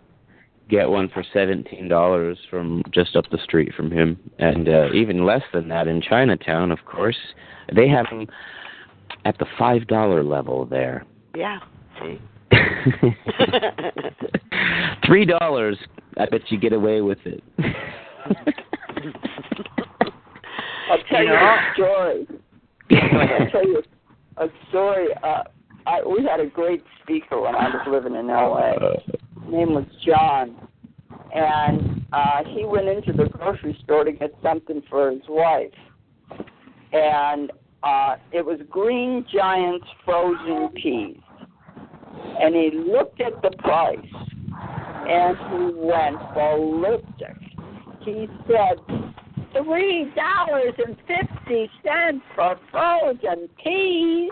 Get one for seventeen dollars from just up the street from him, and uh, even less than that in Chinatown. Of course, they have them at the five dollar level there. Yeah. See. Three dollars. I bet you get away with it. I'll tell You you, know- a story. I'll tell you a story. Uh, I, we had a great speaker when I was living in L.A. Name was John, and uh, he went into the grocery store to get something for his wife, and uh, it was Green Giant's frozen peas, and he looked at the price, and he went ballistic. He said, three dollars and fifty cents for frozen peas.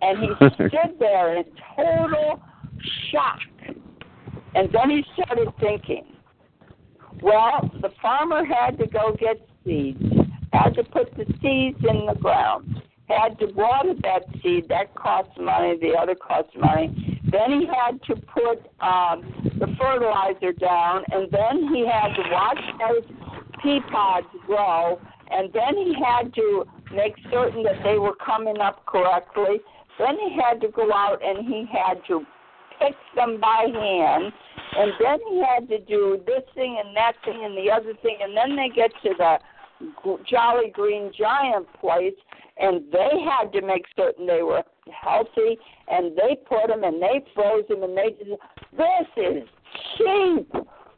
And he stood there in total shock and then he started thinking well the farmer had to go get seeds had to put the seeds in the ground had to water that seed that costs money the other costs money then he had to put um the fertilizer down and then he had to watch those pea pods grow, and then he had to make certain that they were coming up correctly. Then he had to go out and he had to pick them by hand, and then he had to do this thing and that thing and the other thing, and then they get to the Jolly Green Giant place, and they had to make certain they were healthy, and they put them and they froze them, and they did. This is cheap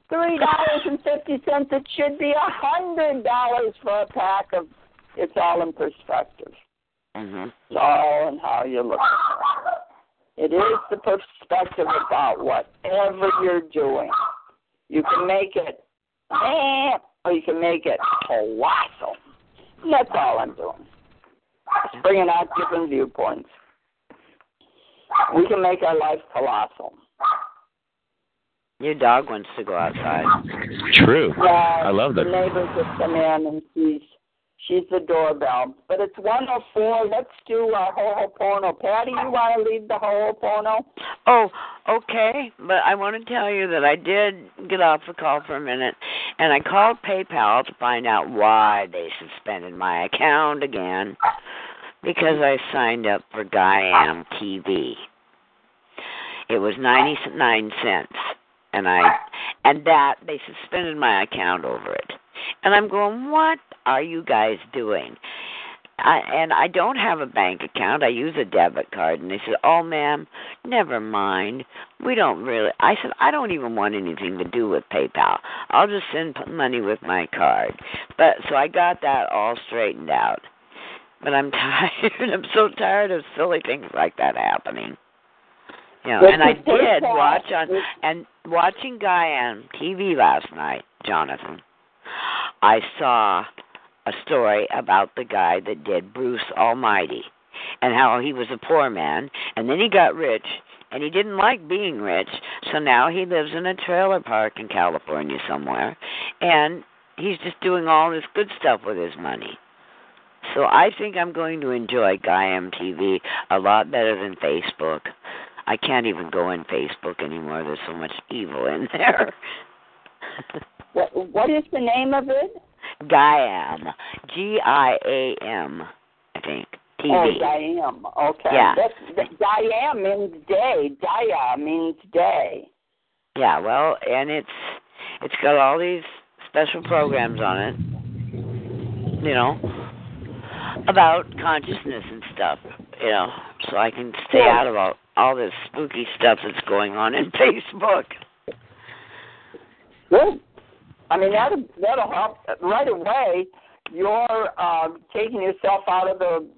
three dollars and fifty cents. It should be a hundred dollars for a pack of. It's all in perspective. Mhm. It's all in how you look. At it. It is the perspective about whatever you're doing. You can make it, eh, or you can make it colossal. And that's all I'm doing. It's bringing out different viewpoints. We can make our life colossal. Your dog wants to go outside. True. Yeah, I love that. The neighbors have come in and she's she's the doorbell. But it's one oh four. Let's do uh Ho'opono. Patty, you want to lead the Ho'opono? Oh, okay. But I want to tell you that I did get off the call for a minute, and I called PayPal to find out why they suspended my account again, because I signed up for Gaiam TV. It was ninety nine cents, and I and that they suspended my account over it. And I'm going, what are you guys doing? I, and I don't have a bank account. I use a debit card. And they said, "Oh, ma'am, never mind. We don't really." I said, "I don't even want anything to do with PayPal. I'll just send money with my card." But so I got that all straightened out. But I'm tired. I'm so tired of silly things like that happening. You know, and I did watch on and watching Gaiam TV last night, Jonathan. I saw a story about the guy that did Bruce Almighty and how he was a poor man and then he got rich and he didn't like being rich, so now he lives in a trailer park in California somewhere, and he's just doing all this good stuff with his money. So I think I'm going to enjoy Gaiam TV a lot better than Facebook. I can't even go in Facebook anymore. There's so much evil in there. What, what is the name of it? Giam. G I A M, I think. TV. Oh, Diam. Okay. Yeah. That's, that, Diam means day. Dia means day. Yeah, well, and it's it's got all these special programs on it. You know, about consciousness and stuff. You know, so I can stay Yeah. out of all all this spooky stuff that's going on in Facebook. Good. I mean, that'll, that'll help right away. You're uh, taking yourself out of the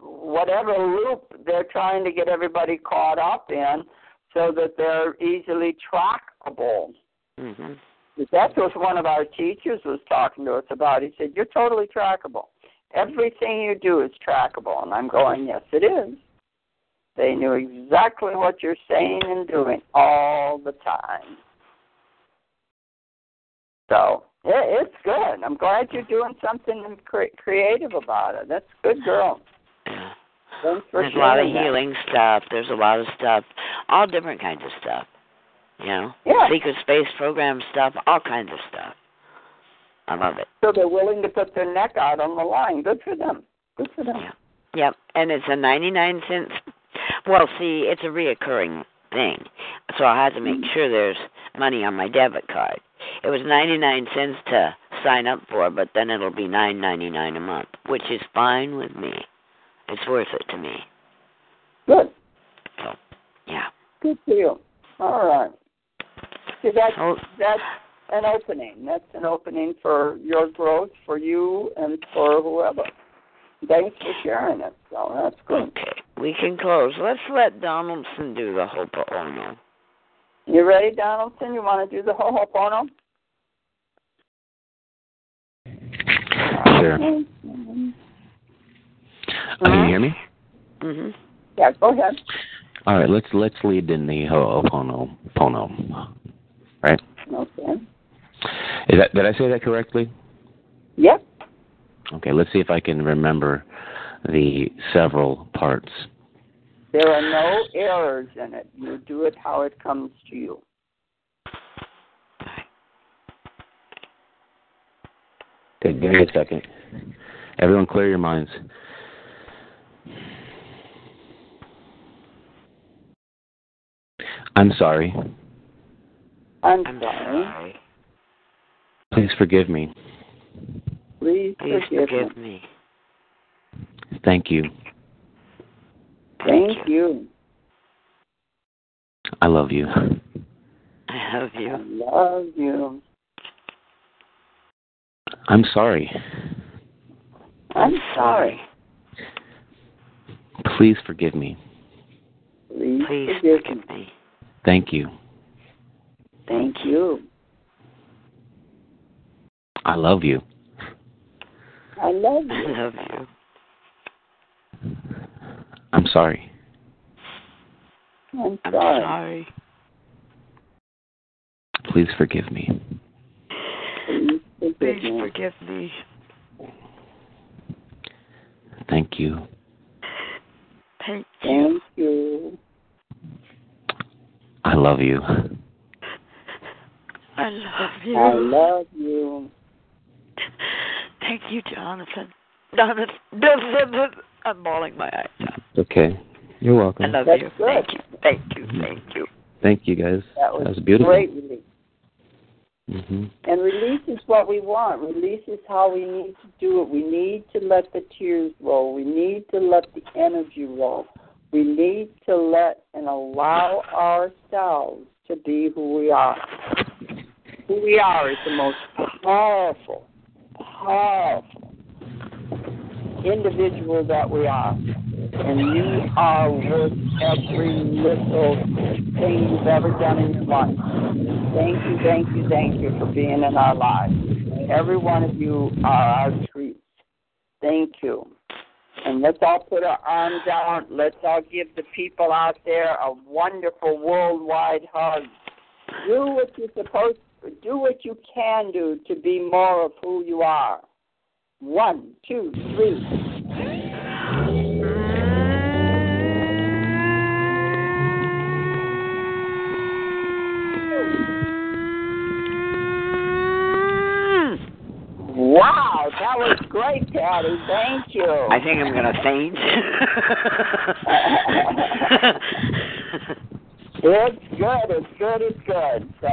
whatever loop they're trying to get everybody caught up in so that they're easily trackable. Mhm. That's what one of our teachers was talking to us about. He said, You're totally trackable. Everything you do is trackable. And I'm going, Yes, it is. They knew exactly what you're saying and doing all the time. So yeah, it's good. I'm glad you're doing something cre- creative about it. That's good, girl. Yeah. Thanks for There's a lot of that. healing stuff. There's a lot of stuff, all different kinds of stuff. You know, Yeah. secret space program stuff, all kinds of stuff. I love it. So they're willing to put their neck out on the line. Good for them. Good for them. Yeah. Yep, and it's a 99 cents. Well, see, it's a reoccurring thing, so I have to make mm-hmm. sure there's money on my debit card. It was 99 cents to sign up for, but then it'll be 9.99 a month, which is fine with me. It's worth it to me. Good. So, yeah. Good for you. All right. See, that's, So, that's an opening. That's an opening for your growth, for you, and for whoever. Thanks for sharing it. So that's good. okay, we can close. Let's let Donaldson do the Ho'oponopono. You ready, Donaldson? You want to do the Ho'oponopono? Sure. Uh, can you hear me? Mhm. Yeah, go ahead. All right, let's let's lead in the Ho'oponopono. Right? Okay. Is that did I say that correctly? Yep. Okay, let's see if I can remember the several parts. There are no errors in it. You do it how it comes to you. Okay, give me a second. Everyone, clear your minds. I'm sorry. I'm, I'm sorry. sorry. Please forgive me. Please, Please forgive, forgive me. me. Thank you. Thank you. I love you. I love you. I love you. I'm sorry. I'm sorry. Please forgive me. Please, Please forgive me. forgive me. Thank you. Thank you. I love you. I love you. I you. love you. I'm sorry. I'm I'm sorry. sorry. Please forgive me. Please forgive Please me. forgive me. Thank you. Thank you. Thank you. I love you. I love you. I love you. Thank you, Jonathan. Jonathan, Jonathan, I'm bawling my eyes out. Okay. You're welcome. I love That's you. good. Thank you. Thank you. Thank you. Thank you, guys. That was, was beautiful. great release. hmm And release is what we want. Release is how we need to do it. We need to let the tears roll. We need to let the energy roll. We need to let and allow ourselves to be who we are. Who we are is the most powerful, powerful individual that we are. And you are worth every little thing you've ever done in your life. Thank you, thank you, thank you for being in our lives. Every one of you are our treats. Thank you. And let's all put our arms out. Let's all give the people out there a wonderful worldwide hug. Do what you're supposed to do what you can do to be more of who you are. One, two, three. Great, Patty. Thank you. I think I'm gonna faint. It's good. It's good. It's good. So,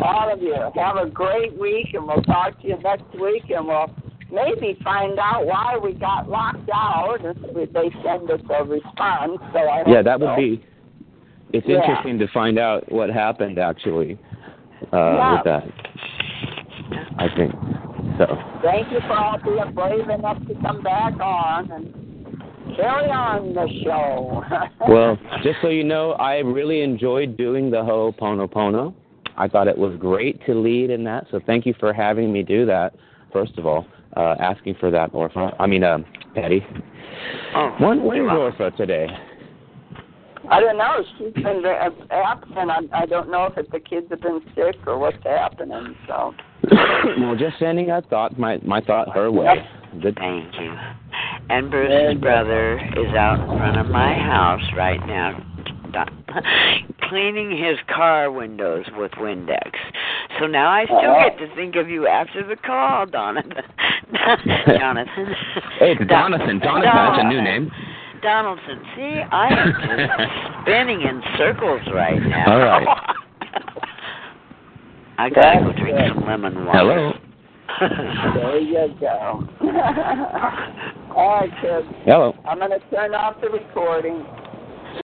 all of you, have a great week, and we'll talk to you next week, and we'll maybe find out why we got locked out if they send us a response. So I Yeah, hope that would so. be. It's Yeah. interesting to find out what happened actually uh, Yeah. with that. I think so. Thank you for all being brave enough to come back on and carry on the show. Well, just so you know, I really enjoyed doing the Ho'oponopono. I thought it was great to lead in that, so thank you for having me do that. First of all, uh, asking for that, Orpha. I mean, um, Patty. oh, When, where's. Orpha today? I don't know. She's been very absent. I, I don't know if it's the kids have been sick or what's happening. So well, just sending a thought, my my thought her way. Good. Thank you. And Bruce's brother is out in front of my house right now, do- cleaning his car windows with Windex. So now I still get to think of you after the call, Donathan. Jonathan. Hey, it's Donathan. Donathan, that's a new name. Donaldson. See, I am just spinning in circles right now. All right. I gotta go drink good. some lemon water. Hello. there you go. all right, kids. Hello. I'm going to turn off the recording.